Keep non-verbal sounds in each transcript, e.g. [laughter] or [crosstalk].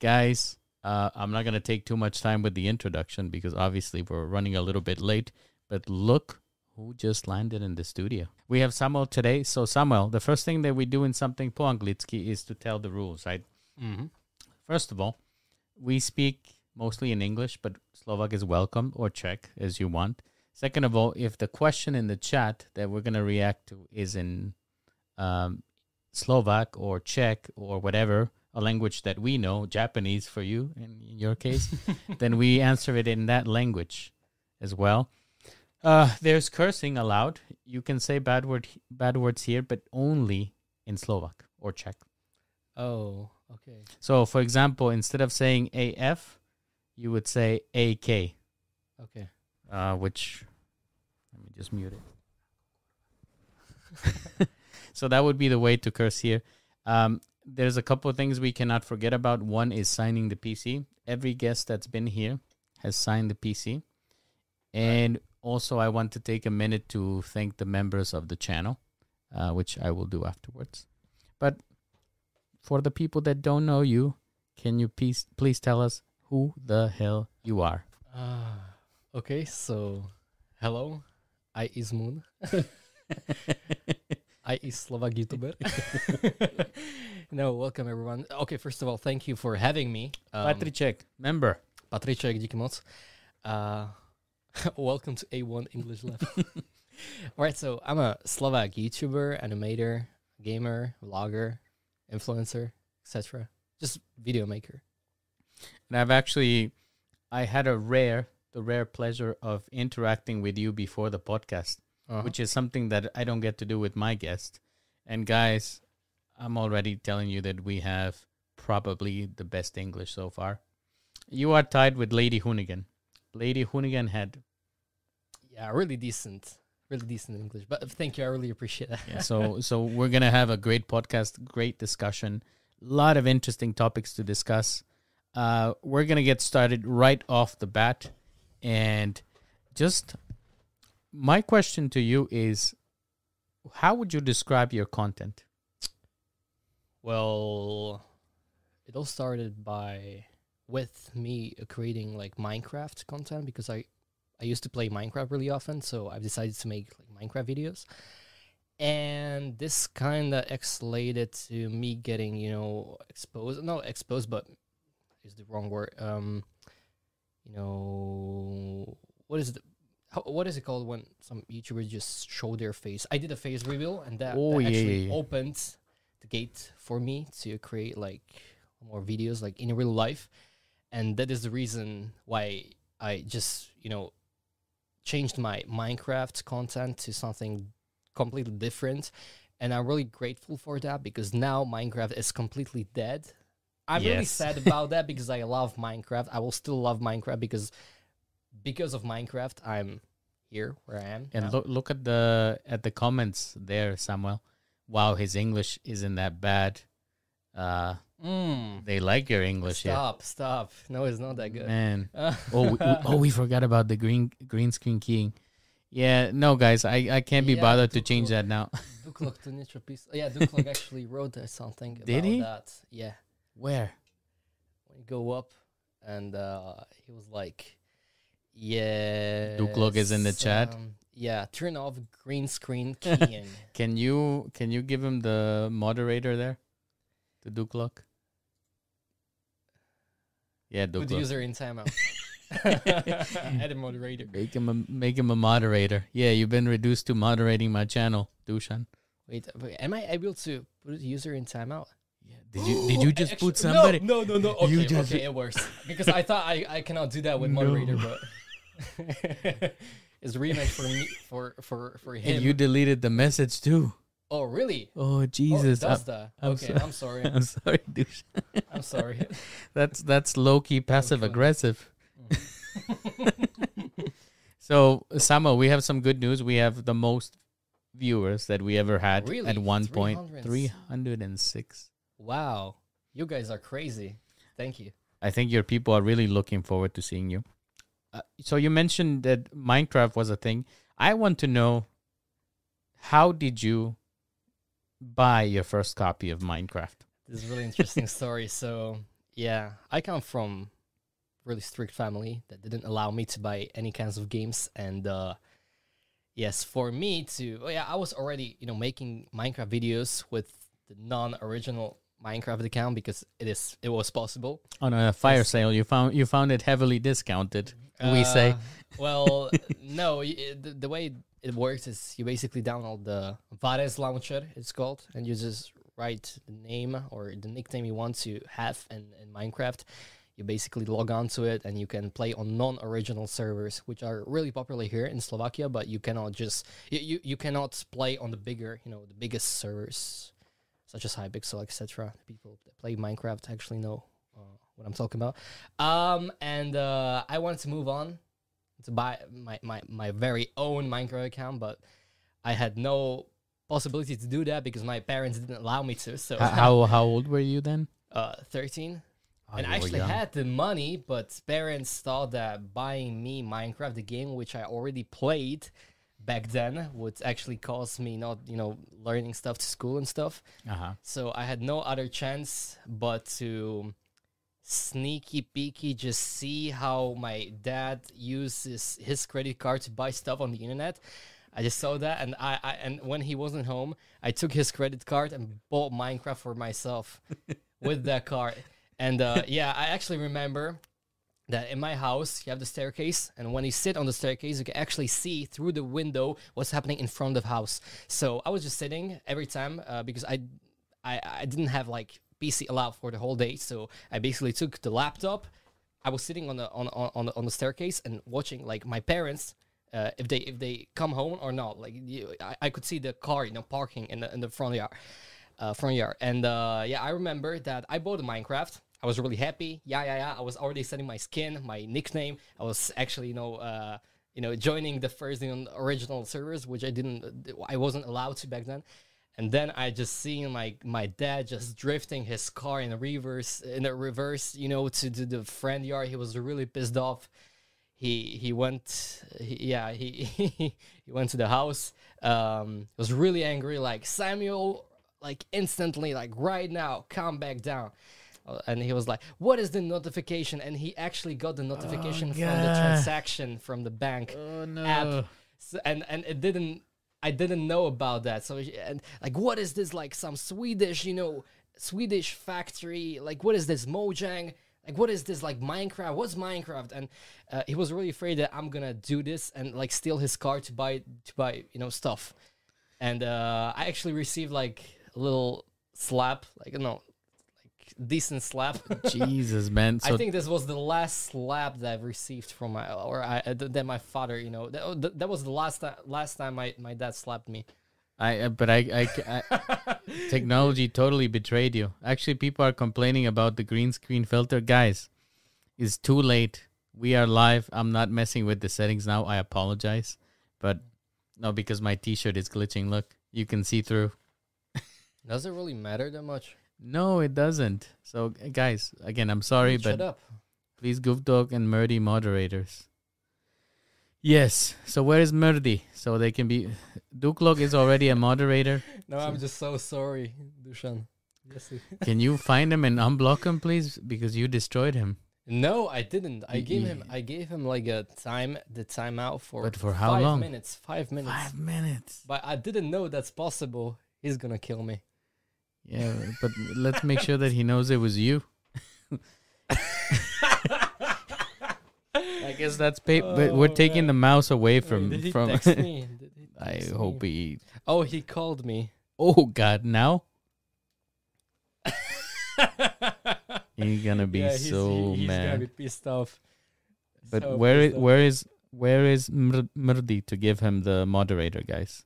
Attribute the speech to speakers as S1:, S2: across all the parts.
S1: guys, uh, I'm not going to take too much time with the introduction because obviously we're running a little bit late. But look who just landed in the studio. We have Samuel today. So, Samuel, the first thing that we do in something po anglicky is to tell the rules, right?
S2: Mm-hmm.
S1: First of all, we speak mostly in English, but Slovak is welcome or Czech as you want. Second of all, if the question in the chat that we're going to react to is in um, Slovak or Czech or whatever, a language that we know, Japanese for you in, in your case, [laughs] then we answer it in that language as well. Uh, there's cursing allowed. You can say bad word bad words here, but only in Slovak or Czech.
S2: Oh, okay.
S1: So, for example, instead of saying AF, you would say AK,
S2: Okay.
S1: uh, which let me just mute it. [laughs] [laughs] so that would be the way to curse here. Um, there's a couple of things we cannot forget about. One is signing the PC. Every guest that's been here has signed the PC. And also, I want to take a minute to thank the members of the channel, uh, which I will do afterwards. But for the people that don't know you, can you please please tell us who the hell you are?
S2: Uh, okay, so hello. I is Moon. [laughs] [laughs] I is Slovak YouTuber. [laughs] no, welcome everyone. Okay, first of all, thank you for having me. Um,
S1: Patriček, member.
S2: Patriček, díky moc. Uh, [laughs] welcome to A1 English Lab. [laughs] All right, so I'm a Slovak YouTuber, animator, gamer, vlogger, influencer, etc. Just video maker.
S1: And I've actually, I had a rare, the rare pleasure of interacting with you before the podcast,
S2: Uh-huh.
S1: which is something that I don't get to do with my guest. And guys, I'm already telling you that we have probably the best English so far. You are tied with Lady Hoonigan. Lady Hoonigan had
S2: yeah, really decent, really decent English. But thank you, I really appreciate that.
S1: Yeah, so [laughs] so we're gonna have a great podcast, great discussion, a lot of interesting topics to discuss. Uh, we're gonna get started right off the bat, and just my question to you is, how would you describe your content?
S2: Well, it all started by with me creating like Minecraft content because I I used to play Minecraft really often, so I've decided to make like Minecraft videos. And this kind of escalated to me getting, you know, exposed. No, exposed, but is the wrong word. Um, you know, what is the how, what is it called when some YouTubers just show their face? I did a face reveal, and that,
S1: Oh,
S2: that
S1: yeah,
S2: actually
S1: yeah, yeah.
S2: opened the gate for me to create like more videos like in real life, and that is the reason why I just you know changed my Minecraft content to something completely different, and I'm really grateful for that because now Minecraft is completely dead. I'm really sad [laughs] about that because I love Minecraft. I will still love Minecraft because because of Minecraft I'm here where I am.
S1: And
S2: now.
S1: look look at the at the comments there, Samuel. Wow, his English isn't that bad. Uh,
S2: Mm.
S1: they like your English, yeah.
S2: Stop, stop. No, it's not that good.
S1: Man. [laughs] Oh, we, we- oh, we forgot about the green green screen keying. Yeah, no, guys, I, I can't be
S2: Yeah,
S1: bothered to change
S2: Look.
S1: that now. [laughs]
S2: Duklok to niečo písal. Yeah, Duklok actually [laughs] wrote something
S1: Did
S2: about
S1: he?
S2: that. Yeah.
S1: Where?
S2: When you go up and uh he was like Yeah
S1: Duklok is in the chat?
S2: Um, yeah, turn off green screen [laughs] keying.
S1: Can you can you give him the moderator there? The Duke Lock? Yeah, Duke
S2: Put user in timeout. [laughs] [laughs] Add a moderator.
S1: Make him a make him a moderator. Yeah, you've been reduced to moderating my channel, Dushan.
S2: Wait, uh, wait, am I able to put user in timeout?
S1: Yeah. Did you did you [gasps] just
S2: Actually-
S1: put somebody?
S2: No, no, no. no.
S1: You
S2: Okay,
S1: just-
S2: okay, it works. Because I thought I, I cannot do that with
S1: No.
S2: moderator, but [laughs] it's really meant for me for for for him.
S1: And you deleted the message too.
S2: oh, really?
S1: Oh
S2: Oh,
S1: Jesus!
S2: does
S1: I'm. I'm
S2: okay,
S1: so-
S2: I'm sorry. [laughs]
S1: I'm sorry, Dushan. [laughs]
S2: I'm sorry.
S1: That's that's low key passive
S2: funny.
S1: aggressive. Mm-hmm. So Samuel, we have some good news. We have the most viewers that we ever had
S2: Really?
S1: at one point.
S2: 306.
S1: Three hundred and six.
S2: wow, you guys are crazy. Thank you.
S1: I think your people are really looking forward to seeing you. Uh, so you mentioned that Minecraft was a thing. I want to know how did you buy your first copy of Minecraft?
S2: This is a really interesting story. [laughs] So Yeah, I come from really strict family that didn't allow me to buy any kinds of games and uh yes, for me to oh yeah, I was already, you know, making Minecraft videos with the non-original Minecraft account because it is it was possible.
S1: On a fire
S2: Yes.
S1: sale, you found you found it heavily discounted. We say.
S2: Uh, well, [laughs] no, it- the, the way it works is you basically download the Vares launcher, it's called, and you just write the name or the nickname you want to have in, in Minecraft. You basically log on to it and you can play on non-original servers, which are really popular here in Slovakia, but you cannot just you, you, you cannot play on the bigger, you know, the biggest servers such as Hypixel, etc. People that play Minecraft actually know what I'm talking about. Um, and uh, I wanted to move on to buy my, my, my very own Minecraft account, but I had no possibility to do that because my parents didn't allow me to. So
S1: how how old were you then?
S2: uh, 13.
S1: Oh,
S2: and I actually
S1: young.
S2: had the money, but parents thought that buying me Minecraft, the game which I already played back then, would actually cost me not, you know, learning stuff to school and stuff.
S1: Uh-huh.
S2: So I had no other chance but to sneaky peeky just see how my dad uses his credit card to buy stuff on the internet. I just saw that and I, I and when he wasn't home, I took his credit card and bought Minecraft for myself [laughs] with that card. And uh, yeah, I actually remember that in my house you have the staircase and when you sit on the staircase you can actually see through the window what's happening in front of house so i was just sitting every time uh, because I, I i didn't have like pc allowed for the whole day so i basically took the laptop i was sitting on the on on, on, the, staircase and watching like my parents uh, if they if they come home or not like you, I, I could see the car you know parking in the in the front yard uh, front yard. And uh, yeah, I remember that I bought Minecraft. I was really happy. Yeah, yeah, yeah. I was already setting my skin, my nickname. I was actually, you know, uh, you know, joining the first original servers, which I didn't, I wasn't allowed to back then. And then I just seen my my dad just drifting his car in reverse, in a reverse, you know, to, to the friend yard. He was really pissed off. He he went he, yeah he [laughs] he went to the house. Um was really angry. Like samuel like instantly like right now calm back down. Uh, and he was like what is the notification? And he actually got the notification from the transaction from the bank
S1: Oh no.
S2: app. So, and and it didn't i didn't know about that. So and like what is this like some swedish you know swedish factory? Like what is this mojang? Like what is this like minecraft? What's minecraft? And uh, he was really afraid that i'm gonna do this and like steal his car to buy to buy you know stuff. And uh i actually received like a little slap like no decent slap
S1: Jesus, man. [laughs] So
S2: I think this was the last slap that I've received from my or I uh, that my father. You know, that, oh, that was the last time last time my, my dad slapped me.
S1: I, uh, but I, I, I- [laughs] technology totally betrayed you. Actually, people are complaining about the green screen filter. Guys, it's too late. We are live. I'm not messing with the settings now. I apologize, but no, because my T-shirt is glitching. Look, you can see through.
S2: Does it really matter that much?
S1: No, it doesn't. So, guys, again, I'm sorry,
S2: Shut
S1: but
S2: up.
S1: please, Goof Dog and Murdy moderators. Yes. So where is Murdy? So they can be. Duklog is already a [laughs] moderator.
S2: No, I'm just so sorry, Dushan. Yes. [laughs]
S1: Can you find him and unblock him, please? Because you destroyed him.
S2: No, I didn't. I gave him. I gave him like a time, the timeout for.
S1: But for how
S2: five
S1: long?
S2: minutes. Five minutes.
S1: Five minutes.
S2: But I didn't know that's possible. He's gonna kill me.
S1: Yeah, but let's make sure that he knows it was you. I guess that's pa- but we're
S2: Oh,
S1: taking the mouse away
S2: Wait,
S1: from
S2: did he
S1: from.
S2: text me? [laughs] Did he
S1: I hope
S2: me?
S1: he.
S2: Oh, he called me.
S1: Oh God! Now [laughs] he's gonna be
S2: Yeah, he's,
S1: so
S2: he- he's
S1: mad.
S2: gonna be pissed off.
S1: But
S2: So
S1: where is,
S2: off.
S1: where is where is Mr- Murdi to give him the moderator, guys?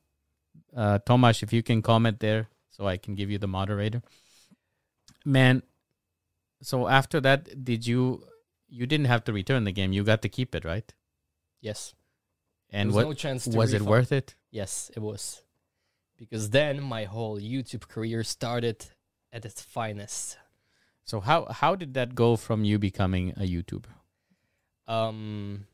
S1: Uh, Tomasz, if you can comment there, so I can give you the moderator. Man, so after that, did you? You didn't have to return the game. You got to keep it, right?
S2: Yes.
S1: And what
S2: no chance
S1: was it worth it?
S2: Yes, it was. Because then my whole YouTube career started at its finest.
S1: So how how did that go from you becoming a YouTuber?
S2: Um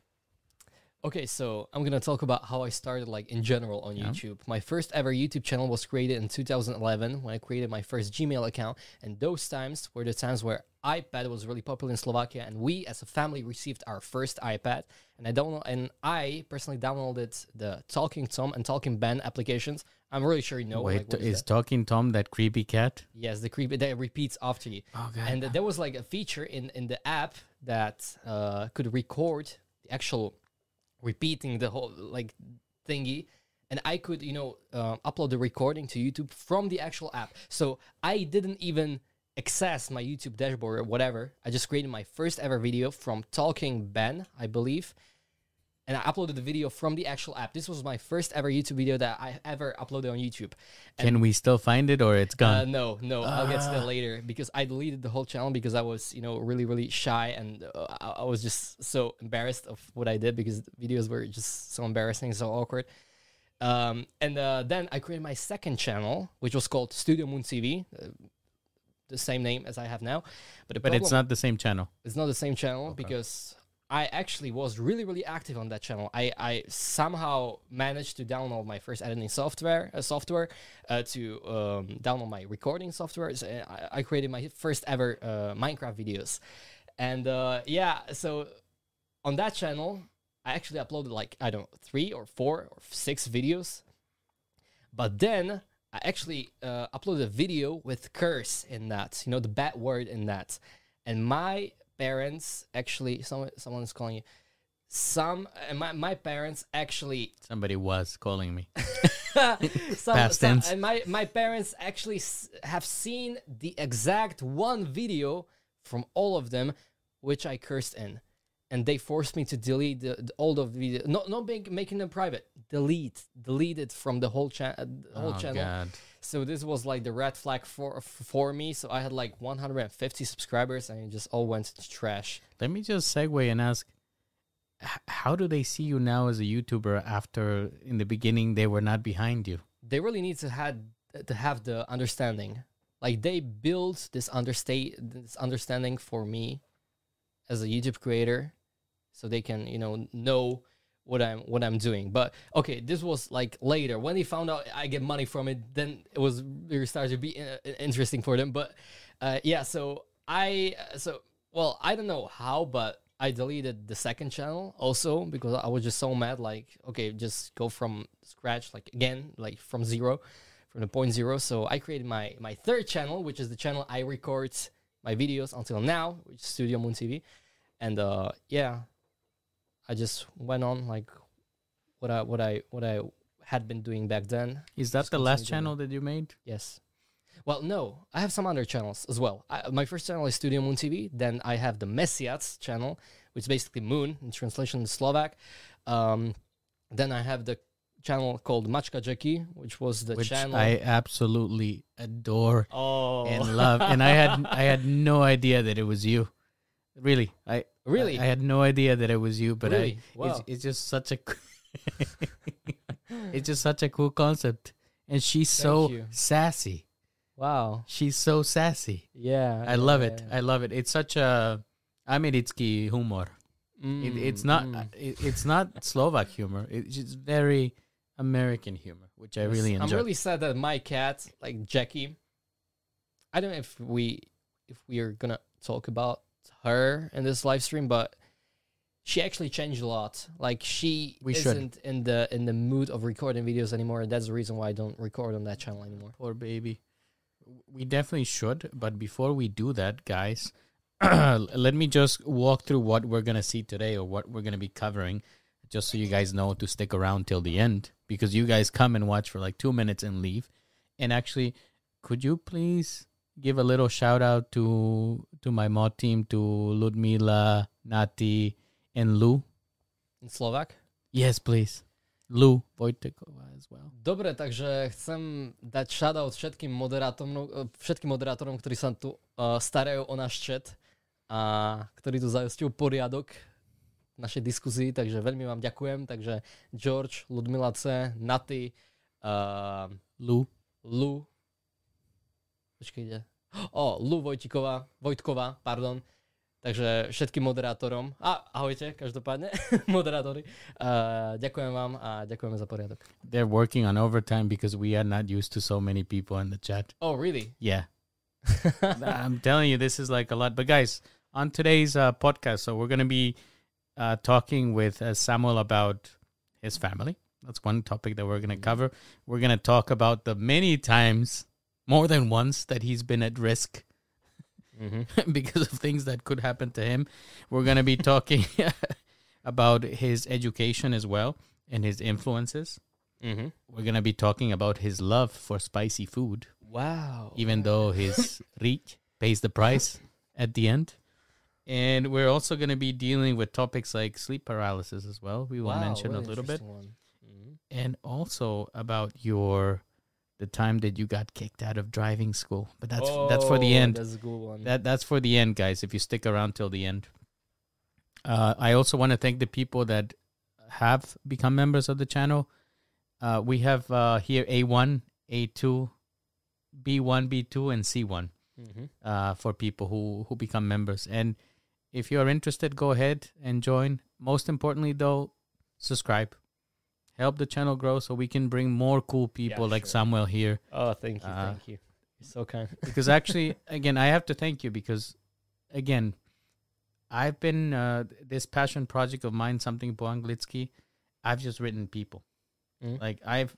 S2: Okay, so I'm gonna talk about how I started, like in general, on
S1: Yeah.
S2: YouTube. My first ever YouTube channel was created in 2011 when I created my first Gmail account, and those times were the times where iPad was really popular in Slovakia, and we, as a family, received our first iPad. And I don't and I personally downloaded the Talking Tom and Talking Ben applications. I'm really sure you know.
S1: Wait,
S2: like,
S1: is
S2: that?
S1: Talking Tom that creepy cat?
S2: yes, the creepy that repeats after you.
S1: Oh god.
S2: And there was like a feature in in the app that uh, could record the actual repeating the whole like thingy, and I could you know uh, upload the recording to YouTube from the actual app. So I didn't even access my YouTube dashboard or whatever. I just created my first ever video from Talking Ben, I believe. And I uploaded the video from the actual app. This was my first ever YouTube video that I ever uploaded on YouTube.
S1: Can we still find it or it's gone?
S2: no, no, I'll get to that
S1: Ah.
S2: later because I deleted the whole channel because I was, you know, really, really shy and uh, I, was just so embarrassed of what I did because the videos were just so embarrassing, so awkward. Um, and uh, then I created my second channel, which was called Studio Moon TV, uh, the same name as I have now. But
S1: but it's not the same channel.
S2: it's not the same channel
S1: Okay.
S2: because I actually was really, really active on that channel. I, I somehow managed to download my first editing software, uh, software, uh, to um, download my recording software. So I, I created my first ever uh, Minecraft videos, and uh, yeah, so on that channel, I actually uploaded like I don't know three or four or six videos, but then I actually uh, uploaded a video with curse in that, you know, the bad word in that. And my parents actually, someone, someone is calling you. Some, and my, my parents actually,
S1: Somebody was calling me. [laughs] [laughs]
S2: some,
S1: Past
S2: some-
S1: tense.
S2: and my, my parents actually s- have seen the exact one video from all of them, which I cursed in. And they forced me to delete the, the all of the video. Not not make, making them private. Delete, delete it from the whole, cha- the whole
S1: oh
S2: channel.
S1: god.
S2: So this was like the red flag for for me. So I had like 150 subscribers, and it just all went to trash.
S1: Let me just segue and ask how do they see you now as a YouTuber after in the beginning they were not behind you?
S2: They really need to had to have the understanding. Like they built this understate this understanding for me as a YouTube creator, so they can you know know what I'm what I'm doing. But okay, this was like later when they found out I get money from it. Then it was it started to be uh, interesting for them. But uh, yeah, so I so well I don't know how, but I deleted the second channel also because I was just so mad. Like okay, just go from scratch like again like from zero from the point zero. So I created my my third channel, which is the channel I record my videos until now, which is Studio Moon TV. And uh yeah, I just went on like what I what I what I had been doing back then.
S1: Is that
S2: Just
S1: the last channel that you made?
S2: Yes. Well, no, I have some other channels as well. I, my first channel is Studio Moon TV. Then I have the Mesiac channel, which is basically Moon in translation to Slovak. Um, then I have the channel called Mačka Jackie, which was the
S1: Which
S2: channel.
S1: I absolutely adore
S2: oh,
S1: and love. and I had I had no idea that it was you. Really. I
S2: really,
S1: I, I had no idea that it was you, but
S2: really,
S1: I
S2: wow.
S1: it's, it's just such a [laughs] it's just such a cool concept. And she's so
S2: you.
S1: sassy.
S2: wow,
S1: She's so sassy.
S2: yeah,
S1: I love
S2: yeah,
S1: it.
S2: yeah.
S1: I love it. It's such a Americký humor. It, it's
S2: Mm,
S1: not
S2: mm.
S1: it, it's not Slovak humor. It's just very American humor, which I really
S2: I'm really sad that my cat, like Jackie, I don't know if we if we are gonna talk about her in this live stream, but she actually changed a lot. Like she
S1: We should.
S2: isn't in the in the mood of recording videos anymore, and that's the reason why I don't record on that channel anymore.
S1: Poor baby. We definitely should, but before we do that, guys, [clears throat] let me just walk through what we're gonna see today or what we're gonna be covering, just so you guys know to stick around till the end because you guys come and watch for like two minutes and leave. And actually, could you please give a little shout out to to my mod team, to Ludmila, Nati, and Lou?
S2: In Slovak.
S1: Yes, please. Lou Vojtekova as well.
S2: Dobre, takže chcem dať shoutout všetkým moderátorom, eh, všetkým moderátorom, ktorí sa tu uh, starajú o náš chat a ktorí tu zajistujú poriadok v našej diskuzii, takže veľmi vám ďakujem. Takže George, Ludmila C, Naty, uh,
S1: Lou.
S2: Lu, počkejte, [gasps] o, Lu Vojtiková, Vojtková, pardon, Takže všetkým moderátorom, a ahojte, každopádne, [laughs] moderátori, uh, ďakujem vám a ďakujeme za poriadok.
S1: They're working on overtime because we are not used to so many people in the chat.
S2: Oh, really?
S1: Yeah. [laughs] I'm telling you, this is like a lot. But guys, on today's uh, podcast, so we're going to be uh, talking with uh, Samuel about his family. That's one topic that we're going to cover. We're going to talk about the many times, more than once, that he's been at risk
S2: Mm-hmm. [laughs]
S1: because of things that could happen to him. We're going to be talking [laughs] about his education as well and his influences.
S2: Mm-hmm.
S1: We're going to be talking about his love for spicy food,
S2: Wow.
S1: even though his [laughs] rich pays the price at the end. And we're also going to be dealing with topics like sleep paralysis as well. We will
S2: Wow,
S1: mention a little bit.
S2: Mhm.
S1: And also about your the time that you got kicked out of driving school. But that's that's for the
S2: Oh,
S1: end.
S2: That's a good one.
S1: That that's for the end, guys. If you stick around till the end. Uh, I also want to thank the people that have become members of the channel. Uh, we have uh, here A1, A2, B1, B2, and C1
S2: Mhm.
S1: uh, for people who, who become members. And if you're interested, go ahead and join. Most importantly, though, subscribe. Help the channel grow so we can bring more cool people
S2: Yeah,
S1: like
S2: sure.
S1: Samuel here
S2: Oh, thank you,
S1: Uh,
S2: thank you. You're so kind. [laughs]
S1: because actually again i have to thank you because again i've been uh, this passion project of mine something po anglicky i've just written people
S2: Mm.
S1: like i've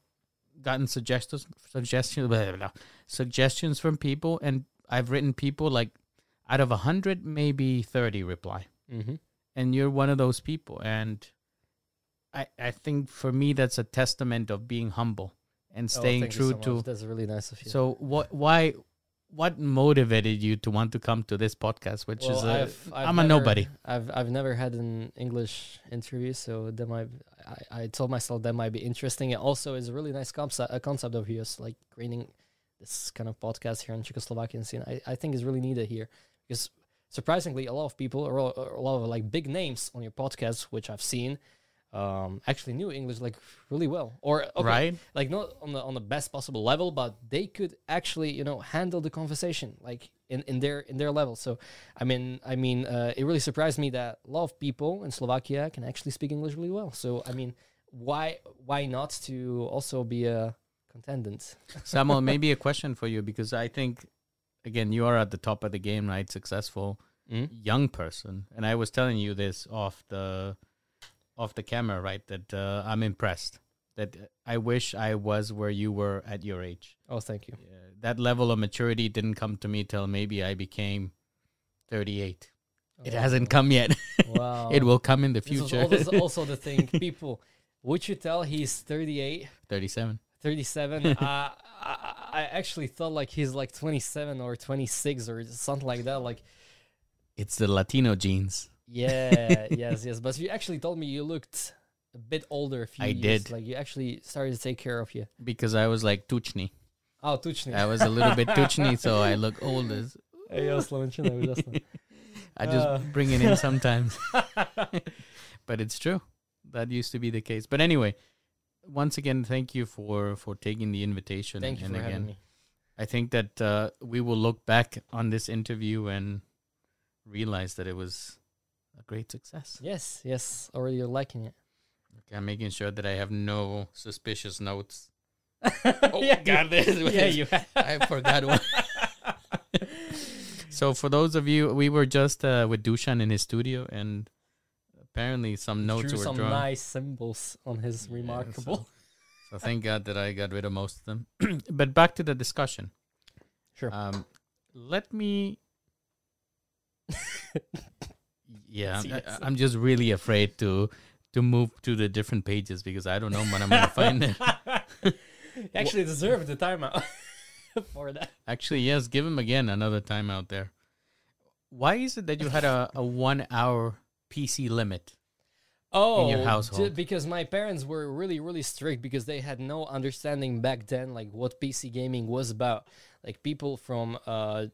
S1: gotten suggestions suggestions [laughs] blah, blah, blah, suggestions from people and i've written people like out of a 100 maybe 30 reply
S2: Mm-hmm.
S1: and you're one of those people and i i think for me that's a testament of being humble and oh, staying true to
S2: That's really nice of you.
S1: so what? Why? What motivated you to want to come to this podcast? Which is a,
S2: I've, I've
S1: I'm a nobody.
S2: I've I've never had an English interview, so that might I, I told myself that might be interesting. It also is a really nice concept a concept of yours, like creating this kind of podcast here in Czechoslovakian scene. I, I think is really needed here because surprisingly, a lot of people or a a lot of like big names on your podcast, which I've seen, um, actually knew English like really well, or okay,
S1: Right?
S2: like not on the on the best possible level, but they could actually you know handle the conversation like in, in their in their level. So I mean I mean uh, it really surprised me that a lot of people in Slovakia can actually speak English really well. So I mean why why not to also be a contendant? [laughs]
S1: Samuel, maybe a question for you because I think, again, you are at the top of the game, right? Successful young person, and I was telling you this off the off the camera, right? That uh, I'm impressed. That I wish I was where you were at your age.
S2: Oh, thank you.
S1: Uh, that level of maturity didn't come to me till maybe I became 38. It hasn't come yet. [laughs]
S2: Wow.
S1: it will come in the future.
S2: this is [laughs] also the thing. People, would you tell he's 38,
S1: 37.
S2: 37? [laughs] uh, I, I actually thought like he's like 27 or 26 or something like that. Like,
S1: It's the Latino genes.
S2: Yeah, [laughs] yes, yes. But you actually told me you looked a bit older. A few
S1: I
S2: years.
S1: did.
S2: Like you actually started to take care of you.
S1: because I was like tuchny.
S2: Oh, tučný.
S1: I was a little bit tuchny, [laughs] so I look old as.
S2: Ej, jo, Slovenčina, úžasné.
S1: I just
S2: Uh.
S1: bring it in sometimes, [laughs] but it's true. That used to be the case. But anyway, once again, thank you for for taking the invitation.
S2: Thank you
S1: and
S2: for
S1: again,
S2: having me.
S1: I think that uh, we will look back on this interview and realize that it was a great success.
S2: Yes, yes. Already you're liking it.
S1: Okay, I'm making sure that I have no suspicious notes. [laughs]
S2: oh,
S1: yeah, God, this
S2: yeah,
S1: was-
S2: you.
S1: I forgot one. [laughs] So for those of you, we were just uh, with Dushan in his studio, and apparently some notes
S2: drew
S1: were
S2: some
S1: drawn.
S2: nice symbols on his
S1: Yeah,
S2: remarkable. [laughs]
S1: So thank God that I got rid of most of them. [clears throat] but back to the discussion.
S2: Sure.
S1: Um, let me. Yeah, I. I'm just really afraid to to move to the different pages because I don't know when I'm gonna [laughs] find it.
S2: You actually deserve the timeout [laughs] for that.
S1: Actually, yes, give him again another timeout there. Why is it that you had a, a one hour PC limit?
S2: Oh, in
S1: your
S2: ju-
S1: household.
S2: because my parents were really, really strict because they had no understanding back then, like what PC gaming was about. Like people from uh,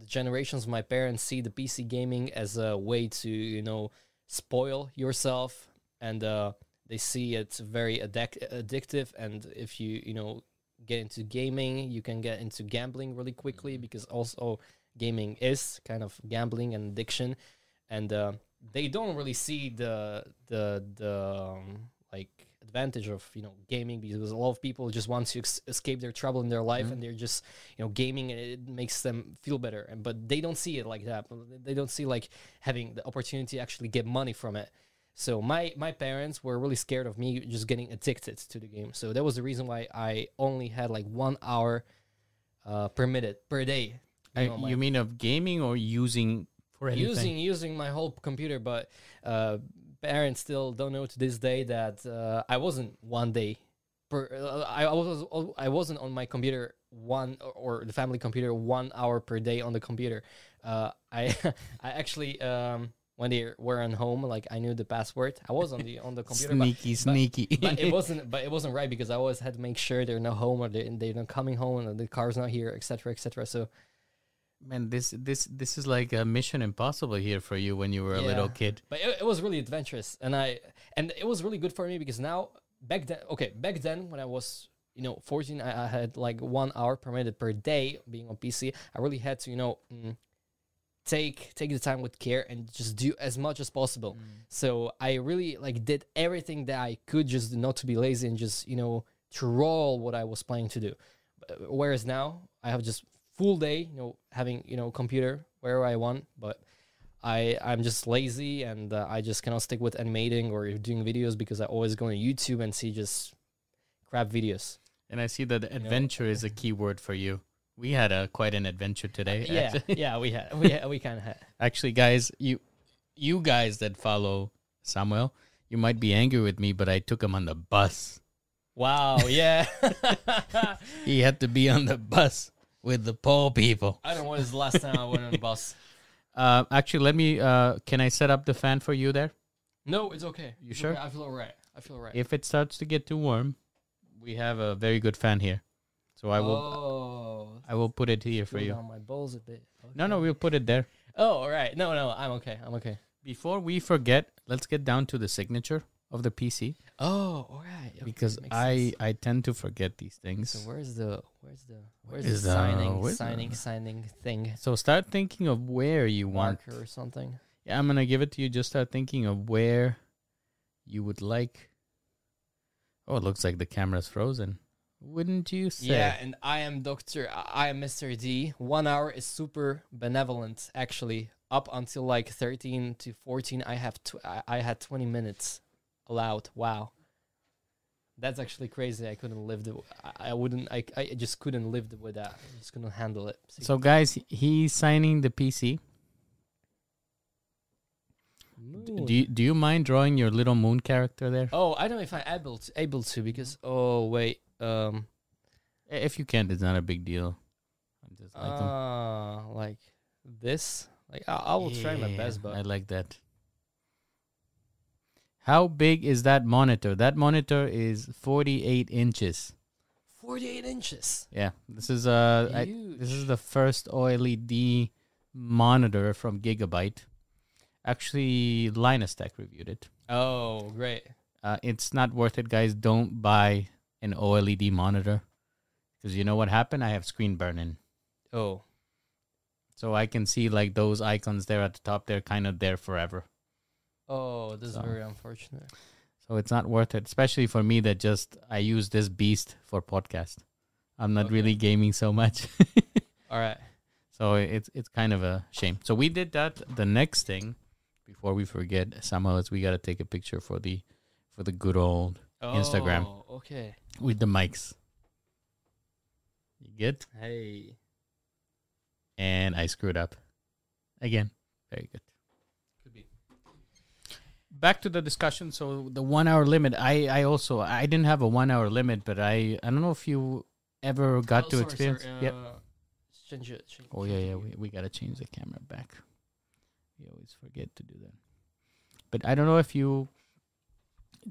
S2: the generations of my parents see the PC gaming as a way to, you know, spoil yourself, and uh, they see it very addic- addictive. And if you, you know, get into gaming, you can get into gambling really quickly because also gaming is kind of gambling and addiction. and uh, they don't really see the the the um, like advantage of you know gaming because a lot of people just want to ex- escape their trouble in their life
S1: Mhm.
S2: and they're just you know gaming and it makes them feel better and but they don't see it like that they don't see like having the opportunity to actually get money from it so my my parents were really scared of me just getting addicted to the game so that was the reason why i only had like one hour uh permitted per day
S1: I-
S2: know,
S1: you mean of gaming or using for anything?
S2: using using my whole computer but uh parents still don't know to this day that uh, i wasn't one day per uh, I, I was i wasn't on my computer one or the family computer one hour per day on the computer. Uh i [laughs] i actually um when they were on home like i knew the password. I was on the on the computer but
S1: sneaky, sneaky.
S2: but it [laughs] wasn't but it wasn't right because i always had to make sure they're not home or they're, they're not coming home and the car's not here etc etc so
S1: Man, this this this is like a Mission Impossible here for you when you were a little kid.
S2: but it, it was really adventurous and i and it was really good for me because now back then okay back then when i was you know 14 i, I had like one hour permitted per day being on pc i really had to you know mm, take take the time with care and just do as much as possible. So i really like did everything that i could just not to be lazy and just you know troll what i was planning to do. Uh, whereas now i have just full day you know having you know computer wherever i want but i i'm just lazy and uh, i just cannot stick with animating or doing videos because i always go on youtube and see just crap videos
S1: And I see that adventure is a [laughs] key word for you. We had a quite an adventure today.
S2: yeah
S1: actually.
S2: yeah we had we, ha- we [laughs] kind of had
S1: Actually, guys, you you guys that follow Samuel, you might be angry with me, but I took him on the bus.
S2: wow yeah [laughs]
S1: He had to be on the bus with the poor people.
S2: i don't know when is the last time i went on a [laughs] bus
S1: Uh, actually, let me. Uh, can I set up the fan for you there?
S2: no it's okay
S1: You
S2: It's
S1: sure?
S2: okay. i feel alright i feel alright
S1: If it starts to get too warm, we have a very good fan here, so I will.
S2: Oh,
S1: I will put it here for you.
S2: down my balls a bit.
S1: No, no, we'll put it there.
S2: Oh, all right. No, no, I'm okay. I'm okay.
S1: Before we forget, let's get down to the signature of the PC
S2: Oh, all right. Okay,
S1: because I
S2: sense.
S1: I tend to forget these things.
S2: So where's the where's the where's
S1: is
S2: the signing
S1: where's
S2: signing
S1: the-
S2: signing thing
S1: So start thinking of where you want.
S2: marker or something?
S1: Yeah, I'm gonna give it to you. Just start thinking of where you would like. Oh, it looks like the camera's frozen. Wouldn't you say?
S2: Yeah, and I am Doctor. I am Mr. D. One hour is super benevolent. Actually, up until like thirteen to fourteen, I have tw- I, I had twenty minutes allowed. Wow, that's actually crazy. I couldn't live the. I, I wouldn't. I I just couldn't live the, with that. I just couldn't handle it.
S1: So, guys, he's signing the PC.
S2: Moon.
S1: Do you, do you mind drawing your little moon character there?
S2: Oh, I don't know if I'm able to, able to because oh wait, um,
S1: If you can't, it's not a big deal. I'm just like them.
S2: uh, like this, like I, I will try my best, but I
S1: like that. How big is that monitor? That monitor is 48 inches.
S2: 48 inches.
S1: Yeah, this is uh, I, this is the first OLED monitor from Gigabyte. Actually, Linus Tech reviewed it.
S2: Oh, great.
S1: Uh, it's not worth it, guys. Don't buy an OLED monitor because you know what happened. I have screen burn-in,
S2: Oh,
S1: so I can see like those icons there at the top. They're kind of there forever.
S2: Oh, this
S1: So.
S2: is very unfortunate.
S1: So it's not worth it, especially for me that just I use this beast for podcast. I'm not
S2: Okay.
S1: really gaming so much. [laughs]
S2: All right.
S1: so it's it's kind of a shame. So we did that. The next thing, before we forget, Samuel, is we gotta take a picture for the for the good old Instagram.
S2: Oh, okay.
S1: with the mics. You get?
S2: Hey.
S1: And I screwed up. Again. Very good. Back to the discussion. So the one hour limit. I I also I didn't have a one hour limit, but I I don't know if you ever got
S2: Oh,
S1: to
S2: sorry,
S1: experience.
S2: sorry,
S1: Yep.
S2: uh, Change it. Change,
S1: Oh yeah, yeah. We we gotta change the camera back. We always forget to do that. But I don't know if you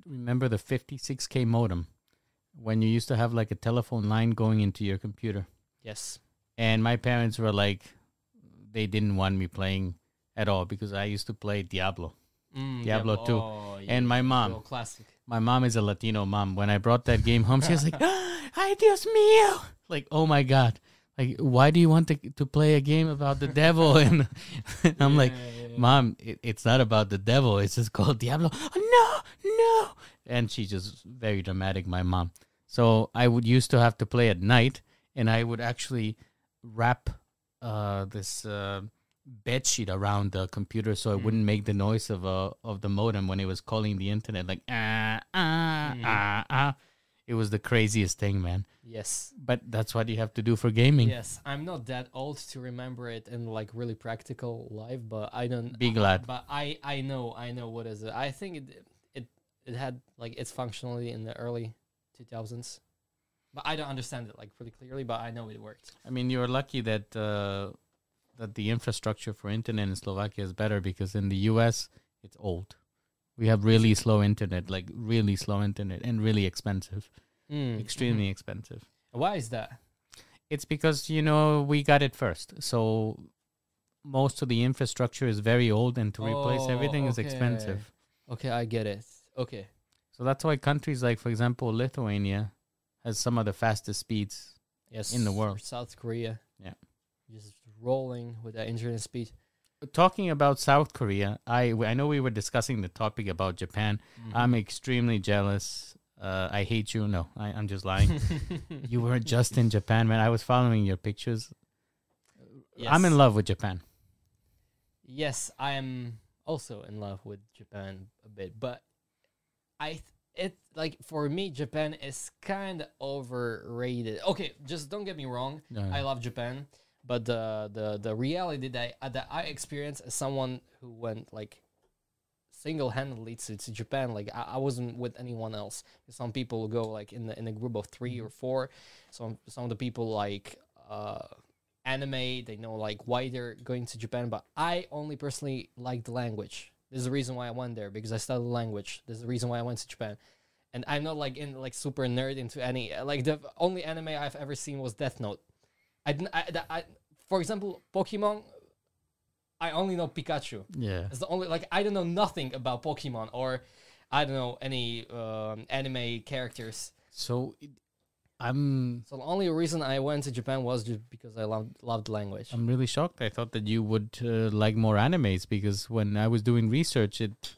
S1: remember the 56k modem when you used to have like a telephone line going into your computer.
S2: Yes.
S1: And my parents were like, they didn't want me playing at all because I used to play Diablo.
S2: Mm,
S1: Diablo 2.
S2: Oh,
S1: And my mom.
S2: Classic.
S1: My mom is a Latino mom. When I brought that game home, she was like, [laughs] [gasps] "Ay Dios mío!" Like, oh my god! like why do you want to to play a game about the devil [laughs] and [laughs] i'm like mom it, it's not about the devil it's just called diablo oh, no no and she's just very dramatic my mom so i would used to have to play at night and i would actually wrap uh this uh bed sheet around the computer so it
S2: Mm.
S1: wouldn't make the noise of uh of the modem when it was calling the internet like ah ah
S2: Mm.
S1: ah ah it was the craziest thing man
S2: Yes.
S1: but that's what you have to do for gaming
S2: Yes, I'm not that old to remember it in like really practical life, but I don't.
S1: Be glad.
S2: But I I know I know what is it. I think it it it had like its functionality in the early 2000s, but I don't understand it like pretty clearly. But I know it worked.
S1: I mean, you're lucky that uh, that the infrastructure for internet in Slovakia is better because in the U.S. it's old. We have really slow internet, like really slow internet, and really expensive,
S2: Mm,
S1: extremely
S2: mhm.
S1: expensive.
S2: Why is that?
S1: It's because you know we got it first, so most of the infrastructure is very old, and to replace
S2: Oh,
S1: everything is expensive.
S2: Okay, I get it. Okay.
S1: So that's why countries like, for example, Lithuania has some of the fastest speeds.
S2: Yes.
S1: In the world.
S2: South Korea.
S1: Yeah.
S2: Just rolling with that internet speed.
S1: Talking about South Korea, I I know we were discussing the topic about Japan. I'm extremely jealous. Uh, I hate you. No, I, I'm just lying. [laughs] you were just in Japan, man. I was following your pictures. I'm in love with Japan.
S2: Yes, I am also in love with Japan a bit, but I th- it like for me Japan is kind of overrated. Okay, just don't get me wrong.
S1: Uh,
S2: I love Japan, but the the the reality that I, that I experienced as someone who went like single-handedly to, to Japan like I, I wasn't with anyone else. Some people go like in the in a group of 3 or four. Some some of the people like uh anime they know like why they're going to Japan. But I only personally like the language. This is the reason why I went there because I studied the language. This is the reason why I went to Japan. And I'm not like in like super nerd into any like the only anime I've ever seen was Death Note. I didn't I, I for example Pokemon I only know Pikachu
S1: yeah.
S2: it's the only like I don't know nothing about Pokemon or I don't know any um, anime characters.
S1: So it- I'm
S2: So the only reason I went to Japan was just because I loved loved language.
S1: I'm really shocked. I thought that you would uh, like more animes because when I was doing research, it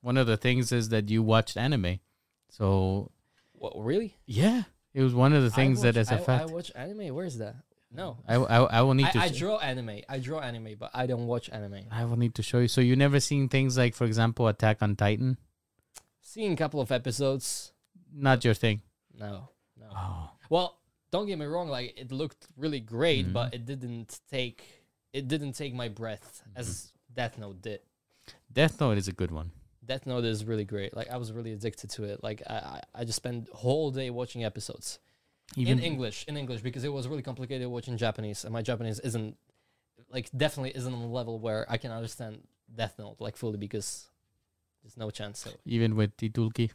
S1: one of the things is that you watched anime. So
S2: what really?
S1: yeah, it was one of the things that is a
S2: I,
S1: fact.
S2: I watch anime. Where is that? No.
S1: I, I, I will need to
S2: I, I
S1: sh-
S2: draw anime. I draw anime, but I don't watch anime.
S1: I will need to show you. So you never seen things like, for example, Attack on Titan?
S2: Seen a couple of episodes.
S1: Not your thing.
S2: No, no.
S1: Oh,
S2: Well, don't get me wrong. Like it looked really great,
S1: Mhm.
S2: but it didn't take it didn't take my breath as Death Note did.
S1: Death Note is a good one.
S2: Death Note is really great. Like I was really addicted to it. Like I, I, I just spent whole day watching episodes
S1: Even
S2: in English, in English because it was really complicated watching Japanese, and my Japanese isn't like definitely isn't on the level where I can understand Death Note like fully because there's no chance. So
S1: even with Titulki.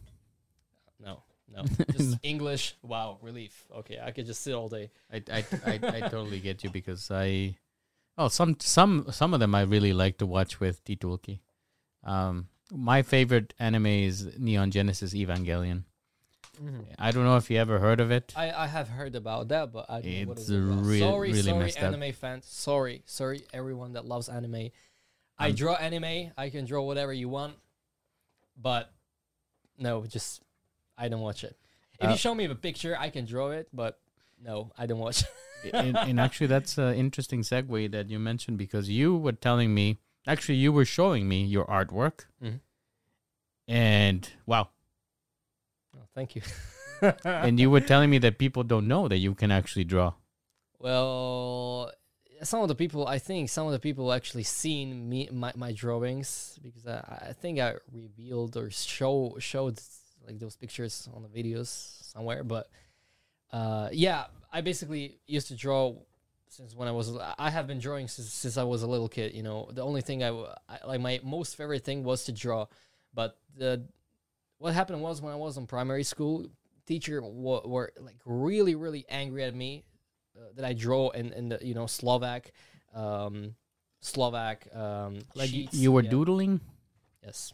S2: no, no, just [laughs] English. Wow, relief. Okay, I could just sit all day.
S1: I, I, I, I totally get you because I, oh, some some some of them I really like to watch with Titulki. Um, my favorite anime is Neon Genesis Evangelion. I don't know if you ever heard of it.
S2: I, I have heard about that, but I don't know what
S1: It's
S2: it
S1: real-
S2: sorry,
S1: really
S2: sorry,
S1: messed up.
S2: anime fans. Sorry, sorry, everyone that loves anime. I
S1: Um,
S2: draw anime. I can draw whatever you want, but no, just I don't watch it. If
S1: Uh,
S2: you show me a picture, I can draw it, but no, I don't watch.
S1: and, [laughs] and actually, that's an interesting segue that you mentioned because you were telling me, actually, you were showing me your artwork,
S2: Mhm.
S1: and wow,
S2: Oh, thank you. [laughs]
S1: and you were telling me that people don't know that you can actually draw.
S2: Well, some of the people, I think some of the people actually seen me my, my drawings because I, I think I revealed or show showed like those pictures on the videos somewhere. But uh, yeah, I basically used to draw since when I was. I have been drawing since, since I was a little kid. You know, the only thing I like my most favorite thing was to draw. But the what happened was when I was in primary school, teacher were like really really angry at me uh, that I draw in in the you know Slovak, um, Slovak um,
S1: Like
S2: sheets.
S1: you were
S2: Yeah.
S1: doodling.
S2: Yes,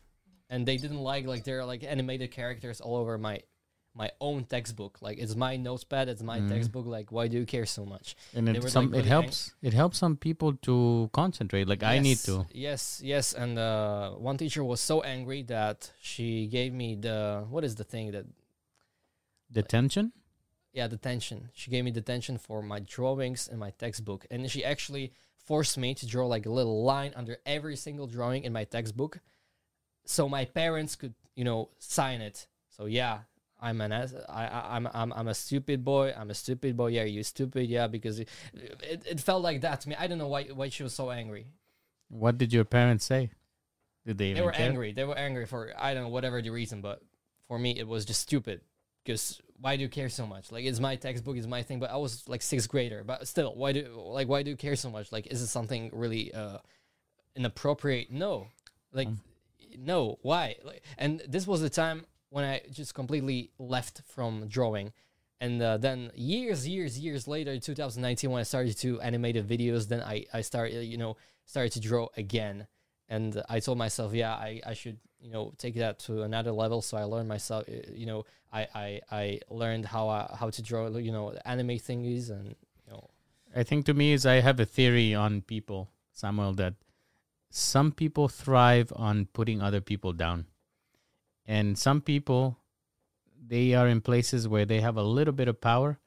S2: and they didn't like like they're like animated characters all over my my own textbook. Like it's my notepad, it's my
S1: Mm.
S2: textbook. Like why do you care so much?
S1: and it some
S2: like,
S1: it
S2: really ang-
S1: helps it helps some people to concentrate like i need to
S2: Yes, yes. And uh, one teacher was so angry that she gave me the what is the thing that
S1: detention
S2: yeah detention. She gave me detention for my drawings in my textbook, and she actually forced me to draw like a little line under every single drawing in my textbook, so my parents could you know sign it. So yeah. I'm an ass. I, I I'm I'm I'm a stupid boy. I'm a stupid boy. Yeah, you stupid. Yeah, because it, it, it felt like that to me. I don't know why why she was so angry.
S1: what did your parents say did they,
S2: they were
S1: care?
S2: angry. They were angry for I don't know whatever the reason, but for me it was just stupid. Because why do you care so much? Like it's my textbook, it's my thing. But I was like sixth grader. But still, why do like why do you care so much? Like is it something really uh inappropriate? No, like
S1: Um.
S2: no. Why? Like, and this was the time when I just completely left from drawing. And uh, then years, years, years later, 2019, when I started to animated videos, then I, I started, you know, started to draw again and I told myself, yeah, I, I should you know take that to another level. So I learned myself, uh, you know, I I, I learned how I, how to draw, you know, anime thingies and you know.
S1: I think to me is I have a theory on people, Samuel, that some people thrive on putting other people down. And some people they are in places where they have a little bit of power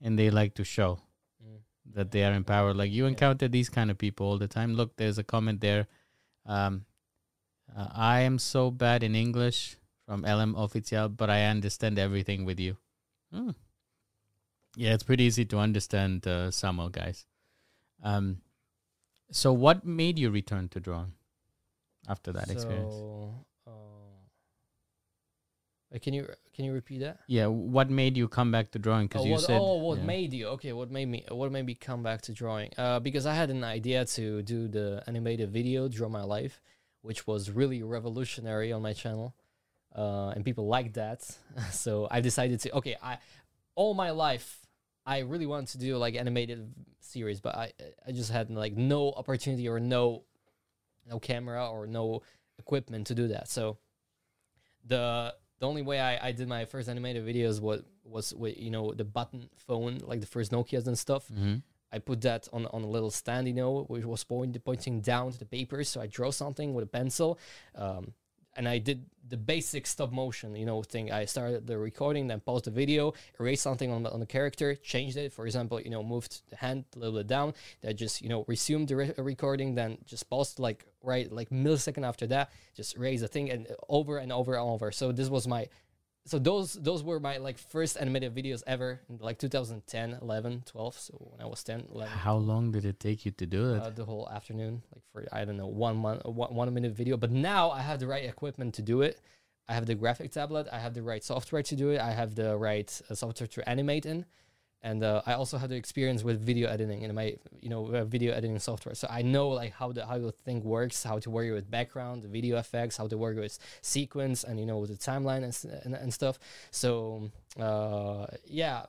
S1: and they like to show
S2: Mm.
S1: that they are in power. Like you encounter these kind of people all the time. Look, there's a comment there. Um, uh, I am so bad in English from LM Official, but I understand everything with you. Hmm. Yeah, it's pretty easy to understand uh, Samuel, guys. Um, so what made you return to drawing after that experience?
S2: So, uh, uh, can you can you repeat that?
S1: Yeah, what made you come back to drawing? Because
S2: oh,
S1: you
S2: what,
S1: said,
S2: oh, what
S1: yeah.
S2: made you? Okay, what made me? What made me come back to drawing? Uh, because I had an idea to do the animated video, draw my life, which was really revolutionary on my channel, uh, and people liked that. [laughs] so I decided to. Okay, I all my life I really wanted to do like animated series, but I I just had like no opportunity or no no camera or no equipment to do that. So the the only way I, I did my first animated videos was was with you know the button phone like the first Nokia's and stuff.
S1: Mhm.
S2: I put that on on a little stand, you know, which was point, pointing down to the paper. So I draw something with a pencil, um, and I did the basic stop motion, you know, thing. I started the recording, then paused the video, erased something on the on the character, changed it. For example, you know, moved the hand a little bit down. Then just you know resumed the re- uh, recording, then just paused like right like millisecond after that, just erase the thing and over and over and over. So this was my so those those were my like first animated videos ever in like 2010 11 12 so when i was 10 11
S1: How long did it take you to do it?
S2: uh, the whole afternoon like for i don't know one month one, one minute video. But now i have the right equipment to do it. I have the graphic tablet. I have the right software to do it. I have the right uh, software to animate in and uh, i also had the experience with video editing in my you know uh, video editing software. So i know like how the how the thing works how to work with background the video effects how to work with sequence and you know with the timeline and, and, and stuff. So uh yeah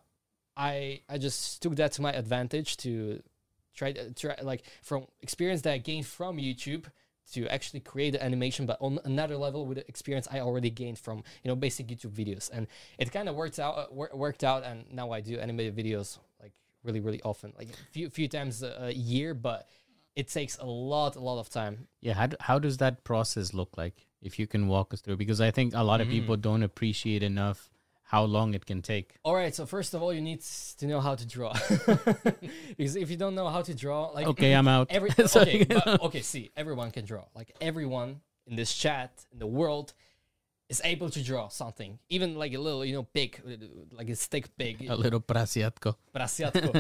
S2: i i just took that to my advantage to try to try like from experience that I gained from YouTube to actually create the animation, but on another level with the experience I already gained from you know basic YouTube videos, and it kind of worked out uh, wor- worked out, and now I do animated videos like really really often, like a few few times a, a year, but it takes a lot a lot of time.
S1: Yeah, how, d- how does that process look like? If you can walk us through, because I think a lot of
S2: Mm-hmm.
S1: people don't appreciate enough how long it can take.
S2: All right, so first of all, you need to know how to draw, [laughs] because if you don't know how to draw, like
S1: Okay, I'm out.
S2: Every [laughs] okay, but, okay. See, everyone can draw. Like everyone in this chat in the world is able to draw something, even like a little, you know, pig, like a stick pig,
S1: A little prasiatko.
S2: prasiatko.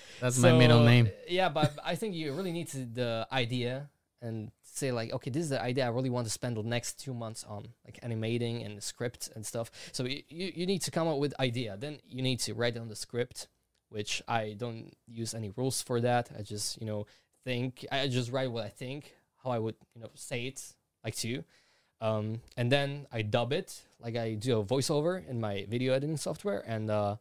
S2: [laughs]
S1: That's my middle name.
S2: Yeah, but I think you really need the idea and say like, okay, this is the idea I really want to spend the next two months on, like animating and the script and stuff. So you, you, need to come up with idea. Then you need to write down the script, which I don't use any rules for that. I just you know think I just write what I think, how I would you know say it like to you. Um, and then I dub it, like I do a voiceover in my video editing software, and uh,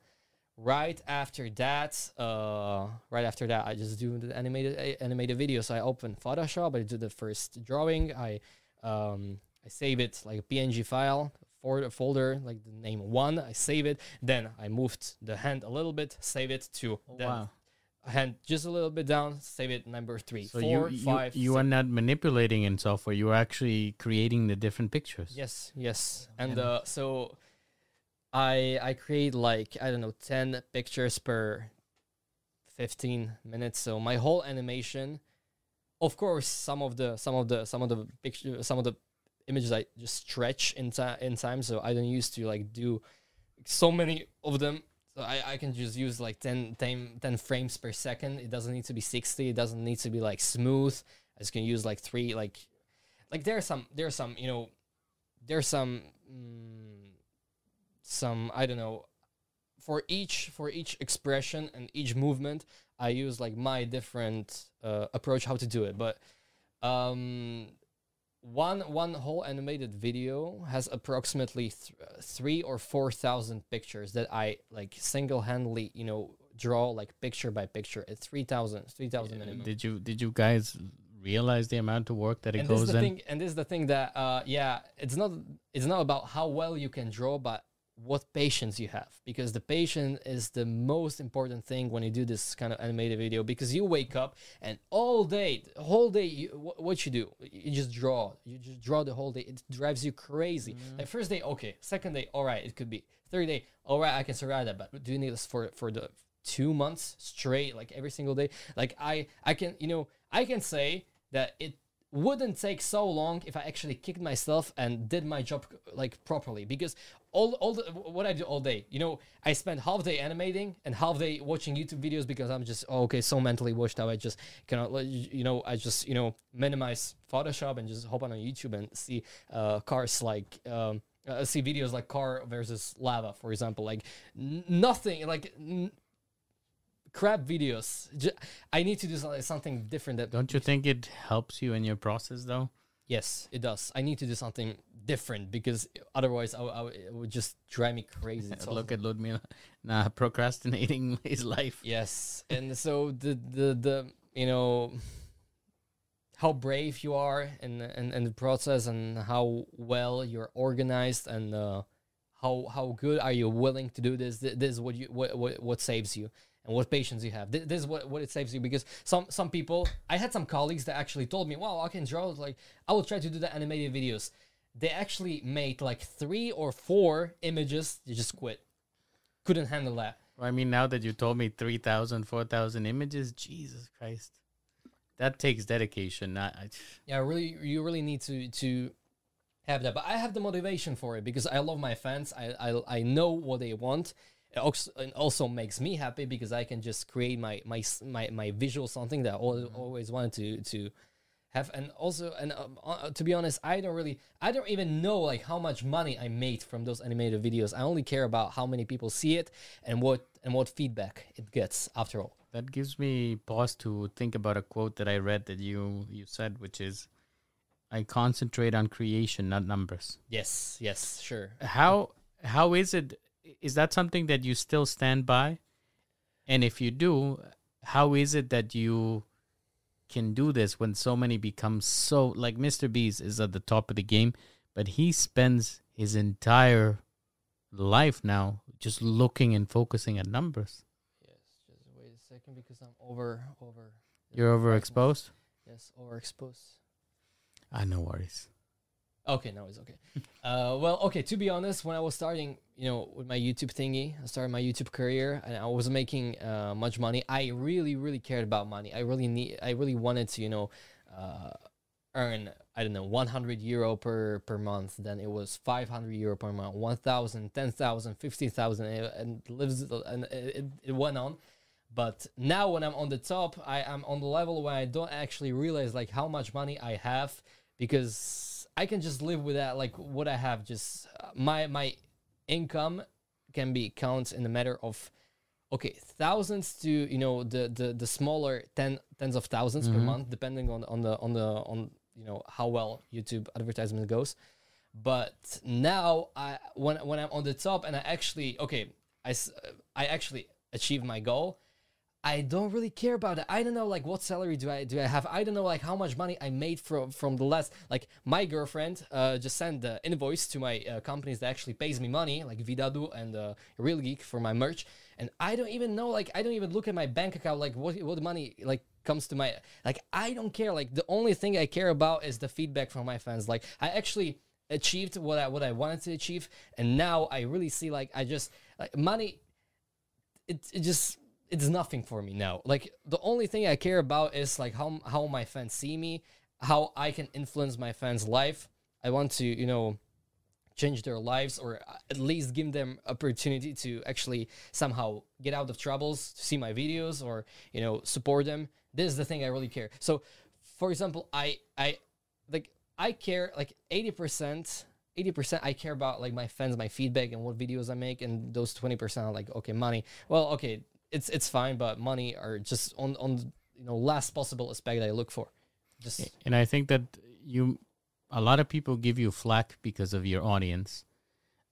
S2: right after that, uh, right after that, I just do the animated animated video. So I open Photoshop, I do the first drawing, I um, I save it like a PNG file, for a folder like the name one. I save it. Then I moved the hand a little bit, save it to
S1: Oh, wow.
S2: hand just a little bit down, save it number three,
S1: So
S2: four,
S1: you, you,
S2: five,
S1: you are not manipulating in software. You are actually creating the different pictures.
S2: Yes, yes. And uh, so I I create like I don't know 10 pictures per 15 minutes. So my whole animation of course some of the some of the some of the picture some of the images I just stretch in time in time. So I don't used to like do so many of them. So I, I can just use like 10, 10, 10 frames per second. It doesn't need to be 60 it doesn't need to be like smooth. I just can use like three like like there's some there's some you know there's some mm, some I don't know for each for each expression and each movement I use like my different uh, approach how to do it. But um one one whole animated video has approximately th- uh, three or four thousand pictures that I like single handedly you know draw like picture by picture. At 3000 3000 minimum.
S1: Did you did you guys realize the amount of work that it
S2: and this is
S1: goes
S2: the
S1: in?
S2: thing and this is the thing that uh yeah it's not it's not about how well you can draw but what patience you have because the patience is the most important thing when you do this kind of animated video because you wake up and all day the whole day you, wh- what you do? You just draw you just draw the whole day. It drives you crazy. Mm-hmm. Like first day okay. Second day all right it could be. Third day all right i can survive that. But doing this for for the two months straight like every single day? Like i i can you know i can say that it wouldn't take so long if I actually kicked myself and did my job like properly because all all the, what I do all day, you know, I spend half day animating and half day watching YouTube videos because I'm just oh, okay so mentally washed out. I just cannot you know I just you know minimize Photoshop and just hop on YouTube and see uh, cars like. Um, uh, see videos like car versus lava, for example. Like nothing, like crap videos. Ju- I need to do something, different. That
S1: Don't you think it helps you in your process though?
S2: Yes, it does. I need to do something different because otherwise, I, I, it would just drive me crazy. [laughs]
S1: Look at Ludmila, [laughs] nah, procrastinating [laughs] his life.
S2: yes, and so the the the you know how brave you are in in, in the process and how well you're organized and uh, how how good are you willing to do this. This is what you what what, what saves you. And what patience you have. Th- This is what, what it saves you because some some people I had some colleagues that actually told me, "Wow, I can draw like I will try to do the animated videos." They actually made like three or four images. They just quit. Couldn't handle that.
S1: I mean, now that you told me 3,000, 4,000 images, Jesus Christ. That takes dedication. Not, I, [sighs]
S2: Yeah, really, you really need to to have that. But I have the motivation for it because I love my fans. I I, I know what they want. It also, makes me happy because I can just create my my my, my visual something that I al- always wanted to to have. And also, and um, uh, to be honest, I don't really, I don't even know like how much money I made from those animated videos. I only care about how many people see it and what and what feedback it gets. After all,
S1: that gives me pause to think about a quote that I read that you, you said, which is, I concentrate on creation, not numbers.
S2: yes, yes, sure.
S1: How how is it? Is that something that you still stand by? And if you do, how is it that you can do this when so many become so like Mr. Beast is at the top of the game, but he spends his entire life now just looking and focusing at numbers.
S2: Yes, just wait a second because I'm over over.
S1: You're overexposed?
S2: Yes, overexposed.
S1: Ah, no worries.
S2: Okay, no, it's okay. [laughs] uh, well, okay. To be honest, when I was starting, you know, with my YouTube thingy, I started my YouTube career, and I was making uh, much money. I really, really cared about money. I really need. I really wanted to, you know, uh, earn. I don't know, 100 euro per per month. Then it was 500 euro per month, 1,000, 10,000, 15,000, and and lives and it, it went on. But now when I'm on the top, I am on the level where I don't actually realize like how much money I have because I can just live with that like what I have just uh, my my income can be counts in a matter of okay thousands to you know the the the smaller ten tens of 1000s per
S1: Mhm.
S2: month depending on on the on the on you know how well YouTube advertisement goes but now I when when I'm on the top and I actually okay i i actually achieved my goal I don't really care about it. I don't know like what salary do I do I have. I don't know like how much money I made from from the last like my girlfriend uh, just sent the invoice to my uh, companies that actually pays me money like Vidadu and uh, Real Geek for my merch, and I don't even know like I don't even look at my bank account like what what money like comes to my like I don't care. Like the only thing I care about is the feedback from my fans. Like I actually achieved what I what I wanted to achieve, and now I really see like I just like money. It it just it's nothing for me now. Like the only thing I care about is like how how my fans see me, how I can influence my fans' life. I want to, you know, change their lives or at least give them opportunity to actually somehow get out of troubles, see my videos or, you know, support them. This is the thing I really care. So, for example, I I like I care like 80% 80% I care about like my fans, my feedback and what videos I make and those 20% are like okay, money. Well, okay, it's it's fine, but money are just on on you know last possible aspect I look for. Just
S1: and I think that you, a lot of people give you flack because of your audience,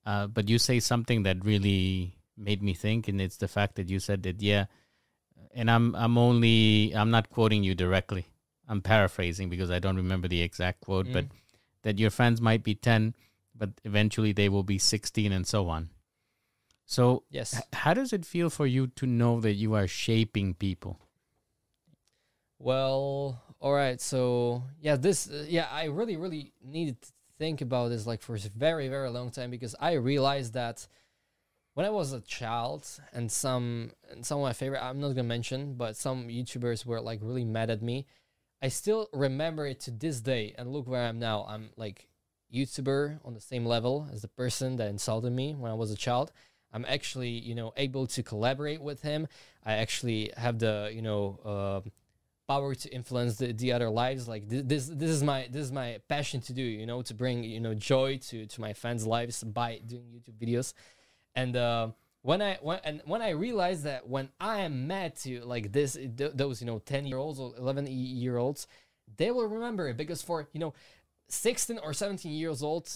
S1: uh, but you say something that really made me think, and it's the fact that you said that yeah, and I'm I'm only I'm not quoting you directly. I'm paraphrasing because I don't remember the exact quote, mm. but that your fans might be ten, but eventually they will be sixteen and so on. So,
S2: yes,
S1: h- how does it feel for you to know that you are shaping people?
S2: Well, all right. So, yeah, this, uh, yeah, I really, really needed to think about this like for a very, very long time because I realized that when I was a child and some, and some of my favorite, I'm not gonna mention, but some YouTubers were like really mad at me. I still remember it to this day, and look where I'm now. I'm like YouTuber on the same level as the person that insulted me when I was a child. I'm actually, you know, able to collaborate with him. I actually have the, you know, uh, power to influence the, the other lives. Like this, this is my this is my passion to do. You know, to bring you know joy to to my fans' lives by doing YouTube videos. And uh, when I when and when I realized that when I am mad to like this, th- those you know ten year olds or eleven year olds, they will remember it because for you know. 16 or 17 years old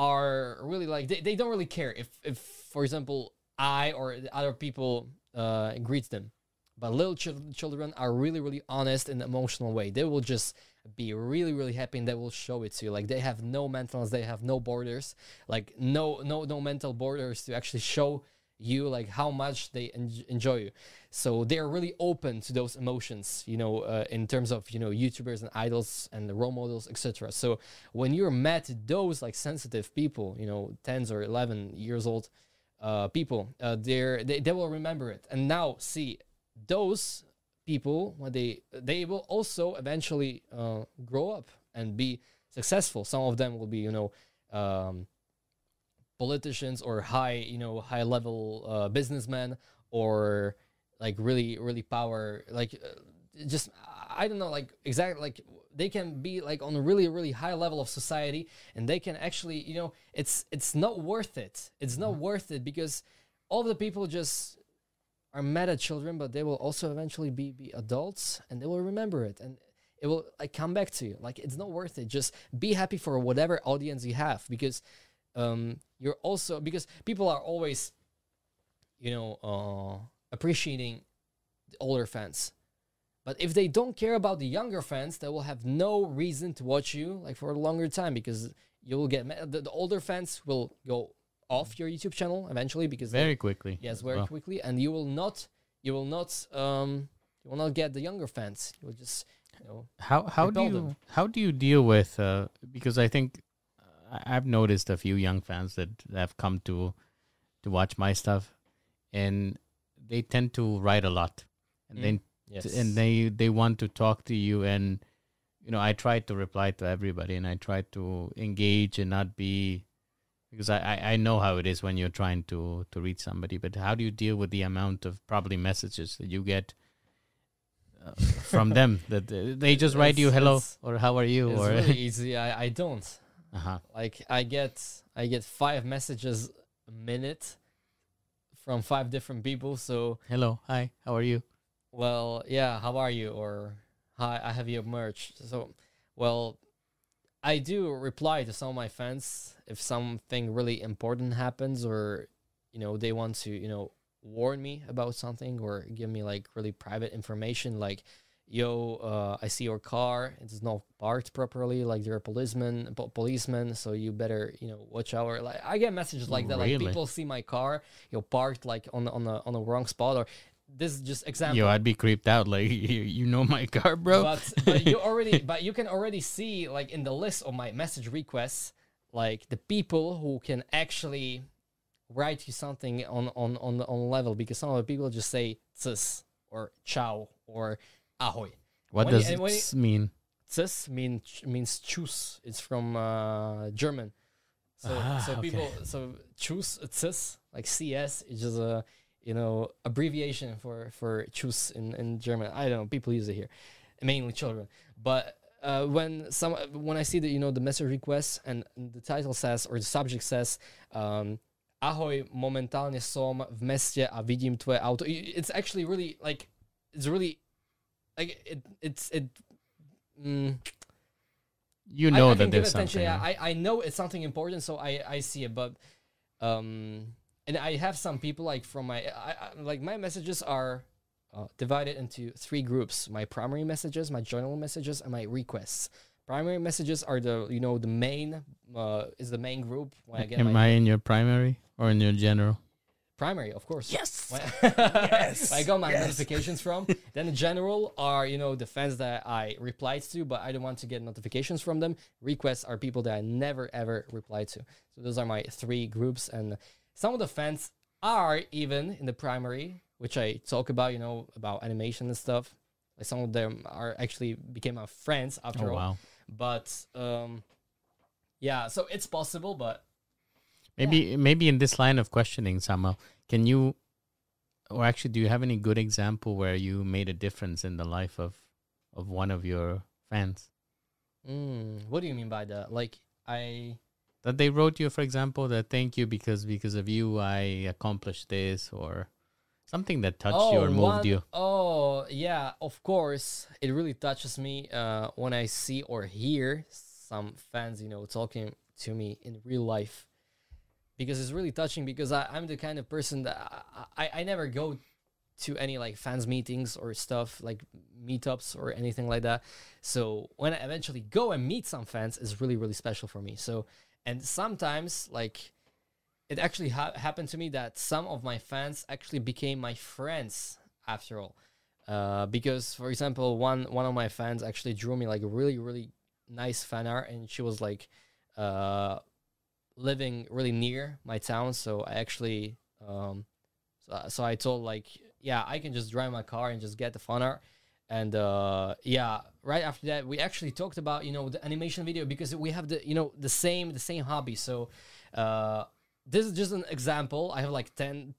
S2: are really like they, they don't really care if if for example I or other people uh, greets them. But little ch- children are really really honest in emotional way. They will just be really really happy and they will show it to you. Like they have no mentals, they have no borders, like no no no mental borders to actually show you like how much they en- enjoy you. So they're really open to those emotions you know uh, in terms of you know youtubers and idols and the role models etc so when you're met those like sensitive people you know 10s or 11 years old uh, people uh, they're they, they will remember it. And now see those people when they they will also eventually uh, grow up and be successful. Some of them will be you know um, politicians or high you know high level uh, businessmen or like really really power like uh, just i don't know like exactly like they can be like on a really really high level of society and they can actually you know it's it's not worth it. It's not mm-hmm. worth it because all the people just are mad at children but they will also eventually be be adults and they will remember it and it will like come back to you. Like it's not worth it. Just be happy for whatever audience you have because um, you're also because people are always, you know, uh, appreciating the older fans. But if they don't care about the younger fans, they will have no reason to watch you like for a longer time because you will get the, the older fans will go off your YouTube channel eventually because
S1: very they, quickly.
S2: Yes, very well. quickly, and you will not you will not um you will not get the younger fans. You will just you know
S1: how how do you them. how do you deal with uh because I think I've noticed a few young fans that have come to to watch my stuff, and they tend to write a lot, and mm. then yes. and they they want to talk to you, and you know I try to reply to everybody, and I try to engage and not be because I, I know how it is when you're trying to to reach somebody. But how do you deal with the amount of probably messages that you get? Uh, from [laughs] them that they just write you hello or how are you
S2: it's
S1: or
S2: really [laughs] easy I, I don't uh-huh. Like I get I get five messages a minute from five different people. So
S1: hello, hi, how are you?
S2: Well, yeah, how are you? Or hi, I have your merch. So, well, I do reply to some of my fans if something really important happens or you know they want to you know warn me about something or give me like really private information like yo uh, i see your car it's not parked properly like there are policemen po- policemen so you better you know watch out like i get messages like that like people see my car you know parked like on the on the on the wrong spot or this is just example
S1: Yo, I'd be creeped out. Like [laughs] you, you know my car, bro.
S2: but, but you [laughs] already but you can already see like in the list of my message requests like the people who can actually write you something on on on the on level because some of the people just say cis or ciao or ahoy
S1: what
S2: when
S1: does
S2: and when you-
S1: it mean?
S2: cis mean means tschüss. It's from uh german. So
S1: Ah,
S2: so
S1: okay.
S2: people so tschüss cis like cs is just a you know abbreviation for for tschüss in in german. I don't know people use it here mainly children. But uh, when some when I see that you know the message request and the title says or the subject says um, ahoj momentálne som v meste a vidím tvoje auto it's actually really like it's really like it it's it mm,
S1: You know
S2: I,
S1: that there's something.
S2: Yeah. I, I know it's something important, so I, I see it. But um, and I have some people like from my I, I, like my messages are uh, divided into three groups: my primary messages, my general messages, and my requests. Primary messages are the you know the main uh, is the main group when I get
S1: Am
S2: my
S1: I in your primary or in your general?
S2: Primary, of course.
S1: Yes. [laughs]
S2: When- I got my notifications from. [laughs] Then the general are you know the fans that I replied to, but I don't want to get notifications from them. Requests are people that I never ever replied to. So those are my three groups, and some of the fans are even in the primary, which I talk about, you know, about animation and stuff. Like some of them are actually became my friends after
S1: Oh
S2: all.
S1: wow.
S2: But um, yeah, so it's possible, but
S1: Maybe maybe in this line of questioning, Samuel, can you, or actually, do you have any good example where you made a difference in the life of of one of your fans?
S2: mm, what do you mean by that? Like I.
S1: That they wrote you, for example, that thank you because because of you I accomplished this or something that touched you or moved
S2: one-
S1: you.
S2: Oh, yeah, of course. It really touches me uh, when I see or hear some fans, you know, talking to me in real life. Because it's really touching because I, I'm the kind of person that I, I, I never go to any like fans meetings or stuff like meetups or anything like that. So when I eventually go and meet some fans is really really special for me. So and sometimes like it actually ha- happened to me that some of my fans actually became my friends after all. Uh, because for example, one one of my fans actually drew me like really really nice fan art, and she was like uh, living really near my town. So I actually um, so, so I told like yeah I can just drive my car and just get the fan art. And uh, yeah, right after that, we actually talked about you know the animation video because we have the you know the same the same hobby. So uh, this is just an example. I have like ten,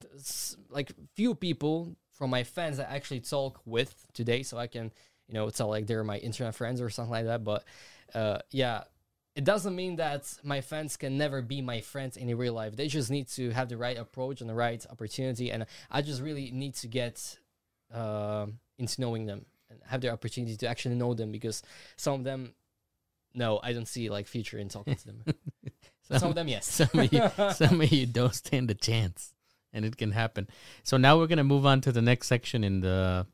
S2: like few people from my fans I actually talk with today, so I can you know tell like they're my internet friends or something like that. But uh, yeah, it doesn't mean that my fans can never be my friends in real life. They just need to have the right approach and the right opportunity, and I just really need to get uh, into knowing them and have the opportunity to actually know them because some of them. No, I don't see like future in talking to them. [laughs] Some of them, yes.
S1: some of you, [laughs] some of you don't stand a chance, and it can happen. So now we're gonna move on to the next section in the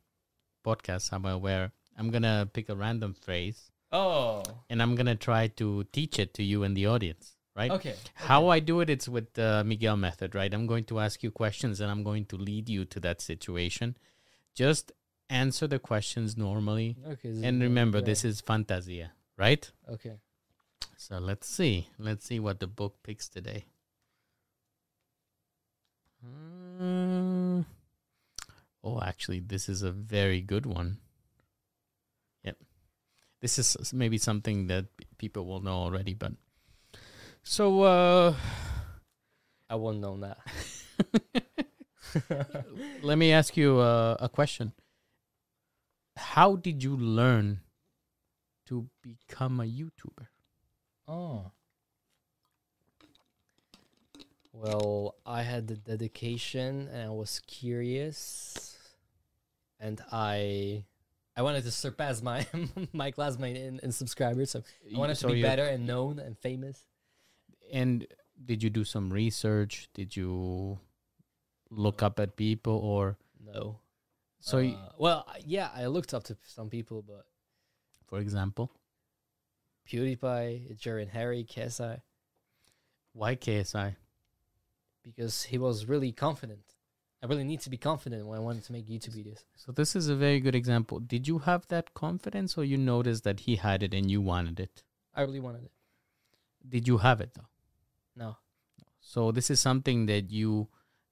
S1: podcast, Samuel, where I'm gonna pick a random phrase
S2: Oh,
S1: and I'm gonna try to teach it to you and the audience. Right?
S2: okay.
S1: How I do it, it's with the Miguel method, right? I'm going to ask you questions and I'm going to lead you to that situation. Just answer the questions normally,
S2: Okay.
S1: and remember, this is fantasia, right?
S2: okay.
S1: So let's see. Let's see what the book picks today. Mm. Oh, actually, this is a very good one. This is maybe something that people will know already, but so uh
S2: I won't know that. [laughs]
S1: let me ask you uh, a question. How did you learn to become a YouTuber?
S2: oh. Well, I had the dedication and I was curious and I I wanted to surpass my [laughs] my classmate in, in subscribers. So I wanted
S1: So
S2: to be better and known and famous.
S1: And did you do some research? Did you look up at people or
S2: No.
S1: so
S2: Uh, well, yeah, I looked up to some people, but
S1: for example
S2: PewDiePie, and Harry, KSI,
S1: why KSI
S2: because he was really confident. I really need to be confident when I wanted to make YouTube videos.
S1: so this is a very good example did you have that confidence or you noticed that he had it and you wanted it
S2: I really wanted it.
S1: did you have it though
S2: No.
S1: so this is something that you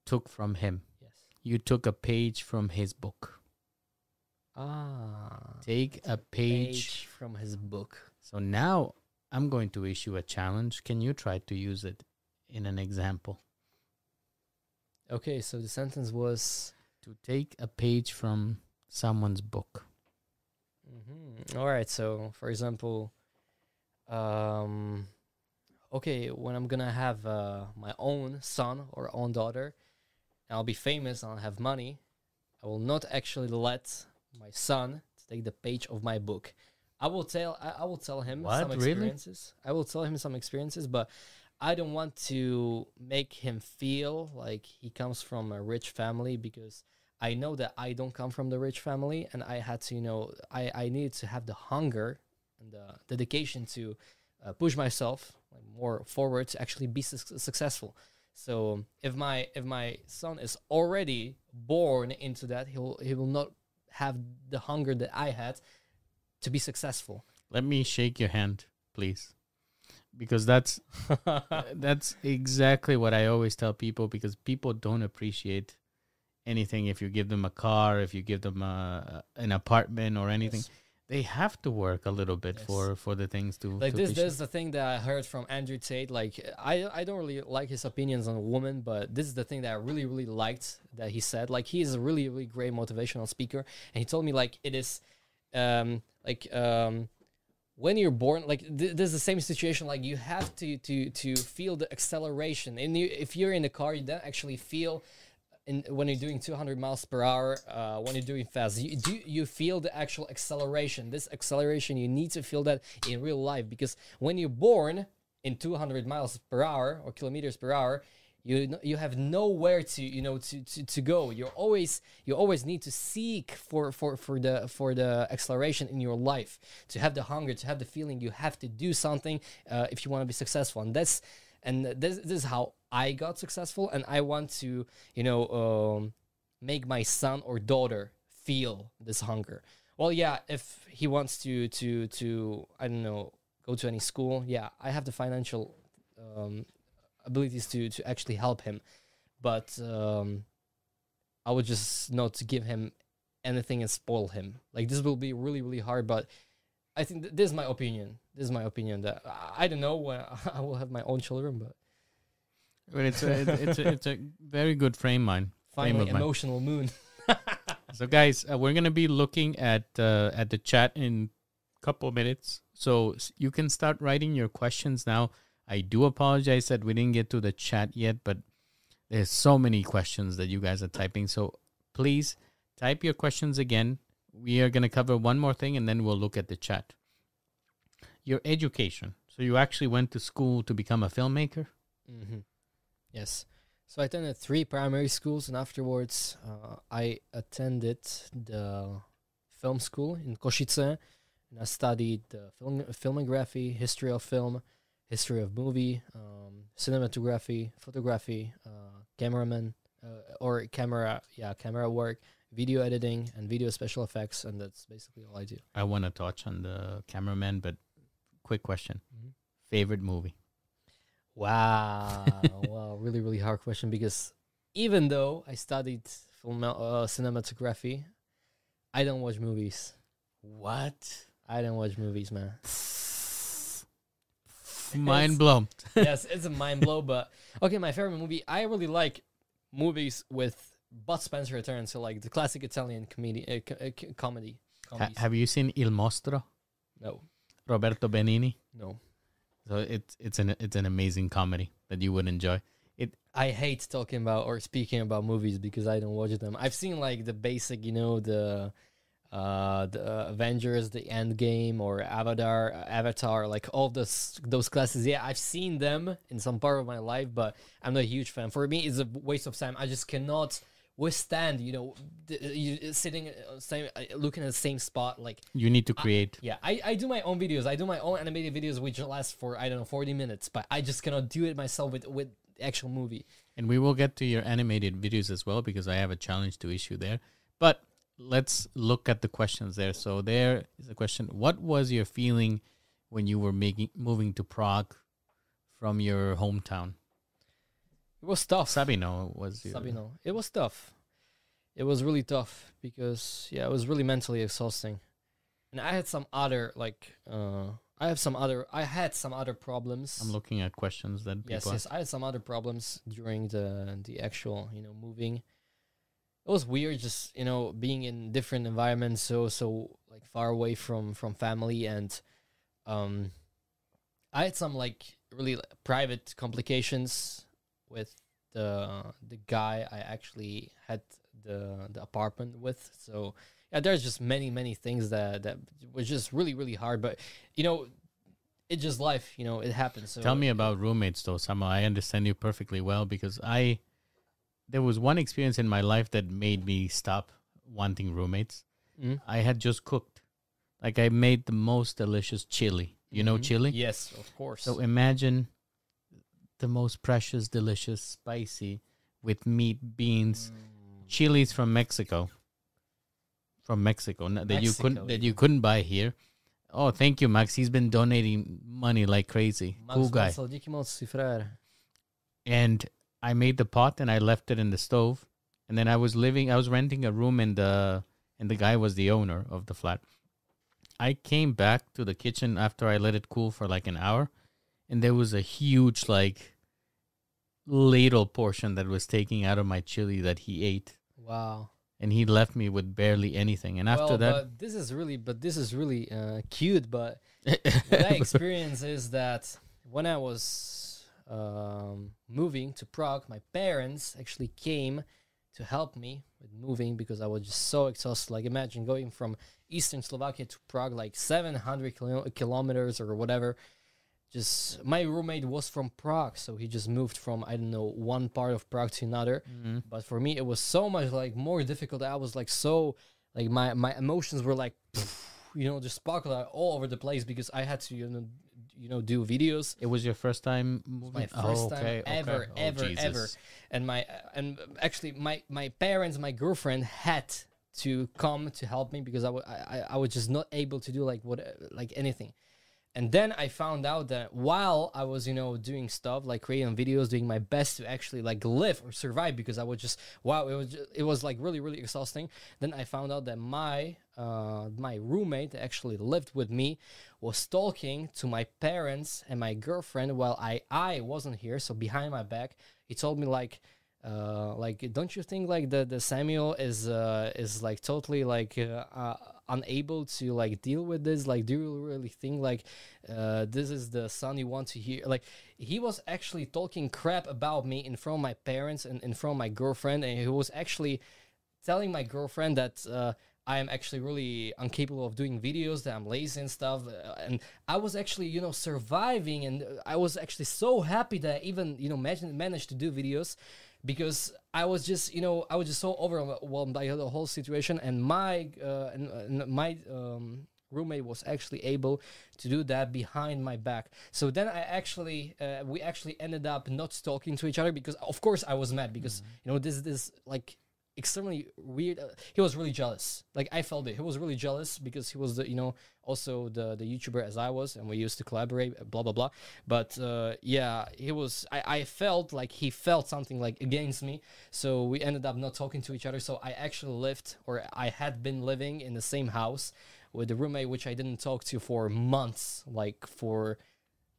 S1: took from him
S2: Yes.
S1: you took a page from his book
S2: Ah.
S1: take a page
S2: Page from his book.
S1: So now I'm going to issue a challenge. Can you try to use it in an example?
S2: Okay, so the sentence was.
S1: To take a page from someone's book.
S2: mhm. All right. So, for example, um, okay, when I'm gonna have uh, my own son or own daughter, and I'll be famous and I'll have money, I will not actually let my son take the page of my book. I will tell I, I will tell him
S1: What?
S2: some
S1: Really?
S2: experiences. I will tell him some experiences, but I don't want to make him feel like he comes from a rich family because I know that I don't come from the rich family and I had to, you know, I, I needed to have the hunger and the dedication to uh, push myself like, more forward to actually be suc successful. So if my if my son is already born into that, he'll he will not have the hunger that I had to be successful.
S1: Let me shake your hand, please. Because that's [laughs] that's exactly what I always tell people because people don't appreciate anything if you give them a car, if you give them a, an apartment or anything.
S2: Yes.
S1: They have to work a little bit
S2: Yes.
S1: for for the things to
S2: like
S1: to
S2: this
S1: appreciate.
S2: this is the thing that I heard from Andrew Tate. Like I I don't really like his opinions on women, but this is the thing that I really really liked that he said. Like he is a really really great motivational speaker, and he told me like it is, um like um when you're born like th- this is the same situation like you have to to to feel the acceleration. And you, if you're in the car you don't actually feel in, when you're doing 200 miles per hour uh, when you're doing fast you do you feel the actual acceleration? This acceleration you need to feel that in real life because when you're born in 200 miles per hour or kilometers per hour you you have nowhere to you know to, to, to go. You're always you always need to seek for, for for the for the acceleration in your life. To have the hunger to have the feeling you have to do something uh, if you want to be successful. And that's and this, this is how i got successful. And i want to you know um, make my son or daughter feel this hunger. Well yeah if he wants to to to i don't know go to any school yeah i have the financial um, abilities to to actually help him but um i would just not give him anything and spoil him like this will be really really hard but i think th- this is my opinion this is my opinion that i I don't know when [laughs] i will have my own children but
S1: But it's a, it's a, it's a very good frame. Frame
S2: finally emotional moon [laughs]
S1: So guys, uh, we're gonna be looking at uh, at the chat in a couple minutes. So you can start writing your questions now. I do apologize that we didn't get to the chat yet, but there's so many questions that you guys are typing. So please type your questions again. We are gonna cover one more thing, and then we'll look at the chat. Your education. So you actually went to school to become a filmmaker.
S2: hmm Yes. So I attended three primary schools, and afterwards, uh, I attended the film school in Košice, and I studied uh, film filmography, history of film, history of movie, um, cinematography, photography, uh, cameraman, uh, or camera, yeah, camera work, video editing, and video special effects, and that's basically all I do.
S1: I want to touch on the cameraman, but quick question: favorite movie.
S2: Wow, [laughs] wow, really, really hard question because even though I studied film uh, cinematography, I don't watch movies.
S1: What?
S2: I don't watch movies, man. [laughs]
S1: Mind blown.
S2: yes, it's a mind blow, but okay, my favorite movie. I really like movies with Bud Spencer returns, so like the classic Italian comedy, uh, uh, c- comedy.
S1: Ha- have you seen Il Mostro?
S2: no,
S1: Roberto Benigni.
S2: no.
S1: So it's it's an it's an amazing comedy that you would enjoy.
S2: It I hate talking about or speaking about movies because I don't watch them. I've seen like the basic, you know, the uh, the uh, Avengers, the End Game, or Avatar, Avatar, like all those those classes. Yeah, I've seen them in some part of my life, but I'm not a huge fan. For me, it's a waste of time. I just cannot withstand, you know, the, you sitting uh, same, uh, looking at the same spot. Like,
S1: You need to create.
S2: yeah, I, I do my own videos. I do my own animated videos, which last for I don't know 40 minutes, but I just cannot do it myself with with the actual movie.
S1: And we will get to your animated videos as well because I have a challenge to issue there. But let's look at the questions there. So there is a question: What was your feeling when you were making moving to Prague from your hometown?
S2: It was tough.
S1: Sabino was your,
S2: Sabino. It was tough. It was really tough because yeah, it was really mentally exhausting. And I had some other like uh I have some other I had some other problems.
S1: I'm looking at questions that
S2: yes,
S1: people.
S2: yes, I had some other problems during the the actual, you know, moving. It was weird just, you know, being in different environments so so like far away from from family and um I had some like really private complications with the the guy I actually had the the apartment with. So yeah, there's just many many things that that was just really really hard. But you know, it's just life. You know, it happens. So
S1: Tell me about roommates, though, Sama. I understand you perfectly well because I there was one experience in my life that made me stop wanting roommates.
S2: Mhm.
S1: I had just cooked, like I made the most delicious chili. You know
S2: Mhm.
S1: chili.
S2: Yes, of course.
S1: So imagine the most precious, delicious, spicy with meat, beans,
S2: Mm.
S1: chilies from Mexico. From Mexico that you couldn't that you couldn't buy here. Oh, thank you, Max. He's been donating money like crazy. cool guy.
S2: Marcel, díky moc, si frér.
S1: and I made the pot and I left it in the stove. And then I was living, I was renting a room in the, and the guy was the owner of the flat. I came back to the kitchen after I let it cool for like an hour, and there was a huge like ladle portion that was taking out of my chili that he ate,
S2: Wow.
S1: and he left me with barely anything. And after
S2: well,
S1: that,
S2: this is really, but this is really uh, cute. But [laughs] what I experienced is that when I was um, moving to Prague, my parents actually came to help me with moving because I was just so exhausted. Like, imagine going from eastern Slovakia to Prague, like 700 kilo- kilometers or whatever. Just my roommate was from Prague, so he just moved from I don't know one part of Prague to another.
S1: Mhm.
S2: But for me, it was so much like more difficult. I was like so like my my emotions were like you know just sparkle out all over the place because I had to you know you know do videos
S1: it was your first time moving.
S2: my first
S1: Oh, okay,
S2: time ever,
S1: okay. Oh,
S2: ever, ever. And my and actually my my parents my girlfriend had to come to help me because I wa- I, I- I was just not able to do like what like anything and then I found out that while I was you know doing stuff like creating videos doing my best to actually like live or survive because I was just wow it was just, it was like really really exhausting then I found out that my uh my roommate that actually lived with me was talking to my parents and my girlfriend while I I wasn't here so behind my back he told me like uh like don't you think like the the Samuel is uh is like totally like uh, uh unable to like deal with this? Like do you really think like uh this is the son you want to hear? Like he was actually talking crap about me in front of my parents and in front of my girlfriend and he was actually telling my girlfriend that uh, I am actually really incapable of doing videos, that I'm lazy and stuff. Uh, and I was actually, you know, surviving, and uh, I was actually so happy that I even, you know, managed, managed to do videos because I was just, you know, I was just so overwhelmed by the whole situation. And my, uh, and, and my, um, roommate was actually able to do that behind my back so then i actually uh, we actually ended up not talking to each other because of course i was mad because you know this this like extremely weird uh, he was really jealous. Like i felt it. He was really jealous because he was the you know also the the youtuber as i was and we used to collaborate blah blah blah. But uh yeah he was i i felt like he felt something like against me. So we ended up not talking to each other. So i actually lived or i had been living in the same house with a roommate which i didn't talk to for months like for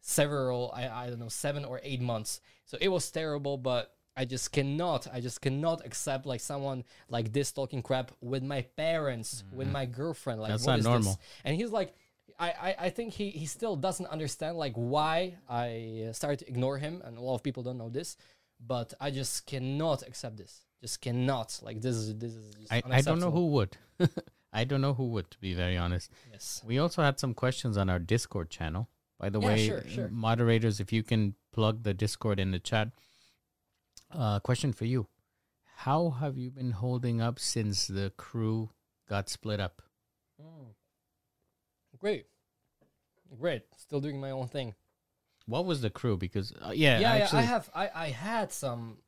S2: several I, I don't know seven or eight months. So it was terrible but i just cannot i just cannot accept like someone like this talking crap with my parents with mm-hmm. my girlfriend like
S1: That's
S2: what
S1: not
S2: is this?
S1: normal.
S2: and he's like I, I, I think he, he still doesn't understand like why I started to ignore him and a lot of people don't know this but I just cannot accept this just cannot like this is this is just
S1: I, I don't know who would. [laughs] I don't know who would, to be very honest.
S2: Yes.
S1: We also had some questions on our Discord channel. By the
S2: Yeah,
S1: way,
S2: sure, sure.
S1: moderators, if you can plug the Discord in the chat. Uh, question for you: How have you been holding up since the crew got split up?
S2: Great. Great. Still doing my own thing.
S1: What was the crew? Because uh, yeah,
S2: yeah,
S1: actually,
S2: yeah, I have I, I had some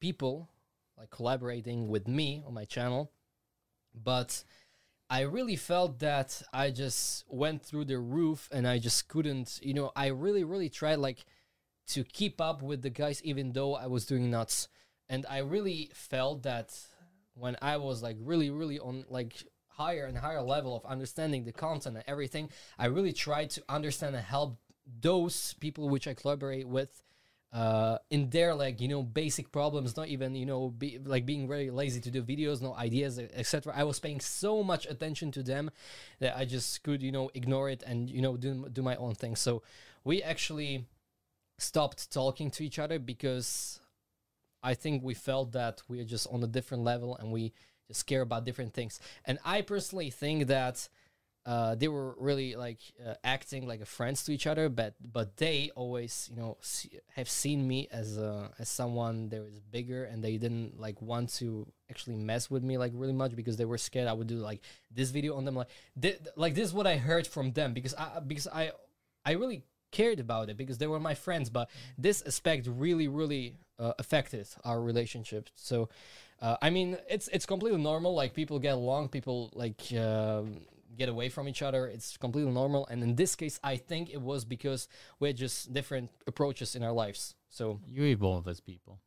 S2: people like collaborating with me on my channel, but I really felt that I just went through the roof and I just couldn't, you know, I really, really tried like to keep up with the guys even though I was doing nuts. And I really felt that when I was like really, really on like higher and higher level of understanding the content and everything, I really tried to understand and help those people which I collaborate with uh in their like you know basic problems not even you know be, like being very lazy to do videos no ideas etc i was paying so much attention to them that i just could you know ignore it and you know do, do my own thing so we actually stopped talking to each other because i think we felt that we are just on a different level and we just care about different things. And i personally think that uh, they were really like uh, acting like a friends to each other, but but they always you know see, have seen me as a, as someone that was bigger, and they didn't like want to actually mess with me like really much because they were scared I would do like this video on them. Like thi- like this is what I heard from them because I because I I really cared about it because they were my friends, but this aspect really really uh, affected our relationship. So. Uh, I mean, it's it's completely normal. Like people get along, people like um, get away from each other. It's completely normal. And in this case, I think it was because we had just different approaches in our lives. So
S1: you evolve as people.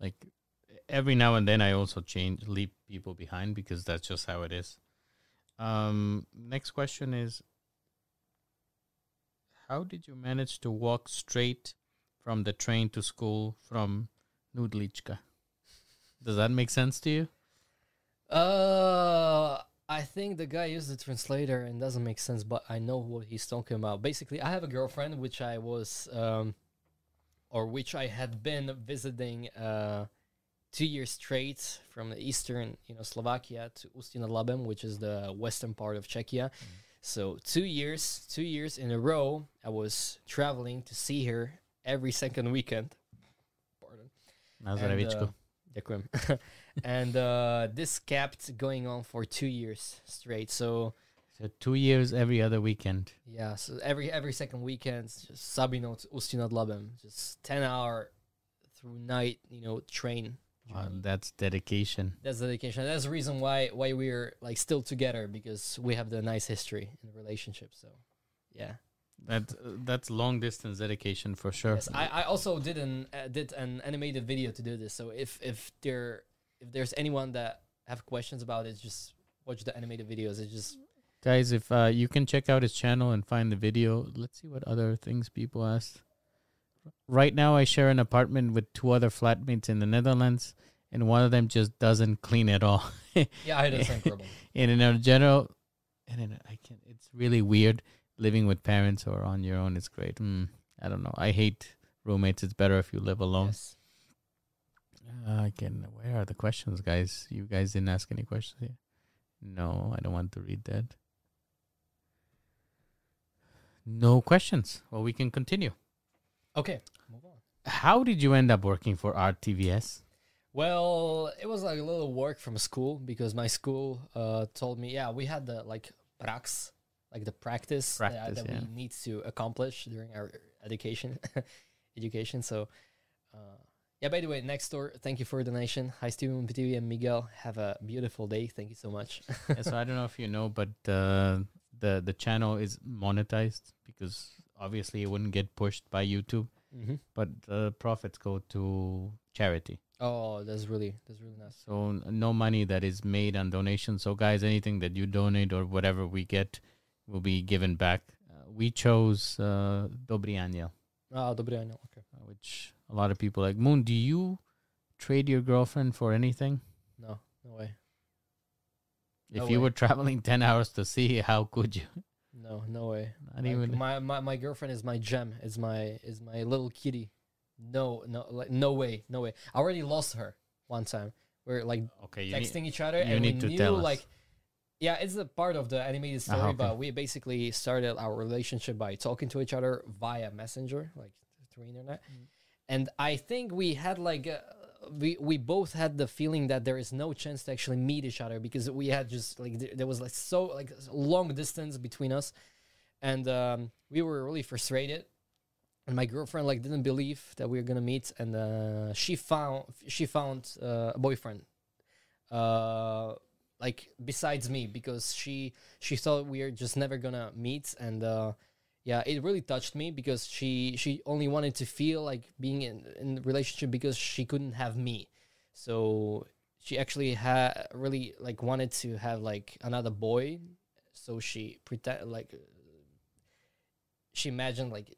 S1: Like every now and then, I also change, leave people behind because that's just how it is. Um, next question is: How did you manage to walk straight from the train to school from Nudlička? Does that make sense to you?
S2: Uh, I think the guy used the translator and doesn't make sense, but I know what he's talking about. Basically, I have a girlfriend which I was, um, or which I had been visiting, uh, two years straight from the eastern, you know, Slovakia to Ústí nad Labem, which is the western part of Czechia. So two years, two years in a row, I was traveling to see her every second weekend. Pardon.
S1: Nazarevičko.
S2: uh, [laughs] and uh, this kept going on for two years straight. So
S1: so two years every other weekend.
S2: yeah, so every every second weekend, just Sabino to Ústí nad Labem, just ten hour through night, you know, train.
S1: Wow, that's dedication.
S2: That's dedication. That's the reason why why we're like still together because we have the nice history in the relationship. So yeah.
S1: That that's long distance dedication for sure.
S2: Yes, I, I also did an uh, did an animated video to do this. So if if there if there's anyone that have questions about it, just watch the animated videos. It's just
S1: Guys, if uh, you can check out his channel and find the video, let's see what other things people asked. Right now, I share an apartment with two other flatmates in the Netherlands, and one of them just doesn't clean at all. [laughs]
S2: yeah, I same [laughs]
S1: and in a general, and in a, I can It's really weird living with parents or on your own. It's great. Mm, I don't know. I hate roommates. It's better if you live alone.
S2: Yes.
S1: Uh, again, where are the questions, guys? You guys didn't ask any questions here. No, I don't want to read that. No questions. Well, we can continue.
S2: Okay. Move on.
S1: How did you end up working for RTVS?
S2: Well, it was like a little work from school because my school uh, told me, yeah, we had the like prax, like the practice, that-
S1: Practice,
S2: that,
S1: yeah.
S2: we need to accomplish during our education. [laughs] education. So, uh, yeah. By the way, next door, thank you for your donation. Hi, Steven Petivi and Miguel. Have a beautiful day. Thank you so much.
S1: Yeah, so I don't know if you know, but uh, the the channel is monetized because obviously it wouldn't get pushed by YouTube,
S2: hmm
S1: but the profits go to charity.
S2: Oh, that's really that's really nice.
S1: So n- no money that is made on donations. So guys, anything that you donate or whatever we get will be given back. Uh, we chose uh, Dobrý anjel,
S2: Ah, dobrý anjel. Okay.
S1: uh, which a lot of people like. Moon, do you trade your girlfriend for anything?
S2: No, no way.
S1: If
S2: No
S1: you
S2: way.
S1: were [laughs] traveling ten hours to see, how could you?
S2: No, no way.
S1: Not
S2: Like,
S1: even.
S2: my, my my girlfriend is my gem. Is my is my little kitty. No, no, like no way, no way. I already lost her one time. We're like
S1: Okay, you need,
S2: texting each other, and we knew
S1: tell us.
S2: like Yeah, it's a part of the animated story,
S1: Ah, okay.
S2: but we basically started our relationship by talking to each other via Messenger, like through internet. And I think we had like we we both had the feeling that there is no chance to actually meet each other because we had just like there, was like so like long distance between us, and um, we were really frustrated. And my girlfriend like didn't believe that we were gonna meet, and uh, she found she found uh, a boyfriend uh like besides me because she she thought we are just never gonna meet. And uh yeah it really touched me because she she only wanted to feel like being in in relationship because she couldn't have me so she actually had really like wanted to have like another boy so she pretend like she imagined like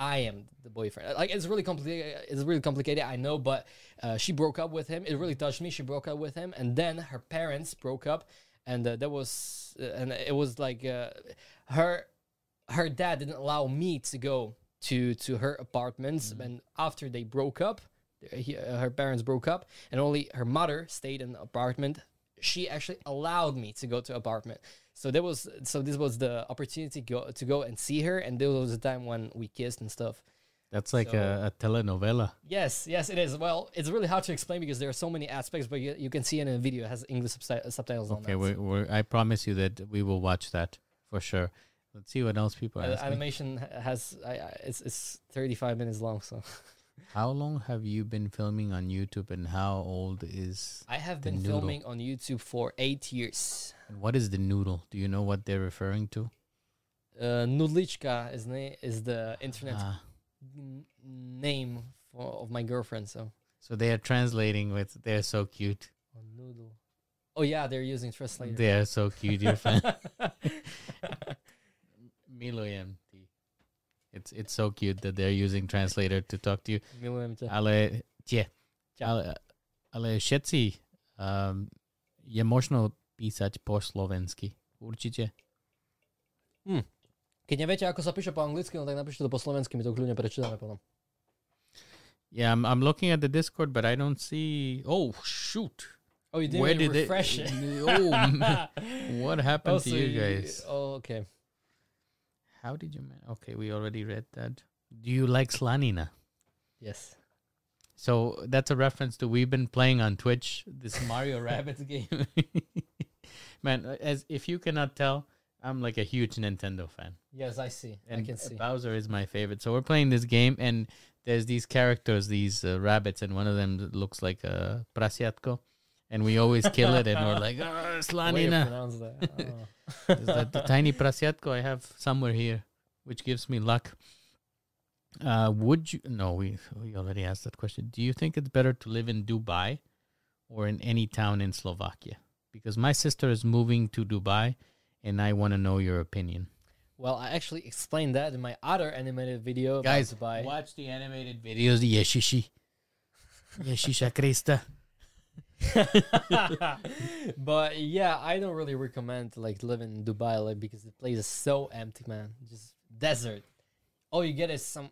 S2: I am the boyfriend. Like it's really complicated. It's really complicated. I know, but uh, she broke up with him. It really touched me. She broke up with him, and then her parents broke up, and uh, that was uh, and it was like uh, her her dad didn't allow me to go to to her apartments, and after they broke up, he, uh, her parents broke up, and only her mother stayed in the apartment. She actually allowed me to go to apartment. So there was so this was the opportunity go, to go and see her, and there was a time when we kissed and stuff.
S1: That's like
S2: So-
S1: a, a telenovela.
S2: Yes, yes, it is. Well, it's really hard to explain because there are so many aspects, but you, you can see in the video. It has English subti- subtitles on
S1: Okay,
S2: that.
S1: we're, we're, I promise you that we will watch that for sure. Let's see what else people
S2: Uh, animation has I, I, it's it's 35 minutes long, so [laughs]
S1: How long have you been filming on YouTube, and how old is?
S2: I have been
S1: noodle.
S2: filming on YouTube for eight years.
S1: And what is the noodle? Do you know what they're referring to?
S2: Uh, Nudlička is na- is the internet
S1: Ah,
S2: n- name for, of my girlfriend. So
S1: so they are translating with. They're so cute.
S2: oh, noodle. Oh yeah, they're using translator.
S1: They are so cute. Your fan. [laughs] Milujem. It's it's so cute that they're using translator to talk to you.
S2: Milujem ťa.
S1: Ale tie, ale, ale všetci um, je možno písať po slovensky. Určite.
S2: Keď neviete, ako sa píše po anglicky, no tak napíšte to po slovensky, my to kľudne prečítame potom.
S1: Yeah, I'm, I'm looking at the Discord, but I don't see. Oh shoot!
S2: Oh, you didn't
S1: Where did
S2: refresh it.
S1: Oh. [laughs] What happened
S2: Oh,
S1: to
S2: so
S1: you guys?
S2: Oh, okay.
S1: How did you? Man- okay, we already read that. Do you like Slanina?
S2: Yes.
S1: So that's a reference to we've been playing on Twitch this Mario [laughs] Rabbids game. [laughs] Man, as if you cannot tell, I'm like a huge Nintendo fan.
S2: Yes, I see.
S1: And
S2: I can see.
S1: Bowser is my favorite. So we're playing this game, and there's these characters, these uh, rabbits, and one of them looks like a prasiatko, and we always kill it, and we're like, [laughs] "Ah,
S2: to
S1: Slanina.
S2: that. [laughs] Oh.
S1: Is that the tiny prasiatko I have somewhere here, which gives me luck. Uh, would you? No, we we already asked that question. Do you think it's better to live in Dubai or in any town in Slovakia? Because my sister is moving to Dubai, and I want to know your opinion.
S2: Well, I actually explained that in my other animated video.
S1: Guys,
S2: Dubai.
S1: watch the animated videos. Yeshishi, Yeshisha Krista. [laughs]
S2: but yeah, I don't really recommend like living in Dubai like because the place is so empty, man. Just desert. All you get is some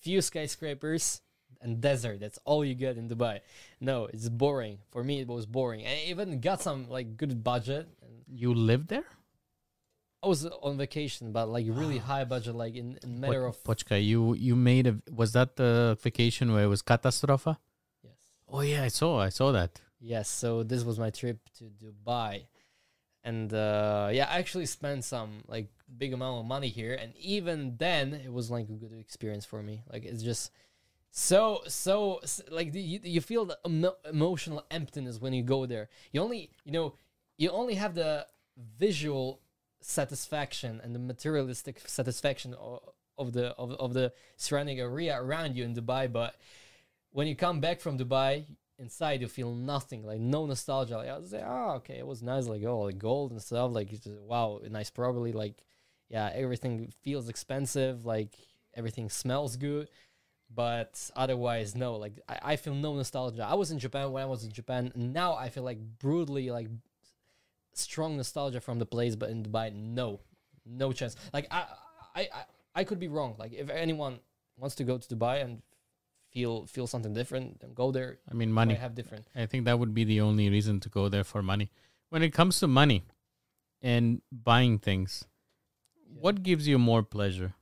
S2: few skyscrapers and desert. That's all you get in Dubai. No, it's boring. For me, it was boring. I even got some like good budget. And
S1: You live there?
S2: I was on vacation, but like really high [gasps] budget, like in, in matter of
S1: Počkaj, you you made a was that the vacation where it was katastrofa? Oh yeah, I saw I saw that.
S2: Yes, so this was my trip to Dubai. And uh, yeah, I actually spent some like big amount of money here, and even then, it was like a good experience for me. Like it's just so so like the- you, you feel the emo- emotional emptiness when you go there. You only you know you only have the visual satisfaction and the materialistic satisfaction of, of the of, of the surrounding area around you in Dubai, but when you come back from Dubai, inside you feel nothing, like no nostalgia. Like, I was like, oh, okay, it was nice, like oh, like gold and stuff, like just, wow, nice, probably like yeah, everything feels expensive, like everything smells good, but otherwise no, like I, I feel no nostalgia. I was in Japan when I was in Japan. Now I feel like brutally like strong nostalgia from the place, but in Dubai, no, no chance. Like I, I, I, I could be wrong. Like if anyone wants to go to Dubai and feel feel something different, and go there.
S1: I mean, money.
S2: have different.
S1: I think that would be the only reason to go there for money. When it comes to money, and buying things.
S2: Yeah.
S1: What gives you more pleasure?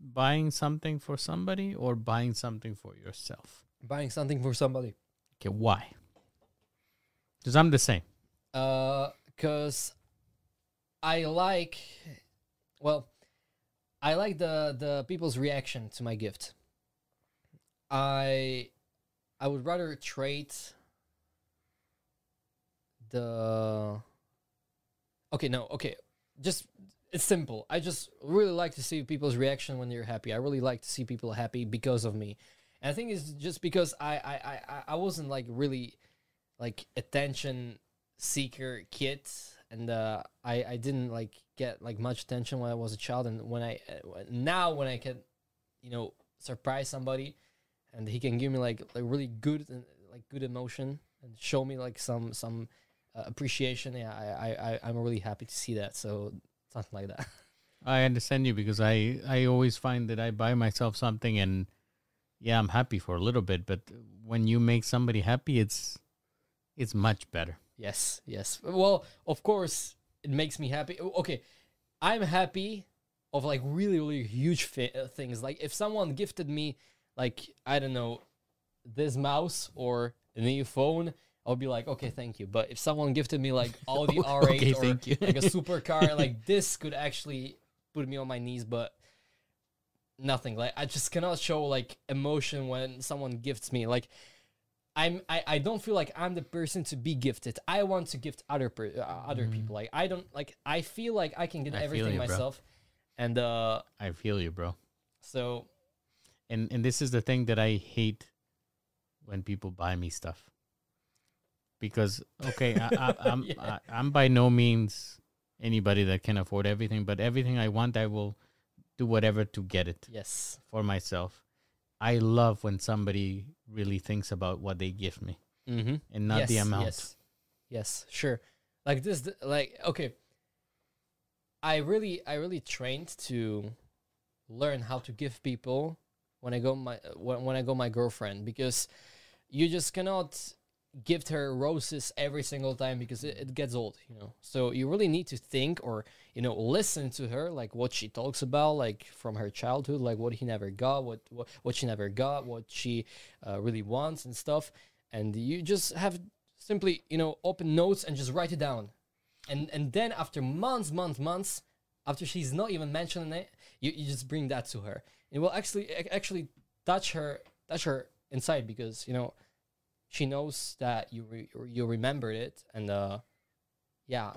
S1: Buying something for somebody or buying something for yourself?
S2: buying something for somebody?
S1: Okay, why? Because I'm the same.
S2: Uh, cause I like, well, I like the the people's reaction to my gift. I, I would rather trade the. Okay, no, okay, just it's simple. I just really like to see people's reaction when they're happy. I really like to see people happy because of me, and I think it's just because I I I I- wasn't like really like attention seeker kid and uh, I I didn't like get like much attention when I was a child and when I uh, now when I can you know surprise somebody and he can give me like like really good and like good emotion and show me like some some uh, appreciation yeah I, I I'm really happy to see that so something like that [laughs]
S1: I understand you because I I always find that I buy myself something and yeah, I'm happy for a little bit, but when you make somebody happy, it's it's much better.
S2: Yes, yes. Well, of course, it makes me happy. Okay, I'm happy of like really, really huge uh, things. Like if someone gifted me, like I don't know, this mouse or a new phone, I'll be like, okay, thank you. But if someone gifted me like [laughs] Audi R8
S1: Okay,
S2: or like a [laughs] supercar, [laughs] like this could actually put me on my knees, but nothing. Like I just cannot show like emotion when someone gifts me. Like I'm I, I don't feel like I'm the person to be gifted. I want to gift other per, uh, other people. Like I don't like I feel like I can get
S1: Mm. I
S2: everything
S1: you, bro.
S2: myself. And uh
S1: I feel you, bro.
S2: so
S1: And and this is the thing that I hate when people buy me stuff. Because okay, I, [laughs] I'm
S2: Yeah.
S1: I'm by no means anybody that can afford everything, but everything I want, I will do whatever to get it
S2: yes.
S1: for myself. I love when somebody really thinks about what they give me
S2: Mm-hmm.
S1: and not the amount.
S2: Yes. Yes, sure. Like this like okay. I really I really trained to learn how to give people when I go my when, when I go my girlfriend because you just cannot gift her roses every single time because it, it gets old, you know. So you really need to think or you know listen to her like what she talks about like from her childhood like what he never got what what, what she never got what she uh, really wants and stuff. And you just have simply you know open notes and just write it down. And and then after months months months after she's not even mentioning it you, you just bring that to her it will actually actually touch her touch her inside because you know she knows that you re- you remembered it and uh yeah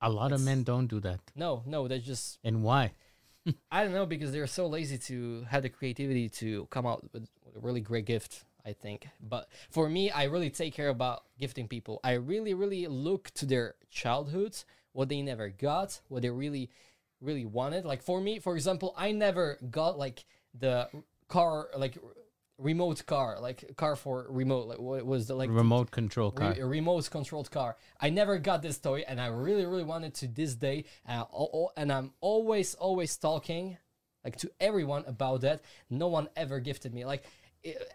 S1: A lot of men don't do that.
S2: no no they just
S1: And why? [laughs]
S2: I don't know because they're so lazy to have the creativity to come out with, with a really great gift. I think, but for me, I really take care about gifting people. I really, really look to their childhoods, what they never got, what they really, really wanted. Like for me, for example, I never got like the car, like remote car, like car for remote. Like what was the like
S1: Remote control car.
S2: Re- a remote controlled car. I never got this toy, and I really, really wanted to this day. I, al- al- and I'm always, always talking like to everyone about that. No one ever gifted me like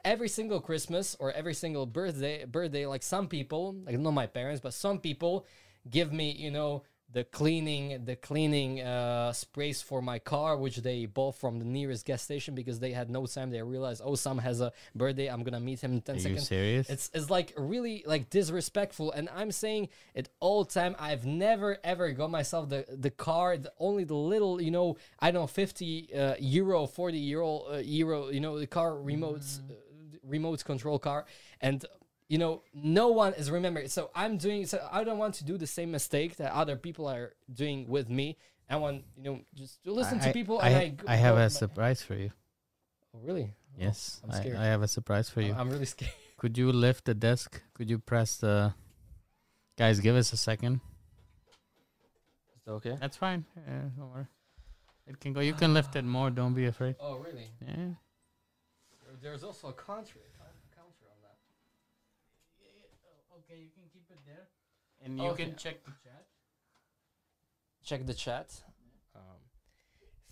S2: every single Christmas or every single birthday. Birthday, like some people, like not my parents, but some people give me, you know. The cleaning, the cleaning uh, sprays for my car, which they bought from the nearest gas station because they had no time. They realized, oh, Sam has a birthday. I'm gonna meet him in ten
S1: Are you
S2: seconds.
S1: serious?
S2: It's it's like really like disrespectful, and I'm saying it all time. I've never ever got myself the the car, the, only the little you know I don't know fifty uh, euro, forty euro uh, euro you know the car remotes uh, remote control car, and you know no one is remembering. So I'm doing so I don't want to do the same mistake that other people are doing with me. I want you know just to listen to people.
S1: I,
S2: and
S1: I,
S2: I, go-
S1: I have a surprise for you.
S2: Oh, really?
S1: Yes,
S2: I'm
S1: I,
S2: scared.
S1: I have a surprise for you.
S2: I'm really scared. [laughs]
S1: Could you lift the desk? Could you press the? Guys, give us a second.
S2: Is that okay?
S1: That's fine. Uh, don't worry. It can go. You can lift it more. Don't be afraid.
S2: Oh, really?
S1: Yeah.
S2: There's also a counter, counter on that.
S1: Okay, you can keep it there, and
S2: you can
S1: check the chat.
S2: Check the chat. Um,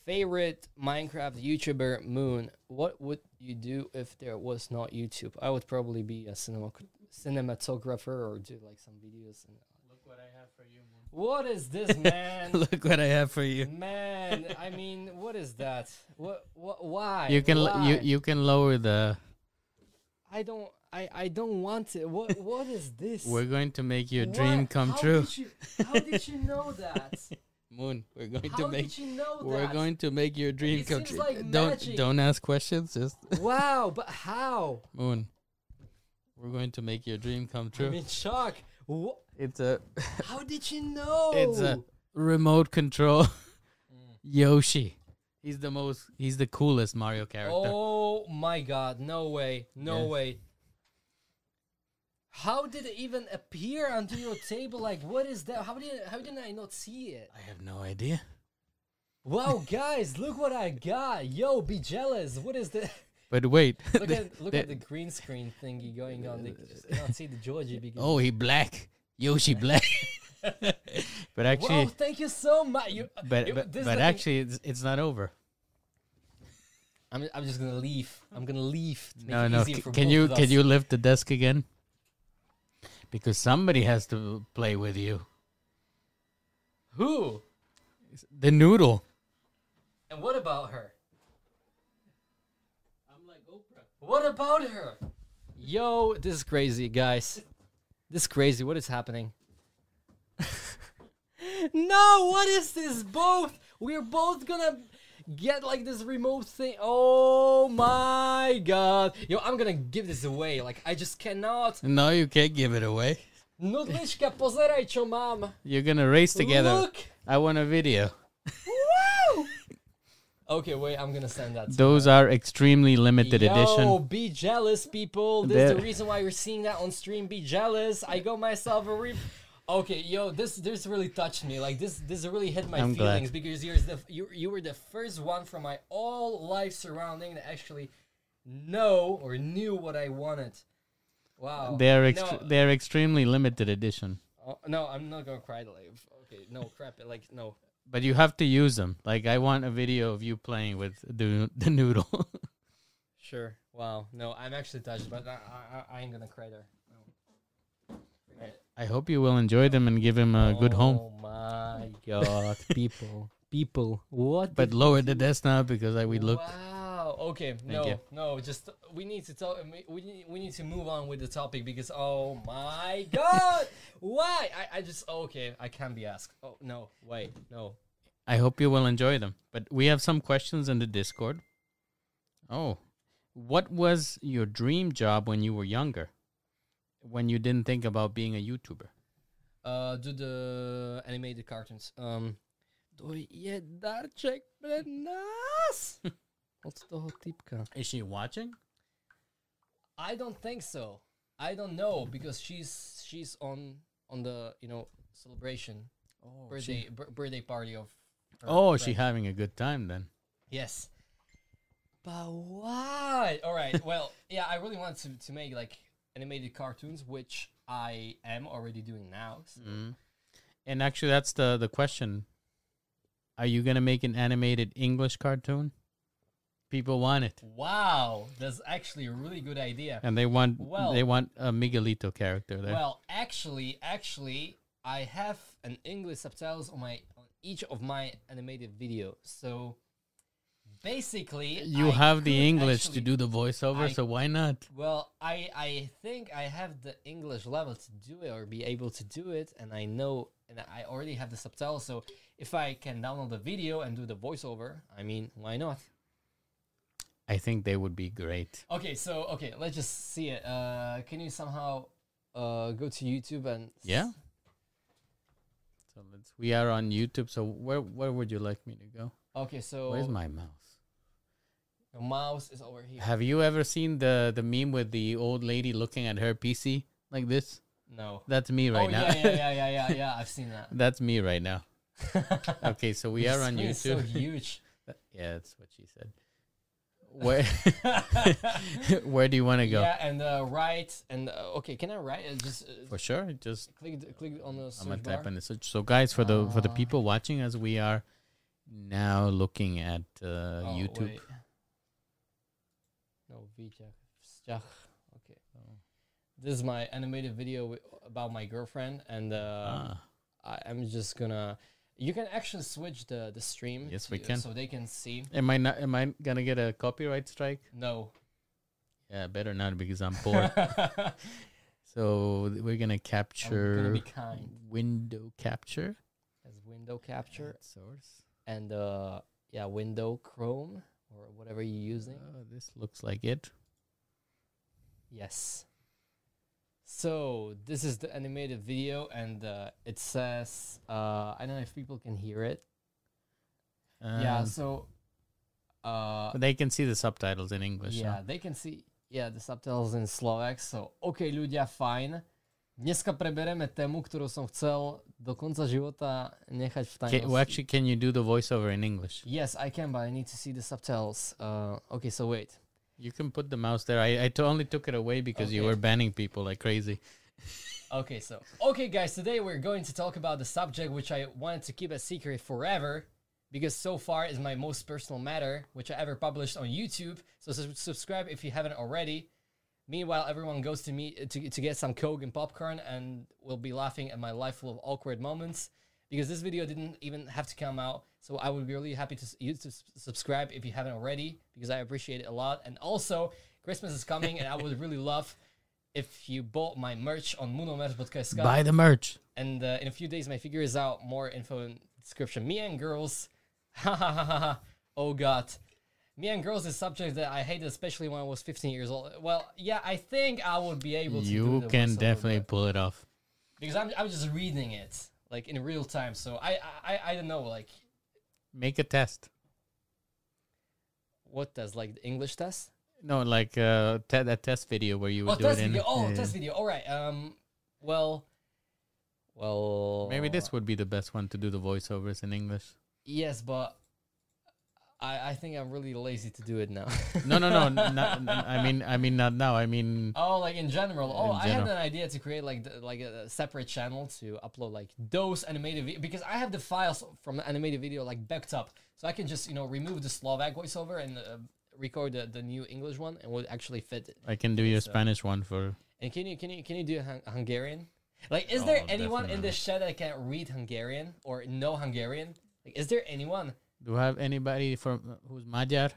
S2: favorite Minecraft YouTuber Moon. What would you do if there was not YouTube? I would probably be a cinema cinematographer or do like some videos. And,
S1: what I have for you,
S2: What is this, [laughs] man?
S1: Look what I have for you.
S2: man, I [laughs] mean, what is that? What? What? Why?
S1: You can l- you you can lower the.
S2: I don't. I. I don't want it. What? What is [laughs] this?
S1: We're going to make your
S2: What?
S1: dream come
S2: How
S1: true.
S2: Did you, how did you know that? [laughs]
S1: Moon, we're going
S2: How
S1: to make
S2: you know
S1: we're
S2: that?
S1: going to make your dream
S2: It
S1: come true.
S2: like
S1: don't
S2: magic.
S1: don't ask questions. Just [laughs]
S2: Wow, but how?
S1: Moon. We're going to make your dream come true.
S2: I'm in shock. Wha
S1: It's a
S2: How did you know?
S1: it's a remote control. Yoshi. He's the most. He's the coolest Mario character.
S2: Oh my god, no way, no
S1: Yes.
S2: way. How did it even appear onto your table? Like, what is that? How did how didn't I not see it?
S1: I have no idea.
S2: Wow, [laughs] guys, look what I got! Yo, be jealous. What is that? [laughs]
S1: But wait.
S2: Look at [laughs] look
S1: the-
S2: at the green screen thingy going on. They can't see the Georgie because.
S1: oh, he black. Yoshi black. but actually,
S2: wow, thank you so much. You, uh,
S1: but
S2: you-
S1: but, but actually, it's, it's not over.
S2: I'm I'm just gonna leave. I'm gonna leave.
S1: No, no. Can you can you lift the desk again? Because somebody has to play with you.
S2: Who?
S1: The noodle.
S2: And what about her?
S1: I'm like Oprah.
S2: What about her? Yo, this is crazy, guys. This is crazy. What is happening? [laughs] no, what is this? Both. We're both gonna get like this remote thing. Oh my god. Yo, I'm gonna give this away. Like, I just cannot.
S1: No, you can't give it away.
S2: Nudlička, pozeraj, čo mám.
S1: You're gonna race together.
S2: Look.
S1: I want a video.
S2: Woo! Okay, wait, I'm gonna send that to
S1: Those
S2: her.
S1: are extremely limited
S2: Yo,
S1: edition.
S2: be jealous, people. This is the reason why you're seeing that on stream. Be jealous. I got myself a re. Okay, yo, this this really touched me. Like this this really hit my
S1: I'm glad.
S2: feelings because you're the you you were the first one from my all life surrounding that actually know or knew what I wanted. Wow.
S1: They're ext-
S2: no,
S1: they're extremely limited edition.
S2: oh, no, I'm not gonna cry. Like, okay, no crap. Like no.
S1: But you have to use them. Like I want a video of you playing with the the noodle. [laughs]
S2: Sure. Wow. No, I'm actually touched, but I I, I ain't gonna cry there.
S1: I hope you will enjoy them and give him a good home.
S2: Oh my god, people, people, what?
S1: But lower the desk now because I, we look.
S2: Wow. Okay. no.
S1: you.
S2: No. Just we need to talk. we- We need, we need to move on with the topic because oh my [laughs] god, why? I I just oh, okay. I can't be asked. Oh no. Wait. No.
S1: I hope you will enjoy them. But we have some questions in the Discord. Oh, what was your dream job when you were younger? When you didn't think about being a YouTuber?
S2: Uh, do the animated cartoons. Um, to je darček pre nás. Od [laughs] toho typka.
S1: Is she watching?
S2: I don't think so. I don't know because she's she's on on the you know celebration
S1: Oh,
S2: birthday bir- birthday party of. her
S1: oh, she having a good time then.
S2: yes. But why? All right. [laughs] Well, yeah, I really want to to make like animated cartoons, which I am already doing now. So.
S1: Mm. And actually, that's the the question. Are you gonna make an animated English cartoon? People want it,
S2: Wow, that's actually a really good idea.
S1: and they want
S2: Well-
S1: they want a Miguelito character there.
S2: Well, actually, actually, I have an English subtitles on my on each of my animated videos. So basically,
S1: you
S2: I
S1: have the English
S2: actually-
S1: to do the voiceover,
S2: I-
S1: so why not?
S2: Well, I I think I have the English level to do it or be able to do it, and I know and I already have the subtitles. So if I can download the video and do the voiceover, I mean, why not?
S1: I think they would be great.
S2: Okay, so okay, let's just see it. Uh, can you somehow uh go to YouTube and
S1: Yeah. So let's. We are on YouTube. So where where would you like me to go?
S2: Okay, so
S1: Where's my mouse?
S2: The mouse is over here.
S1: Have you ever seen the the meme with the old lady looking at her PC like this?
S2: No.
S1: That's me right
S2: oh
S1: now.
S2: yeah, yeah, yeah, yeah, yeah, yeah. [laughs] I've seen that.
S1: That's me right now. [laughs] Okay, so we are on
S2: is So
S1: YouTube.
S2: huge.
S1: yeah, that's what she said. Where [laughs] where do you want to go?
S2: Yeah, and uh, right and uh, okay. Can I write? Uh, just uh,
S1: For sure. Just
S2: click click on the
S1: I'm gonna
S2: bar.
S1: type in the search. So guys, for the for the
S2: Uh,
S1: people watching us, we are now looking at uh,
S2: Oh,
S1: YouTube.
S2: wait. No, Vijak. Vzťah. Okay.
S1: Oh.
S2: this is my animated video wi- about my girlfriend, and uh,
S1: ah,
S2: I, I'm just gonna. You can actually switch the the stream.
S1: Yes, we can.
S2: so they can see.
S1: am I not? Am I gonna get a copyright strike?
S2: No.
S1: Yeah, better not because I'm poor. [laughs] so we're gonna
S2: I'm
S1: capture
S2: gonna be kind.
S1: window capture
S2: As window capture
S1: Add source.
S2: and uh yeah, window Chrome or whatever you're using.
S1: Oh, this looks like it.
S2: Yes. So this is the animated video, and uh, it says uh, I don't know if people can hear it. yeah.
S1: Um,
S2: So. Uh,
S1: they can see the subtitles in English.
S2: yeah,
S1: so-
S2: they can see. Yeah, the subtitles in Slovak. So, OK, ľudia, fajn. Dneska prebereme tému, ktorú som chcel do konca života nechať v tajnosti.
S1: well, actually, can you do the voiceover in English?
S2: Yes, I can, but I need to see the subtitles. Uh, okay, so wait.
S1: You can put the mouse there. I, I only took it away because you were banning people like crazy. [laughs]
S2: Okay, so okay, guys. Today we're going to talk about the subject which I wanted to keep a secret forever because so far is my most personal matter which I ever published on YouTube. So subscribe if you haven't already. Meanwhile, everyone goes to me to to get some coke and popcorn, and will be laughing at my life full of awkward moments. Because this video didn't even have to come out, so I would be really happy to you to subscribe if you haven't already, because I appreciate it a lot. And also, Christmas is coming, and I would really love if you bought my merch on munomerch.sk.
S1: Buy the merch.
S2: And uh, in a few days, my figure is out. More info in description. Me and girls. [laughs] Ha ha ha ha ha. Oh god. Me and girls is subject that I hated, especially when I was 15 years old. Well, yeah, I think I would be able to.
S1: You can definitely pull it off.
S2: because I'm I'm just reading it like in real time. So I I I don't know like
S1: Make a test.
S2: what does like the English test.
S1: No, like uh, te- that test video where you
S2: Oh,
S1: would do
S2: test
S1: it in.
S2: video. Oh,
S1: yeah.
S2: test video. All right. Um. Well. Well.
S1: Maybe this would be the best one to do the voiceovers in English.
S2: Yes, but I I think I'm really lazy to do it now. [laughs]
S1: No, no, no. not, I mean, I mean, not now. I mean,
S2: Oh, like in general. Oh,
S1: In
S2: I had an idea to create like the, like a, separate channel to upload like those animated vi- because I have the files from the animated video like backed up, so I can just you know remove the Slovak voiceover and uh, record the, the new English one, and would actually fit it.
S1: I can do your
S2: So-
S1: Spanish one for.
S2: And can you can you can you do Hun- Hungarian? Like, is
S1: Oh,
S2: there anyone in
S1: definitely.
S2: this chat that can read Hungarian or know Hungarian? Like, is there anyone?
S1: Do you have anybody from uh, who's Magyar?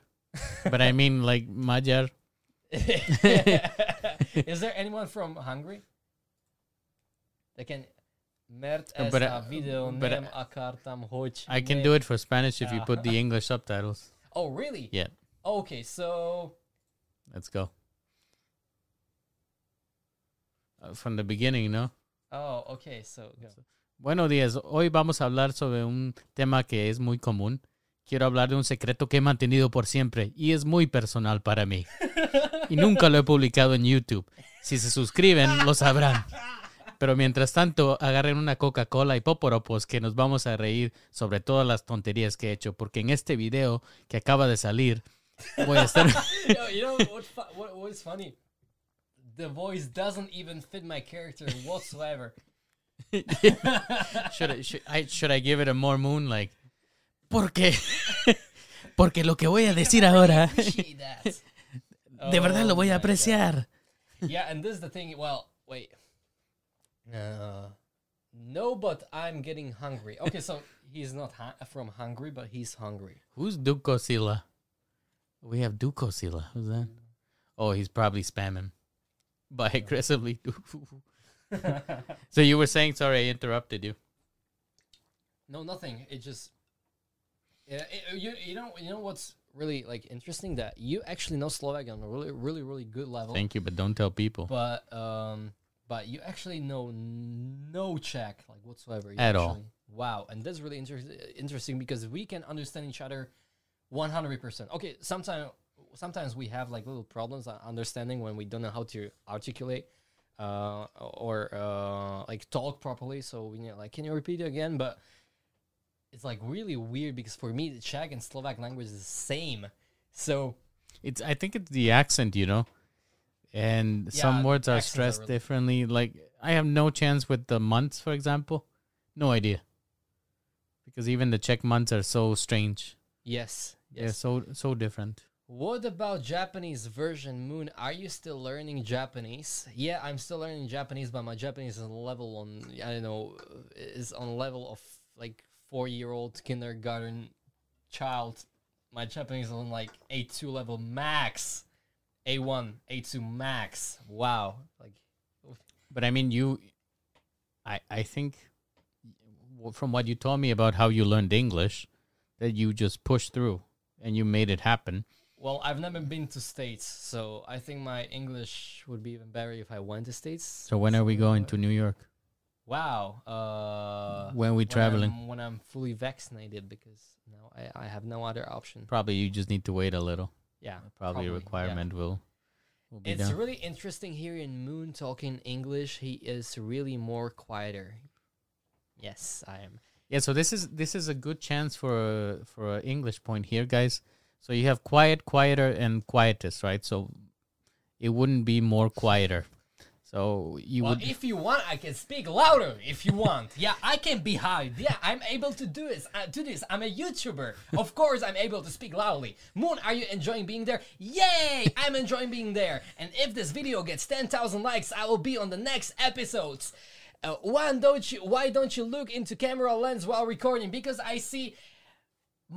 S1: but I mean, like Magyar. [laughs]
S2: is there anyone from Hungary that can mert
S1: Uh,
S2: ezt a
S1: uh,
S2: videó nem akartam, hogy
S1: I can do it for Spanish if you put the English subtitles.
S2: Oh, really?
S1: Yeah,
S2: Okay, so
S1: let's go. Uh, from the beginning, no?
S2: oh, okay, so go.
S1: Buenos días. Hoy vamos a hablar sobre un tema que es muy común. Quiero hablar de un secreto que he mantenido por siempre y es muy personal para mí. Y nunca lo he publicado en YouTube. Si se suscriben, lo sabrán. Pero mientras tanto, agarren una Coca-Cola y poporopos que nos vamos a reír sobre todas las tonterías que he hecho, porque en este video que acaba de salir voy a estar... [laughs]
S2: Yo, you know what, fu- what? What's funny? The voice doesn't even fit my character whatsoever. [laughs]
S1: should, I, should, I, should I give it a more moon like porque [laughs] porque lo que voy a decir ahora [laughs] [laughs] de verdad lo
S2: Oh
S1: voy a apreciar.
S2: Yeah, and this is the thing. Well, wait. Uh, no, but I'm getting hungry. Okay, so he's not hu- from Hungary, but he's hungry.
S1: Who's Dukosila? We have Dukosila. Who's that? Oh, he's probably spamming by aggressively. so you were saying? Sorry, I interrupted you.
S2: no, nothing. It just. Yeah, it, you you know you know what's really like interesting that you actually know Slovak on a really really really good level.
S1: Thank you, but don't tell people.
S2: but um but you actually know no Czech like whatsoever You
S1: At all.
S2: wow and that's really inter- interesting because we can understand each other 100% okay sometimes sometimes we have like little problems uh, understanding when we don't know how to articulate uh or uh like talk properly so we need like can you repeat it again but it's like really weird because for me the Czech and Slovak language is the same so
S1: It's. I think it's the accent, you know, and some words are
S2: accents are
S1: stressed
S2: really-
S1: differently. Like I have no chance with the months, for example. No idea, because even the Czech months are so strange.
S2: yes
S1: They're so so different.
S2: What about Japanese version Moon? Are you still learning Japanese? Yeah, I'm still learning Japanese, but my Japanese is on level on I don't know is on level of like four year old kindergarten child. My Japanese is on like A two level max, A one, A two max. Wow, like
S1: But I mean, you, I I think from what you told me about how you learned English, that you just pushed through and you made it happen.
S2: Well, I've never been to States, so I think my English would be even better if I went to States.
S1: So when are we going to New York?
S2: Wow. Uh,
S1: When we traveling?
S2: I'm, when I'm fully vaccinated, because now I, I have no other option.
S1: Probably you just need to wait a little.
S2: Yeah,
S1: Probably, a
S2: yeah.
S1: requirement will will be
S2: It's
S1: done.
S2: really interesting hearing Moon talking English. He is really more quieter. Yes, I am.
S1: Yeah, so this is this is a good chance for a, for an English point here, guys. So you have quiet, quieter, and quietest, right? So it wouldn't be more quieter. So you
S2: well,
S1: would
S2: if you want, I can speak louder. If you want, yeah, I can be high. Yeah, I'm able to do this. Uh, do this. I'm a YouTuber. Of course, I'm able to speak loudly. Moon, are you enjoying being there? Yay! I'm enjoying being there. And if this video gets 10,000 likes, I will be on the next episodes. Uh, why don't you? Why don't you look into camera lens while recording? Because I see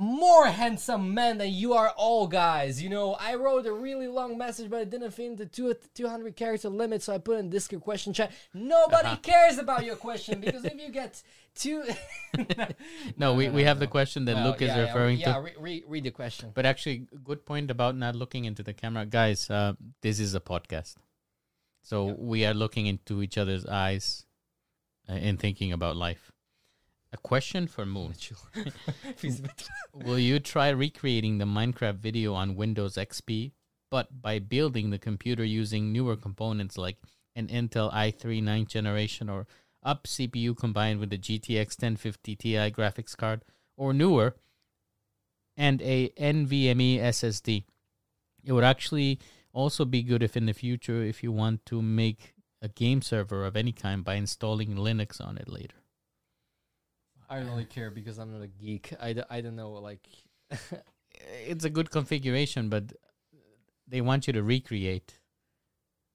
S2: more handsome men than you are all guys. You know, I wrote a really long message, but it didn't fit into two, 200 character limit, so I put in Discord question chat. Nobody cares about your question [laughs] because if you get two. [laughs] [laughs]
S1: no, we,
S2: no,
S1: we
S2: no,
S1: have the question that
S2: Well,
S1: Luke is
S2: yeah, yeah,
S1: referring
S2: yeah,
S1: to.
S2: re- re- read the question.
S1: But actually, good point about not looking into the camera, guys. Uh, this is a podcast, so
S2: Yeah.
S1: we are looking into each other's eyes uh, and thinking about life. A question for Moon: [laughs] [laughs] [laughs] Will you try recreating the Minecraft video on Windows XP, but by building the computer using newer components like an Intel i3 9th generation or up CPU combined with the GTX 1050 Ti graphics card, or newer, and a NVMe SSD? It would actually also be good if in the future, if you want to make a game server of any kind by installing Linux on it later.
S2: I don't really care because I'm not a geek. I, d- I don't know, like. [laughs]
S1: it's a good configuration, but they want you to recreate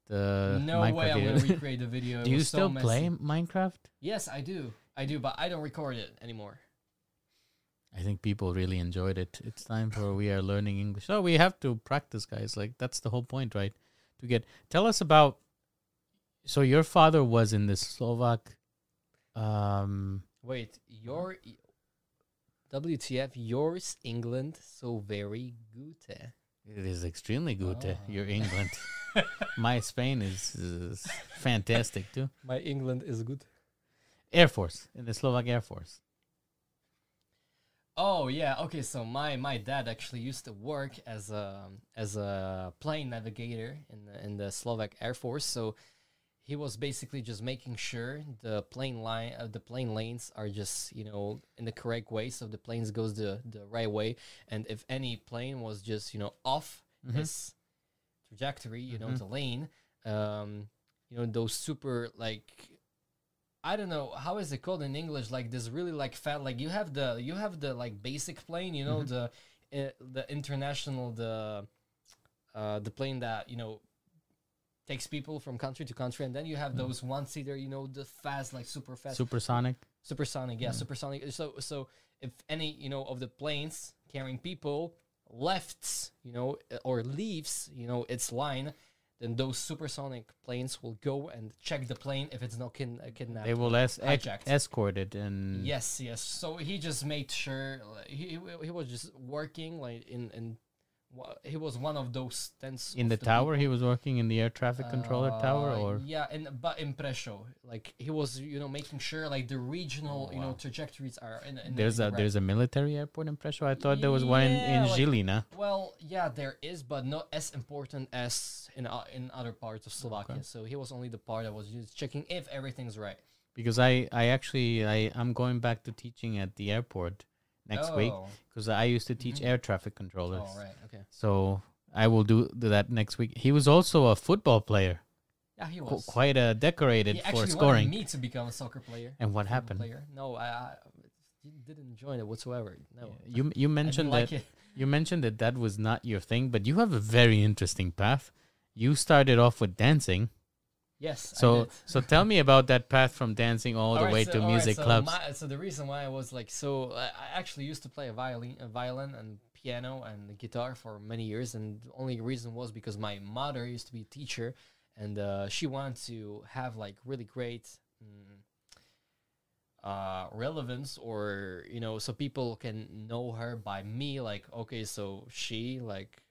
S1: the
S2: no
S1: Minecraft
S2: way I'm going [laughs] to recreate the video.
S1: Do you
S2: was so
S1: still play. Minecraft?
S2: Yes, I do. I do, but I don't record it anymore.
S1: I think people really enjoyed it. It's time for we are learning English. So we have to practice, guys. Like that's the whole point, right? To get tell us about. So your father was in the Slovak. Um,
S2: Wait, your WTF? Yours England so very good.
S1: it is extremely good. uh,
S2: Oh.
S1: Your England, [laughs] my Spain is, is fantastic too.
S2: My England is good.
S1: Air Force in the Slovak Air Force.
S2: Oh yeah, okay. So my my dad actually used to work as a as a plane navigator in the, in the Slovak Air Force. So he was basically just making sure the plane line uh, the plane lanes are just you know in the correct way, so the planes goes the the right way. And if any plane was just you know off
S1: Mhm.
S2: its trajectory, you know
S1: Mhm.
S2: the lane, um, you know those super like I don't know how is it called in English. Like this really like fat. Like you have the you have the like basic plane. You know
S1: Mhm.
S2: the uh, the international the uh the plane that you know takes people from country to country, and then you have
S1: Mhm.
S2: those one seater. You know the fast like super fast
S1: Supersonic.
S2: supersonic. Yeah,
S1: Yeah.
S2: supersonic. So so if any you know of the planes carrying people left you know or leaves you know its line. Then those supersonic planes will go and check the plane if it's not kin- uh, kidnapped.
S1: They will es-
S2: hijacked.
S1: escort it and
S2: Yes, yes. So he just made sure he he was just working like in in he was one of those tens
S1: in
S2: of
S1: the tower. He was working in the air traffic controller tower,
S2: Uh,
S1: or
S2: yeah, and but in Prešov, like he was you know making sure like the regional
S1: Oh,
S2: you know trajectories are in, in
S1: there's
S2: in
S1: a
S2: right-
S1: there's a military airport in Prešov. I thought there was one in, in
S2: like-
S1: Žilina.
S2: Well, yeah, there is, but not as important as in uh, in other parts of Slovakia.
S1: Okay.
S2: So he was only the part that was just checking if everything's right.
S1: because I I actually I I'm going back to teaching at the airport next week
S2: oh.
S1: because I used to teach
S2: Mhm.
S1: air traffic controllers.
S2: Oh, right. Okay.
S1: So I will do that next week. He was also a football player,
S2: Yeah, he
S1: qu-
S2: was.
S1: quite a decorated
S2: he
S1: for scoring.
S2: wanted me to become a soccer player.
S1: And what happened?
S2: Player. No, I, I, didn't enjoy it whatsoever. No,
S1: You you mentioned that
S2: like
S1: you mentioned that that was not your thing, but you have a very interesting path. You started off with dancing.
S2: Yes.
S1: So so tell me about that path from dancing all, the
S2: Alright,
S1: way
S2: so-
S1: to music
S2: so
S1: clubs.
S2: my- so the reason why I was like so I actually used to play a violin, a violin and piano and guitar for many years, and the only reason was because my mother used to be a teacher, and uh, she wanted to have like really great. Mm, uh relevance or you know so people can know her by me like okay so she like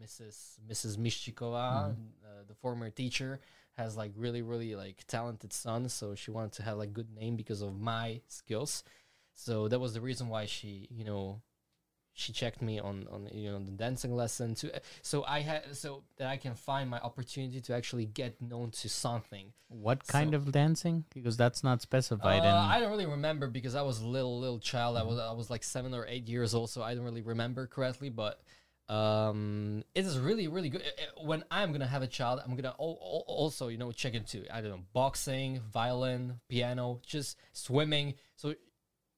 S2: mrs mrs Miščíková
S1: Mhm.
S2: uh, the former teacher has like really really like talented son so she wanted to have like good name because of my skills so that was the reason why she you know she checked me on on you know the dancing lesson to so i had so that i can find my opportunity to actually get known to something
S1: what kind
S2: so-
S1: of dancing? Because that's not specified.
S2: uh,
S1: in,
S2: I don't really remember because I was a little little child. I was I was like seven or eight years old, so I don't really remember correctly. But um, it is really really good. Uh, uh, When I'm gonna have a child, I'm gonna al- al- also you know check into I don't know boxing, violin, piano, just swimming. So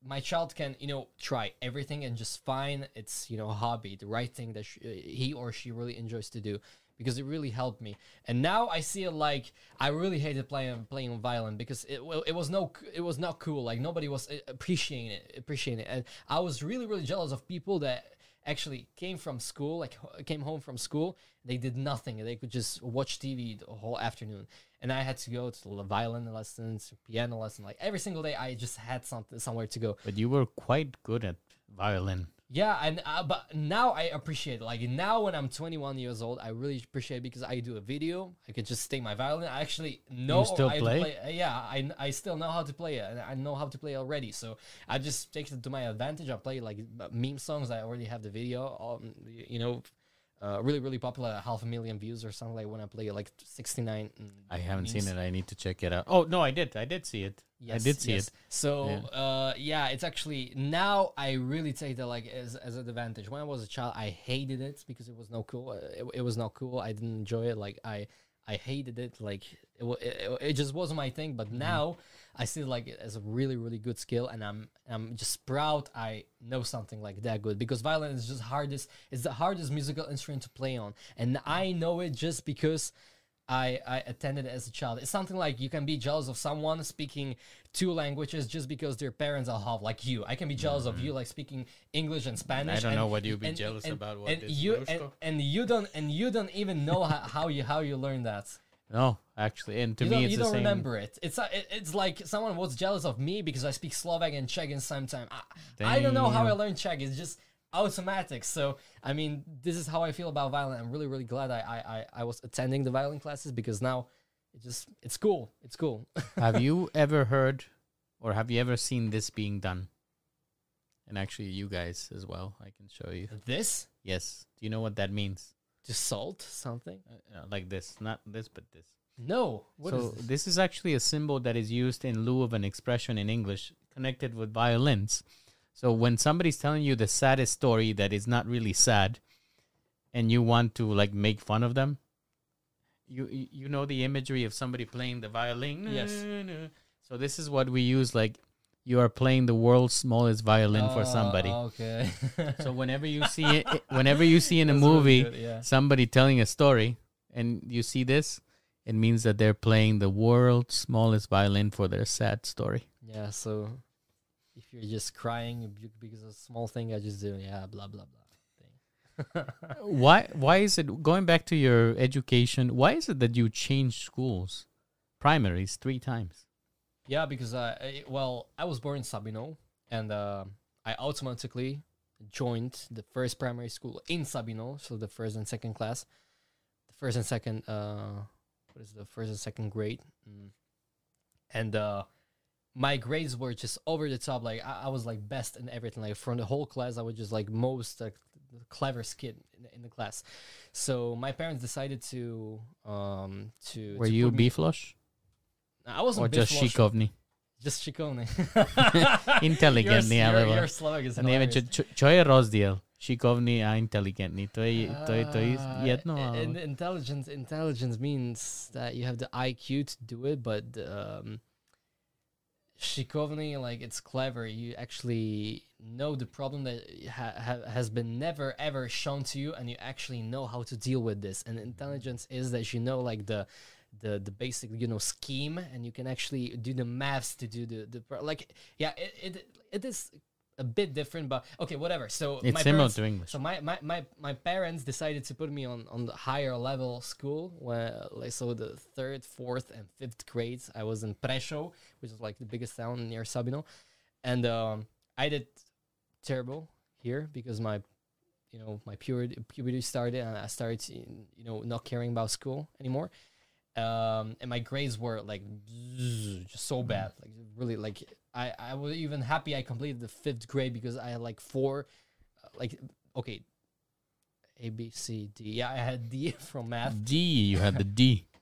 S2: my child can you know try everything and just find its you know hobby, the right thing that sh- uh, he or she really enjoys to do because it really helped me. And now I see it like I really hated playing playing violin because it it was no it was not cool. Like nobody was appreciating it, appreciating it, and I was really really jealous of people that actually came from school, like came home from school. They did nothing. They could just watch TV the whole afternoon, and I had to go to the violin lessons, piano lesson, like every single day. I just had something somewhere to go.
S1: but you were quite good at violin.
S2: Yeah, and uh, but now I appreciate it. Like now, when I'm 21 years old, I really appreciate it because I do a video. I could just take my violin. I actually know
S1: still
S2: I
S1: play?
S2: uh, Yeah, I, I still know how to play it, and I know how to play already. So I just take it to my advantage. I play like meme songs. I already have the video. Um, you know, uh, really really popular, half a million views or something like when I play like 69.
S1: I haven't seen it. I need to check it out. Oh no, I did. I did see it. I did see it.
S2: So
S1: Yeah.
S2: uh yeah, it's actually now I really take that like as as an advantage. When I was a child, I hated it because it was no cool. It, it was not cool. I didn't enjoy it. Like I I hated it. Like it it, it, it just wasn't my thing. But
S1: Mm-hmm.
S2: now I see it like as a really really good skill, and I'm I'm just proud I know something like that good because violin is just hardest. It's the hardest musical instrument to play on, and I know it just because. I, I attended as a child. It's something like you can be jealous of someone speaking two languages just because their parents are half like you. I can be jealous of you like speaking English and Spanish.
S1: Mm-hmm. don't
S2: and-
S1: know what you'd be
S2: and-
S1: jealous
S2: and-
S1: about, what,
S2: and you and, and you don't and you don't even know how, how you how you learn that.
S1: No, actually, and to
S2: you
S1: me, it's
S2: you
S1: the
S2: don't
S1: same.
S2: remember it. It's uh, it, it's like someone was jealous of me because I speak Slovak and Czech in the same time. I, I don't know how I learned Czech. It's just automatic. So I mean, this is how I feel about violin. I'm really really glad I I, I, I was attending the violin classes because now it just it's cool. It's cool. [laughs]
S1: have you ever heard, or have you ever seen this being done? And actually, you guys as well. I can show you.
S2: this
S1: Yes. Do you know what that means?
S2: to salt something?
S1: Uh, like this, not this, but this.
S2: No. What is
S1: so
S2: this?
S1: this is actually a symbol that is used in lieu of an expression in English connected with violins. So when somebody's telling you the saddest story that is not really sad, and you want to like make fun of them, you you know the imagery of somebody playing the violin.
S2: Yes.
S1: So this is what we use. Like you are playing the world's smallest violin for oh, somebody.
S2: Oh, okay. [laughs]
S1: So whenever you [laughs] see it, whenever you see in a
S2: That's really
S1: movie
S2: good, yeah.
S1: somebody telling a story and you see this, it means that they're playing the world's smallest violin for their sad story.
S2: Yeah, so if you're just crying because of a small thing, I just do yeah, blah blah blah thing. [laughs]
S1: Why why is it going back to your education? Why is it that you change schools? Primaries three times.
S2: yeah, because I, I well, I was born in Sabinov, and uh, I automatically joined the first primary school in Sabinov, so the first and second class, the first and second uh, what is the first and second grade, mm. and uh, my grades were just over the top. Like I, I was like best in everything. Like from the whole class, I was just like most uh, cleverest kid in the, in the class. So my parents decided to um to
S1: Were
S2: to
S1: you B flush
S2: I wasn't
S1: or just
S2: Biflosh,
S1: šikovný?
S2: just šikovný. [laughs] [laughs]
S1: Inteligentný,
S2: Your,
S1: alebo...
S2: your Slovak is
S1: neviem, čo,
S2: hilarious.
S1: čo, čo je rozdiel? Šikovný a inteligentný. To je, to je, to je jedno?
S2: in- intelligence intelligence means that you have the IQ to do it, but um, Shikovny, like it's clever. You actually know the problem that ha- ha- has been never ever shown to you, and you actually know how to deal with this. And intelligence is that you know like the the the basic you know scheme, and you can actually do the maths to do the the like yeah. It it, it is a bit different, but okay, whatever. So
S1: It's
S2: my
S1: similar
S2: parents-
S1: to English.
S2: so my, my, my, my parents decided to put me on, on the higher level school where like so the third, fourth, and fifth grades I was in Prešov, which is like the biggest town near Sabinov, and um, I did terrible here because my you know my puberty puberty started and I started to, you know not caring about school anymore. Um, and my grades were like just so bad, like really like I I was even happy I completed the fifth grade because I had like four, uh, like okay, A B C D. Yeah, I had D [laughs] from math.
S1: D, you had the D. [laughs]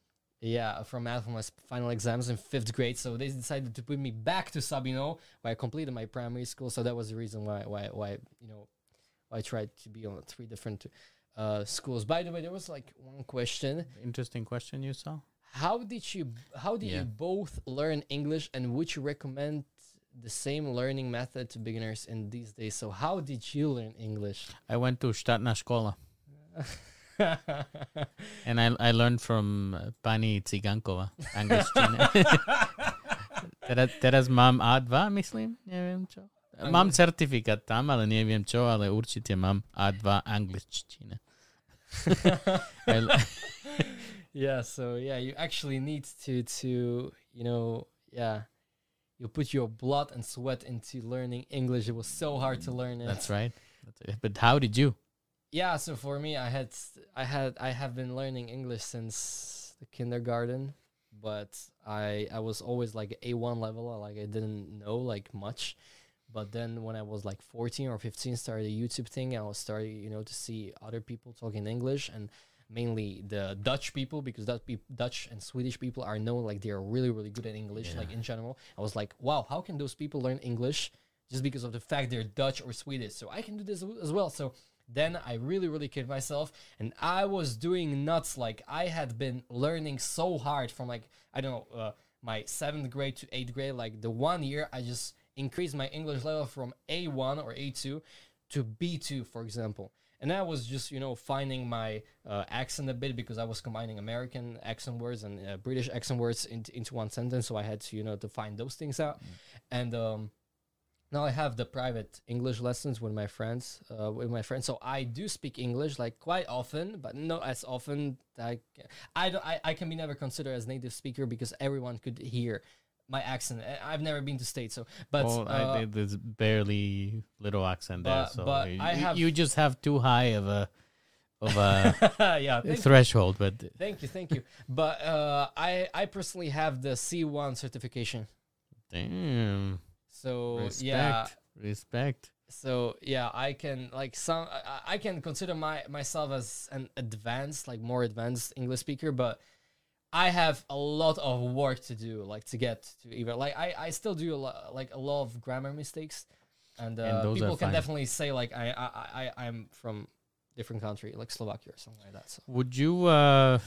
S2: Yeah, from math for my final exams in fifth grade. So they decided to put me back to Sabinov, where I completed my primary school. So that was the reason why why why you know why I tried to be on three different uh, schools. By the way, there was like one question.
S1: Interesting question you saw.
S2: How did you how did
S1: Yeah.
S2: you both learn English and would you recommend the same learning method to beginners in these days? So how did you learn English?
S1: I went to Štátna škola [laughs] and I, I learned from uh, pani Cigankova, angličtina. [laughs] teraz, teraz mám A2, myslím, neviem čo. Mám certifikát tam, ale neviem čo, ale určite mám A2 angličtina. [laughs]
S2: Yeah, so yeah, you actually need to to you know yeah. You put your blood and sweat into learning English. It was so hard to learn it.
S1: That's right. But how did you?
S2: Yeah, so for me, I had I had I have been learning English since the kindergarten, but I I was always like A one level. Like I didn't know like much, but then when I was like fourteen or fifteen, started a YouTube thing. I was starting you know to see other people talking English and mainly the Dutch people because Dutch peop- Dutch and Swedish people are known like they are really really good at English like in general. I was like, wow, how can those people learn English just because of the fact they're Dutch or Swedish? So I can do this as well. So then I really, really kicked myself, and I was doing nuts. Like I had been learning so hard from like I don't know uh, my seventh grade to eighth grade. Like the one year, I just increased my English level from A one or A two to B two, for example. And I was just you know finding my uh, accent a bit because I was combining American accent words and uh, British accent words into into one sentence. So I had to you know to find those things out, and um, now I have the private English lessons with my friends. Uh, with my friends, so I do speak English like quite often, but not as often. I, I don't. I, I can be never considered as native speaker because everyone could hear my accent. I've never been to states, so but
S1: well,
S2: uh,
S1: I, there's barely little accent there, so
S2: but
S1: you,
S2: I have-
S1: you just have too high of a of a [laughs]
S2: yeah,
S1: threshold. But
S2: Thank you, thank you. But uh, I I personally have the C1 certification.
S1: damn,
S2: So
S1: respect,
S2: yeah,
S1: respect.
S2: so yeah, I can like some I, I can consider my myself as an advanced, like more advanced English speaker, but I have a lot of work to do, like to get to even like I I still do a lot, like a lot of grammar mistakes, and, uh,
S1: those
S2: people can
S1: fine.
S2: definitely say like I I I I'm from different country, like Slovakia or something like that. So.
S1: Would you uh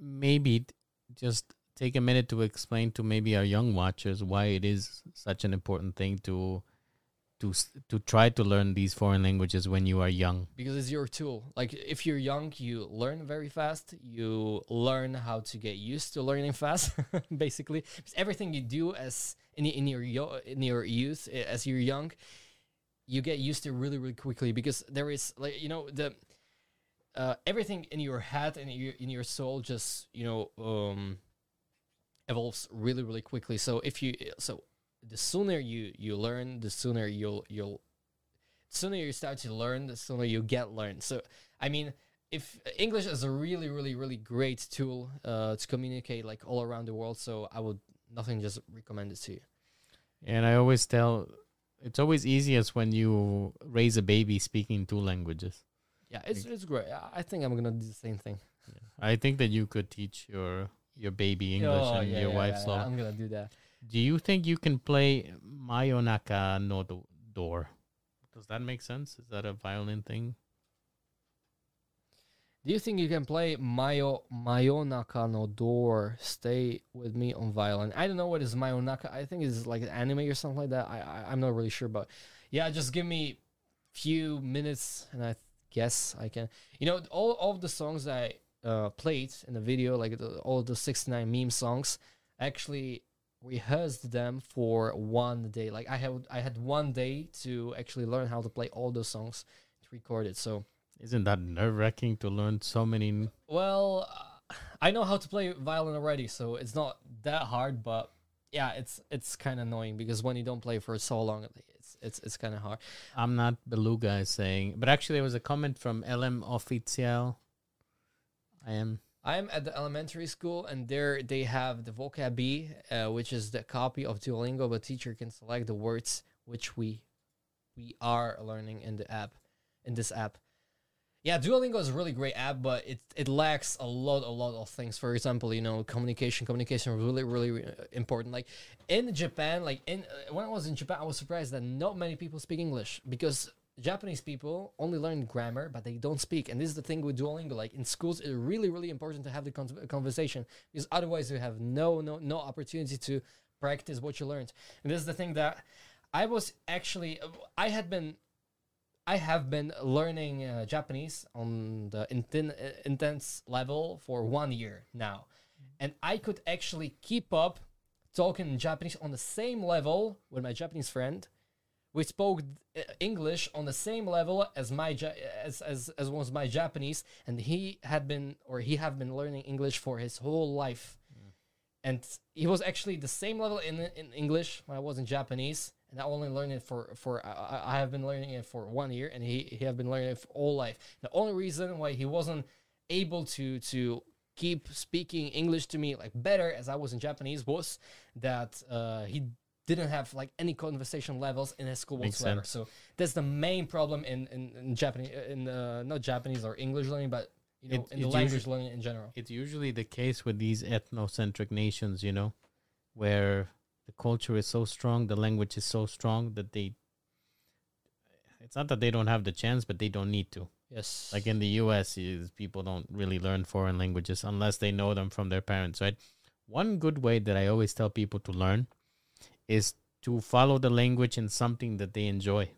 S1: maybe just take a minute to explain to maybe our young watchers why it is such an important thing to to to try to learn these foreign languages when you are young?
S2: because it's your tool. Like if you're young, you learn very fast. You learn how to get used to learning fast, [laughs] basically. Because everything you do as in, in your yo- in your youth, eh, as you're young, you get used to really really quickly because there is like you know the uh, everything in your head and in your in your soul just you know um evolves really really quickly. So if you so the sooner you you learn, the sooner you'll you'll sooner you start to learn, the sooner you get learned. So, I mean, if English is a really, really, really great tool uh, to communicate like all around the world, so I would nothing just recommend it to you.
S1: And I always tell it's always easiest when you raise a baby speaking two languages.
S2: Yeah, it's it's great. I think I'm gonna do the same thing.
S1: I think that you could teach your your baby English
S2: Oh,
S1: and
S2: yeah,
S1: your
S2: yeah,
S1: wife
S2: yeah,
S1: Slovak.
S2: I'm gonna do that.
S1: Do you think you can play Mayonaka no Do- door? Does that make sense? Is that a violin thing?
S2: Do you think you can play Mayo Mayonaka no Door? Stay with me on violin. I don't know what is Mayonaka. I think it's like an anime or something like that. I, I I'm not really sure, but yeah, just give me a few minutes and I guess I can. You know, all, all of the songs I uh, played in the video, like the, all the 69 meme songs, actually rehearsed them for one day. Like I had I had one day to actually learn how to play all those songs to record it. So
S1: Isn't that nerve wracking to learn so many?
S2: well, uh, I know how to play violin already, so it's not that hard. But yeah, it's it's kind of annoying because when you don't play for so long, it's it's it's kind of hard.
S1: I'm not Beluga saying, but actually there was a comment from LM Oficial. I am.
S2: I'm at the elementary school, and there they have the vocab B, uh, which is the copy of Duolingo. But teacher can select the words which we we are learning in the app, in this app. Yeah, Duolingo is a really great app, but it it lacks a lot, a lot of things. For example, you know, communication. Communication really, really uh, important. Like in Japan, like in uh, when I was in Japan, I was surprised that not many people speak English because Japanese people only learn grammar, but they don't speak. And this is the thing with Duolingo. Like in schools, it's really, really important to have the con- conversation because otherwise you have no, no, no opportunity to practice what you learned. And this is the thing that I was actually, I had been, I have been learning uh, Japanese on the inten- uh, intense level for one year now, and I could actually keep up talking in Japanese on the same level with my Japanese friend we spoke uh, English on the same level as my as, as as was my Japanese, and he had been or he have been learning English for his whole life, and he was actually the same level in in English when I was in Japanese, and I only learned it for for I, I- I have been learning it for one year, and he he have been learning it for all life. The only reason why he wasn't able to to keep speaking English to me like better as I was in Japanese was that uh, he didn't have like any conversation levels in his school
S1: Makes
S2: whatsoever.
S1: sense.
S2: So that's the main problem in in, in Japanese in uh, not Japanese or English learning, but you know
S1: It-
S2: in the language
S1: usually-
S2: learning in general.
S1: It's usually the case with these ethnocentric nations, you know, where the culture is so strong, the language is so strong that they. It's not that they don't have the chance, but they don't need to.
S2: Yes,
S1: Like in the U.S., is people don't really learn foreign languages unless they know them from their parents, right? One good way that I always tell people to learn is to follow the language in something that they enjoy.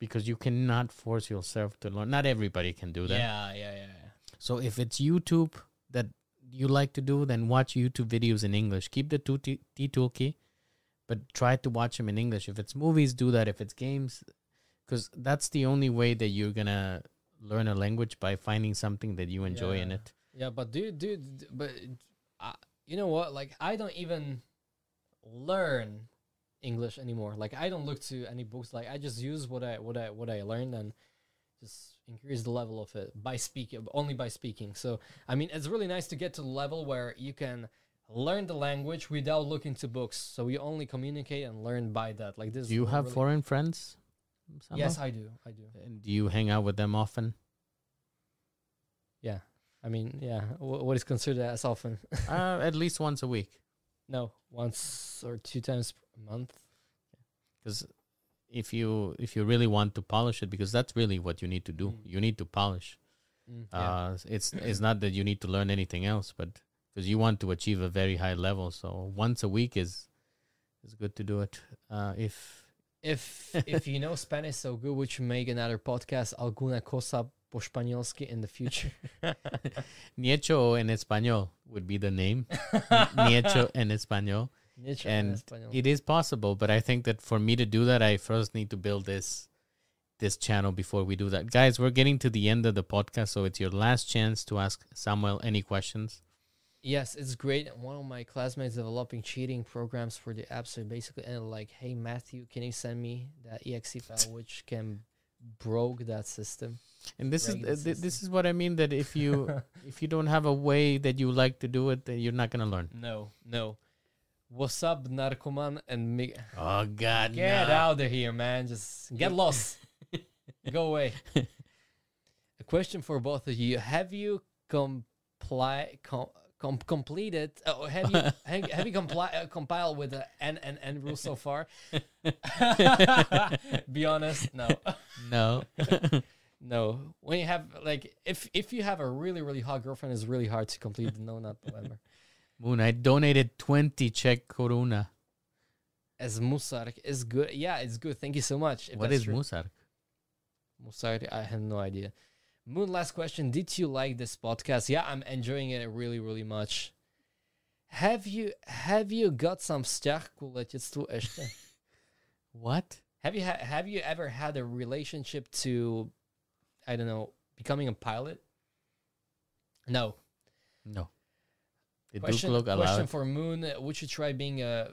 S1: Because you cannot force yourself to learn. Not everybody can do that.
S2: yeah, yeah, yeah, yeah.
S1: So if it's YouTube that you like to do, then watch YouTube videos in English. Keep the two T Toolkey, but try to watch them in English. If it's movies, do that. If it's games, because that's the only way that you're gonna learn a language by finding something that you enjoy in it.
S2: Yeah, but dude, do but uh, you know what? Like, I don't even learn English anymore. Like, I don't look to any books. Like, I just use what I what I what I learned and just increase the level of it by speaking, only by speaking. So, I mean, it's really nice to get to the level where you can learn the language without looking to books. So you only communicate and learn by that. Like this.
S1: Do you have
S2: really-
S1: foreign friends?
S2: Yes. I do. I do.
S1: And do you hang out with them often?
S2: Yeah. I mean, yeah. wh- What is considered as often?
S1: uh, at least once a week.
S2: No, once or two times a month.
S1: because if you if you really want to polish it because that's really what you need to do.
S2: Mm.
S1: you need to polish.
S2: Mm,
S1: uh it's it's not that you need to learn anything else but because you want to achieve a very high level. So once a week is is good to do it. Uh if
S2: If if you know Spanish so good, would you make another podcast alguna cosa po španielsky in the future? [laughs] [laughs]
S1: Niecho en español would be the name [laughs] Niecho en español
S2: Niečo
S1: And
S2: en español.
S1: it is possible but i think that for me to do that i first need to build this this channel before we do that guys we're getting to the end of the podcast so it's your last chance to ask samuel any questions
S2: Yes, it's great. One of my classmates developing cheating programs for the app. So basically, and like, hey Matthew, can you send me that exe file which can broke that system?
S1: and this is uh, th- this is what i mean that if you [laughs] if you don't have a way that you like to do it then you're not gonna learn
S2: no, no. What's up, narcoman and me?
S1: oh god
S2: Get out of here, man. Just get lost. [laughs] Go away. A question for both of you: Have you comply com, com, completed? Uh, have you [laughs] have, have you compli- uh, compiled with the N and N rule so far? [laughs] Be honest, no.
S1: no [laughs]
S2: No, when you have like if if you have a really really hot girlfriend, it's really hard to complete the no not November.
S1: Moon, I donated 20 Czech koruna.
S2: As musark is good. Yeah, it's good. Thank you so much.
S1: What is
S2: true.
S1: musar?
S2: Musark, I have no idea. Moon, last question. Did you like this podcast? Yeah, I'm enjoying it really, really much. Have you have you got some vzťah ku letectvu ešte? [laughs]
S1: What?
S2: Have you ha- have you ever had a relationship to I don't know, becoming a pilot? No.
S1: No. Did
S2: question, question
S1: allowed?
S2: for Moon. Would you try being a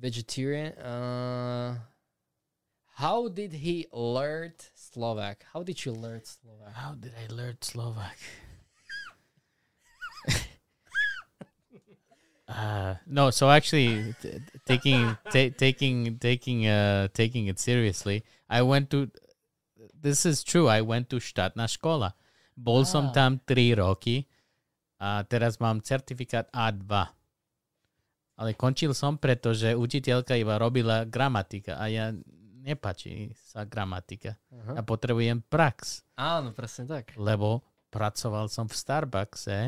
S2: vegetarian? Uh, how did he learn Slovak? How did you learn Slovak?
S1: How did I learn Slovak? uh, no, so actually, t- t- taking ta- taking taking uh taking it seriously, I went to. This is true. I went to štátna škola. Bol som
S2: Ah.
S1: tam 3 roky a teraz mám certifikát A2. Ale končil som, pretože učiteľka iba robila gramatika a ja nepačí sa gramatika.
S2: Aha.
S1: A potrebujem prax
S2: Áno, presne tak.
S1: lebo pracoval som v Starbuckse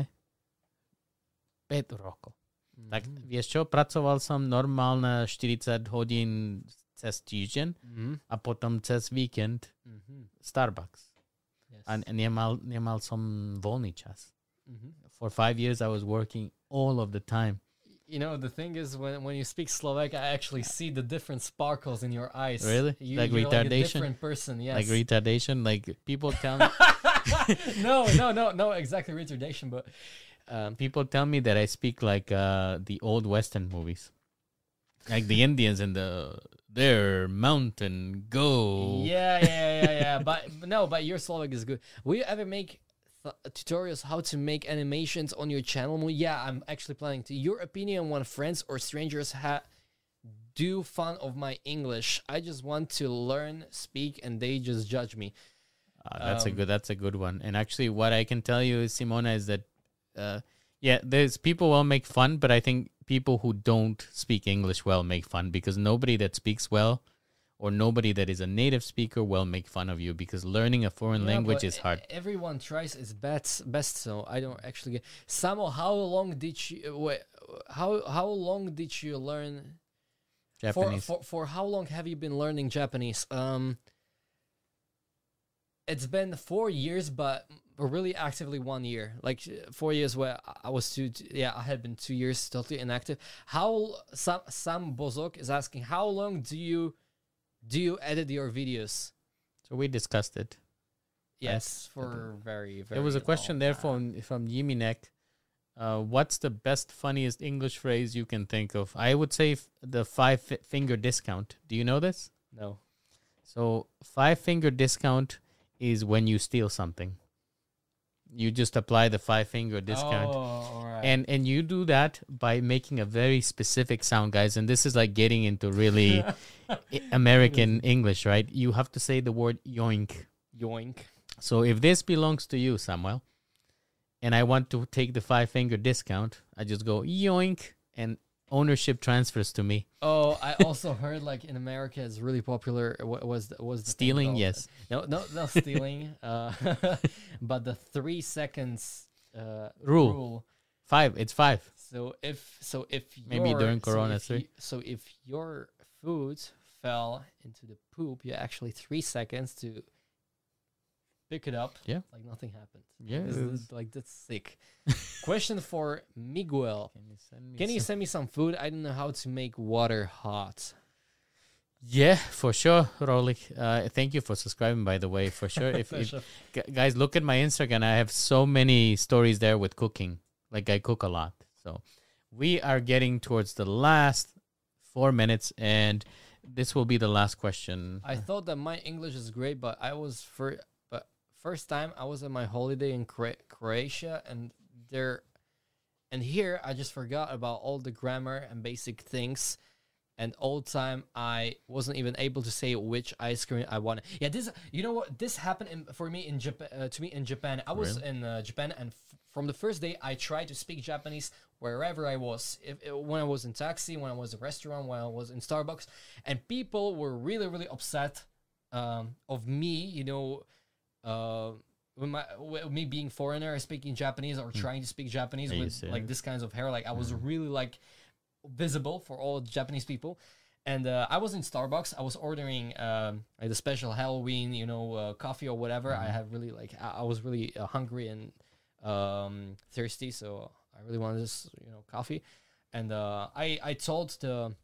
S1: 5 rokov. Tak
S2: Mhm.
S1: vieš čo, pracoval som normálne 40 hodín cez týždeň
S2: Mhm.
S1: a potom cez víkend
S2: Mhm.
S1: Starbucks.
S2: Yes.
S1: A nemal, nemal som voľný čas.
S2: Mhm.
S1: For five years I was working all of the time.
S2: You know, the thing is, when when you speak Slovak, I actually see the different sparkles in your eyes.
S1: Really?
S2: You,
S1: Like
S2: you're
S1: retardation?
S2: Like a different person. Yes.
S1: Like retardation, like people tell me, [laughs]
S2: no, no, no, no, exactly retardation, but um,
S1: people tell me that I speak like uh, the old western movies. Like the Indians in the their mountain go.
S2: yeah, yeah, yeah, yeah. but, no, but your Slovak is good. Will you ever make tutorials how to make animations on your channel? Yeah, I'm actually planning to. Your opinion when friends or strangers ha- do fun of my English. I just want to learn, speak, and they just judge me.
S1: Uh, that's a
S2: Um,
S1: good. That's a good one. And actually, what I can tell you, Simona, is that, uh, yeah, there's people will make fun, but I think people who don't speak English well make fun because nobody that speaks well, or nobody that is a native speaker will make fun of you because learning a foreign
S2: Yeah,
S1: language is hard.
S2: Everyone tries its best, best. So I don't actually get. Samo, how long did you? Wait, how how long did you learn?
S1: Japanese.
S2: For, for for how long have you been learning Japanese? Um, it's been four years, but really actively one year. Like four years where I- I was two. Yeah, I had been two years totally inactive. How Sam Sam Bozok is asking, how long do you do you edit your videos?
S1: so we discussed it.
S2: Yes, for very very.
S1: there was a question there
S2: time.
S1: from from Yiminek. Uh, what's the best, funniest English phrase you can think of? I would say f- the five fi- finger discount. Do you know this?
S2: no.
S1: So five finger discount is when you steal something. You just apply the five finger discount.
S2: Oh, alright.
S1: And and you do that by making a very specific sound, guys. And this is like getting into really I- [laughs] American English, right? You have to say the word yoink.
S2: yoink.
S1: So if this belongs to you, Samuel, and I want to take the five finger discount, I just go yoink and ownership transfers to me.
S2: Oh, I also [laughs] heard like in America it's really popular. What was the, was the
S1: Stealing, yes.
S2: No, no, no stealing. [laughs] uh, [laughs] but the three seconds uh,
S1: Rule. Five. It's five.
S2: So if so if
S1: Maybe during
S2: so
S1: Corona
S2: if you- so if your food fell into the poop, you actually three seconds to pick it up.
S1: Yeah.
S2: like nothing happened.
S1: Yeah.
S2: This is- like that's sick. [laughs] Question for Miguel.
S1: Can you send me?
S2: Can you
S1: some-
S2: send me some food? I don't know how to make water hot.
S1: Yeah, for sure, Rolik. Uh, thank you for subscribing, by the way. For [laughs] sure, if, if guys look at my Instagram, I have so many stories there with cooking. Like I cook a lot. So we are getting towards the last four minutes, and this will be the last question.
S2: I thought that my English is great, but I was for but first time I was at my holiday in Cro- Croatia, and there, and here I just forgot about all the grammar and basic things. And all the time I wasn't even able to say which ice cream I wanted. Yeah, this you know what this happened in, for me in Japan. Uh, to me in Japan, I was in uh, Japan, and f- from the first day I tried to speak Japanese wherever I was. If, when I was in taxi, when I was in a restaurant, when I was in Starbucks, and people were really really upset um, of me, you know, uh, with my with me being foreigner speaking Japanese or trying to speak Japanese
S1: Are
S2: with like this kinds of hair, like I was really like visible for all Japanese people. And uh, I was in Starbucks. I was ordering um, like the special Halloween, you know, uh, coffee or whatever. I had really like I, I was really uh, hungry and um, thirsty, so I really wanted this, you know, coffee. And uh, I I told the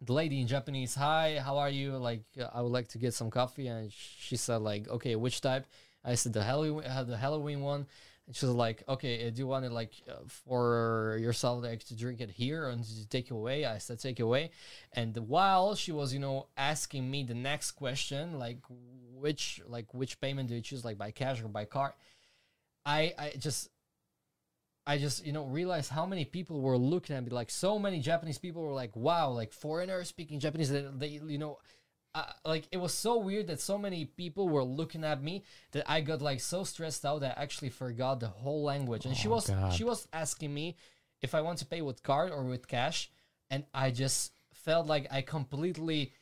S2: the lady in Japanese, "Hi, how are you? Like, I would like to get some coffee." And she said, "Like, okay, which type?" I said the Halloween, uh, the Halloween one. And she was like, "Okay, uh, do you want it like uh, for yourself, like to drink it here and to take it away?" I said, "Take it away." And while she was, you know, asking me the next question, like which, like which payment do you choose, like by cash or by card? I, I just I just you know realized how many people were looking at me like so many Japanese people were like wow like foreigners speaking Japanese they, they you know uh, like it was so weird that so many people were looking at me that I got like so stressed out that I actually forgot the whole language and she
S1: Oh,
S2: was
S1: God.
S2: she was asking me if I want to pay with card or with cash and I just felt like I completely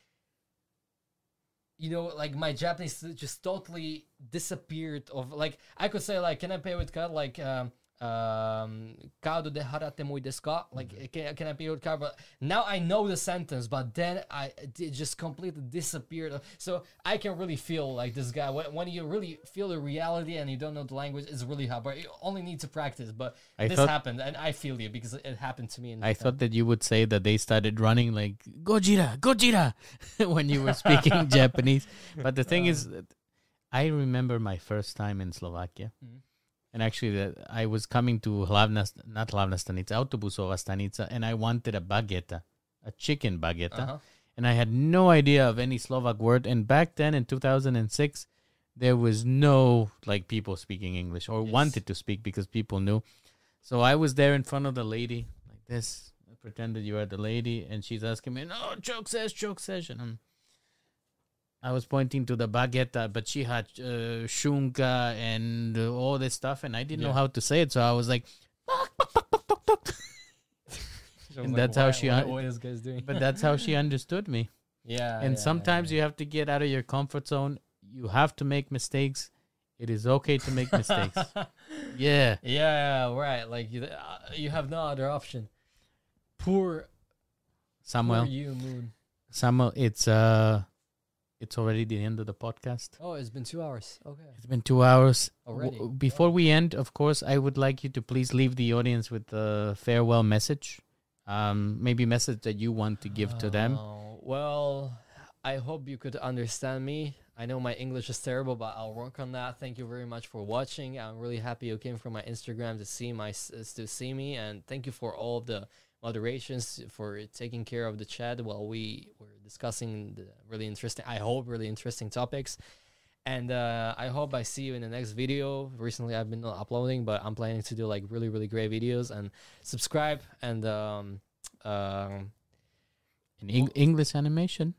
S2: you know, like my Japanese just totally disappeared. Of like, I could say like, can I pay with card? Like, um, um, "Kaado de harate mo desu ka?" Like, can, can I with card? But now I know the sentence, but then I it just completely disappeared. So I can really feel like this guy when, when you really feel the reality and you don't know the language, it's really hard. But you only need to practice. But
S1: I
S2: this
S1: thought-
S2: happened, and I feel you because it happened to me. In
S1: I
S2: Japan.
S1: thought that you would say that they started running like Gojira, Gojira [laughs] when you were speaking [laughs] Japanese. But the thing is, I remember my first time in Slovakia.
S2: Mhm.
S1: And actually, that I was coming to Hlavna, not Hlavna stanica, Autobusova stanica, and I wanted a baguette, a chicken baguette.
S2: Uh-huh.
S1: And I had no idea of any Slovak word. And back then in 2006, there was no like people speaking English or
S2: Yes.
S1: wanted to speak because people knew. So I was there in front of the lady like this. I pretended you are the lady, and she's asking me, "No, choke says, choke says," and I'm, I was pointing to the baguette, but she had uh, shunka and uh, all this stuff, and I didn't know how to say it. So I was like, [laughs] And
S2: like,
S1: that's how
S2: "Why-
S1: she un-
S2: what this guy's doing?
S1: but that's how she [laughs] understood me.
S2: yeah.
S1: and
S2: yeah,
S1: sometimes
S2: yeah.
S1: you have to get out of your comfort zone. You have to make mistakes. It is okay to make mistakes. [laughs] yeah.
S2: yeah, right. Like you, uh, you have no other option. Poor,
S1: Samuel,
S2: poor you, Moon.
S1: Samuel, it's uh it's already the end of the podcast.
S2: Oh, it's been two hours. Okay.
S1: It's been 2 hours.
S2: Already?
S1: W- before we end, of course, I would like you to please leave the audience with a farewell message. Um maybe message that you want to give to them.
S2: Oh, well, I hope you could understand me. I know my English is terrible, but I'll work on that. Thank you very much for watching. I'm really happy you came from my Instagram to see my to see me, and thank you for all of the moderations for taking care of the chat while we were discussing the really interesting. I hope really interesting topics. And uh, I hope I see you in the next video. Recently, I've been not uploading, but I'm planning to do like really, really great videos. And subscribe and um, um,
S1: In Eng- English animation.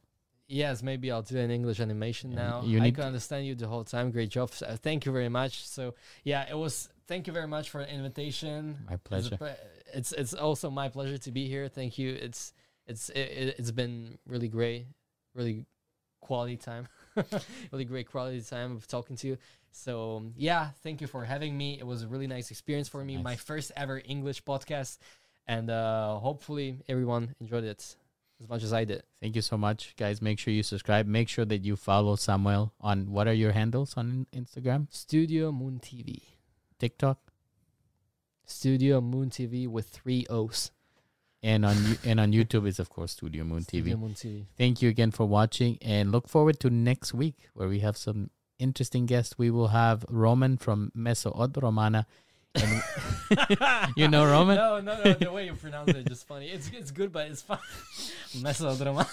S2: Yes, maybe I'll do an English animation
S1: Yeah,
S2: now.
S1: you
S2: I can understand you the whole time. Great job. Uh, thank you very much. So yeah, it was. Thank you very much for the invitation.
S1: My pleasure.
S2: It's it's also my pleasure to be here. Thank you. It's it's it, it's been really great, really quality time, [laughs] really great quality time of talking to you. So yeah, thank you for having me. It was a really nice experience for me. My first ever English podcast, and uh, hopefully everyone enjoyed it as much as I did.
S1: Thank you so much, guys. Make sure you subscribe. Make sure that you follow Samuel on what are your handles on Instagram,
S2: Studio Moon TV.
S1: TikTok,
S2: Studio Moon TV with three O's.
S1: and on and on YouTube is of course Studio Moon TV.
S2: Studio Moon TV.
S1: Thank you again for watching, and look forward to next week where we have some interesting guests. We will have Roman from Meso od Romana. [laughs] You know Roman?
S2: No, no, no. The way you pronounce it is just funny. It's it's good, but it's fun. [laughs] Mesodrama.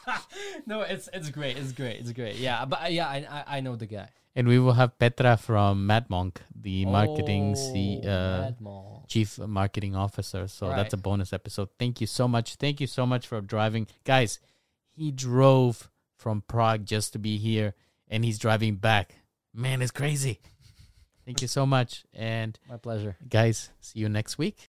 S2: [laughs] no, it's it's great. It's great. It's great. Yeah, but yeah, I, I I know the guy.
S1: And we will have Petra from Mad Monk, the marketing C,
S2: Oh,
S1: uh,
S2: Mad
S1: chief marketing officer. So that's a bonus episode. Thank you so much. Thank you so much for driving, guys. He drove from Prague just to be here, and he's driving back. Man, it's crazy. Thank you so much, and
S2: My pleasure.
S1: guys, see you next week.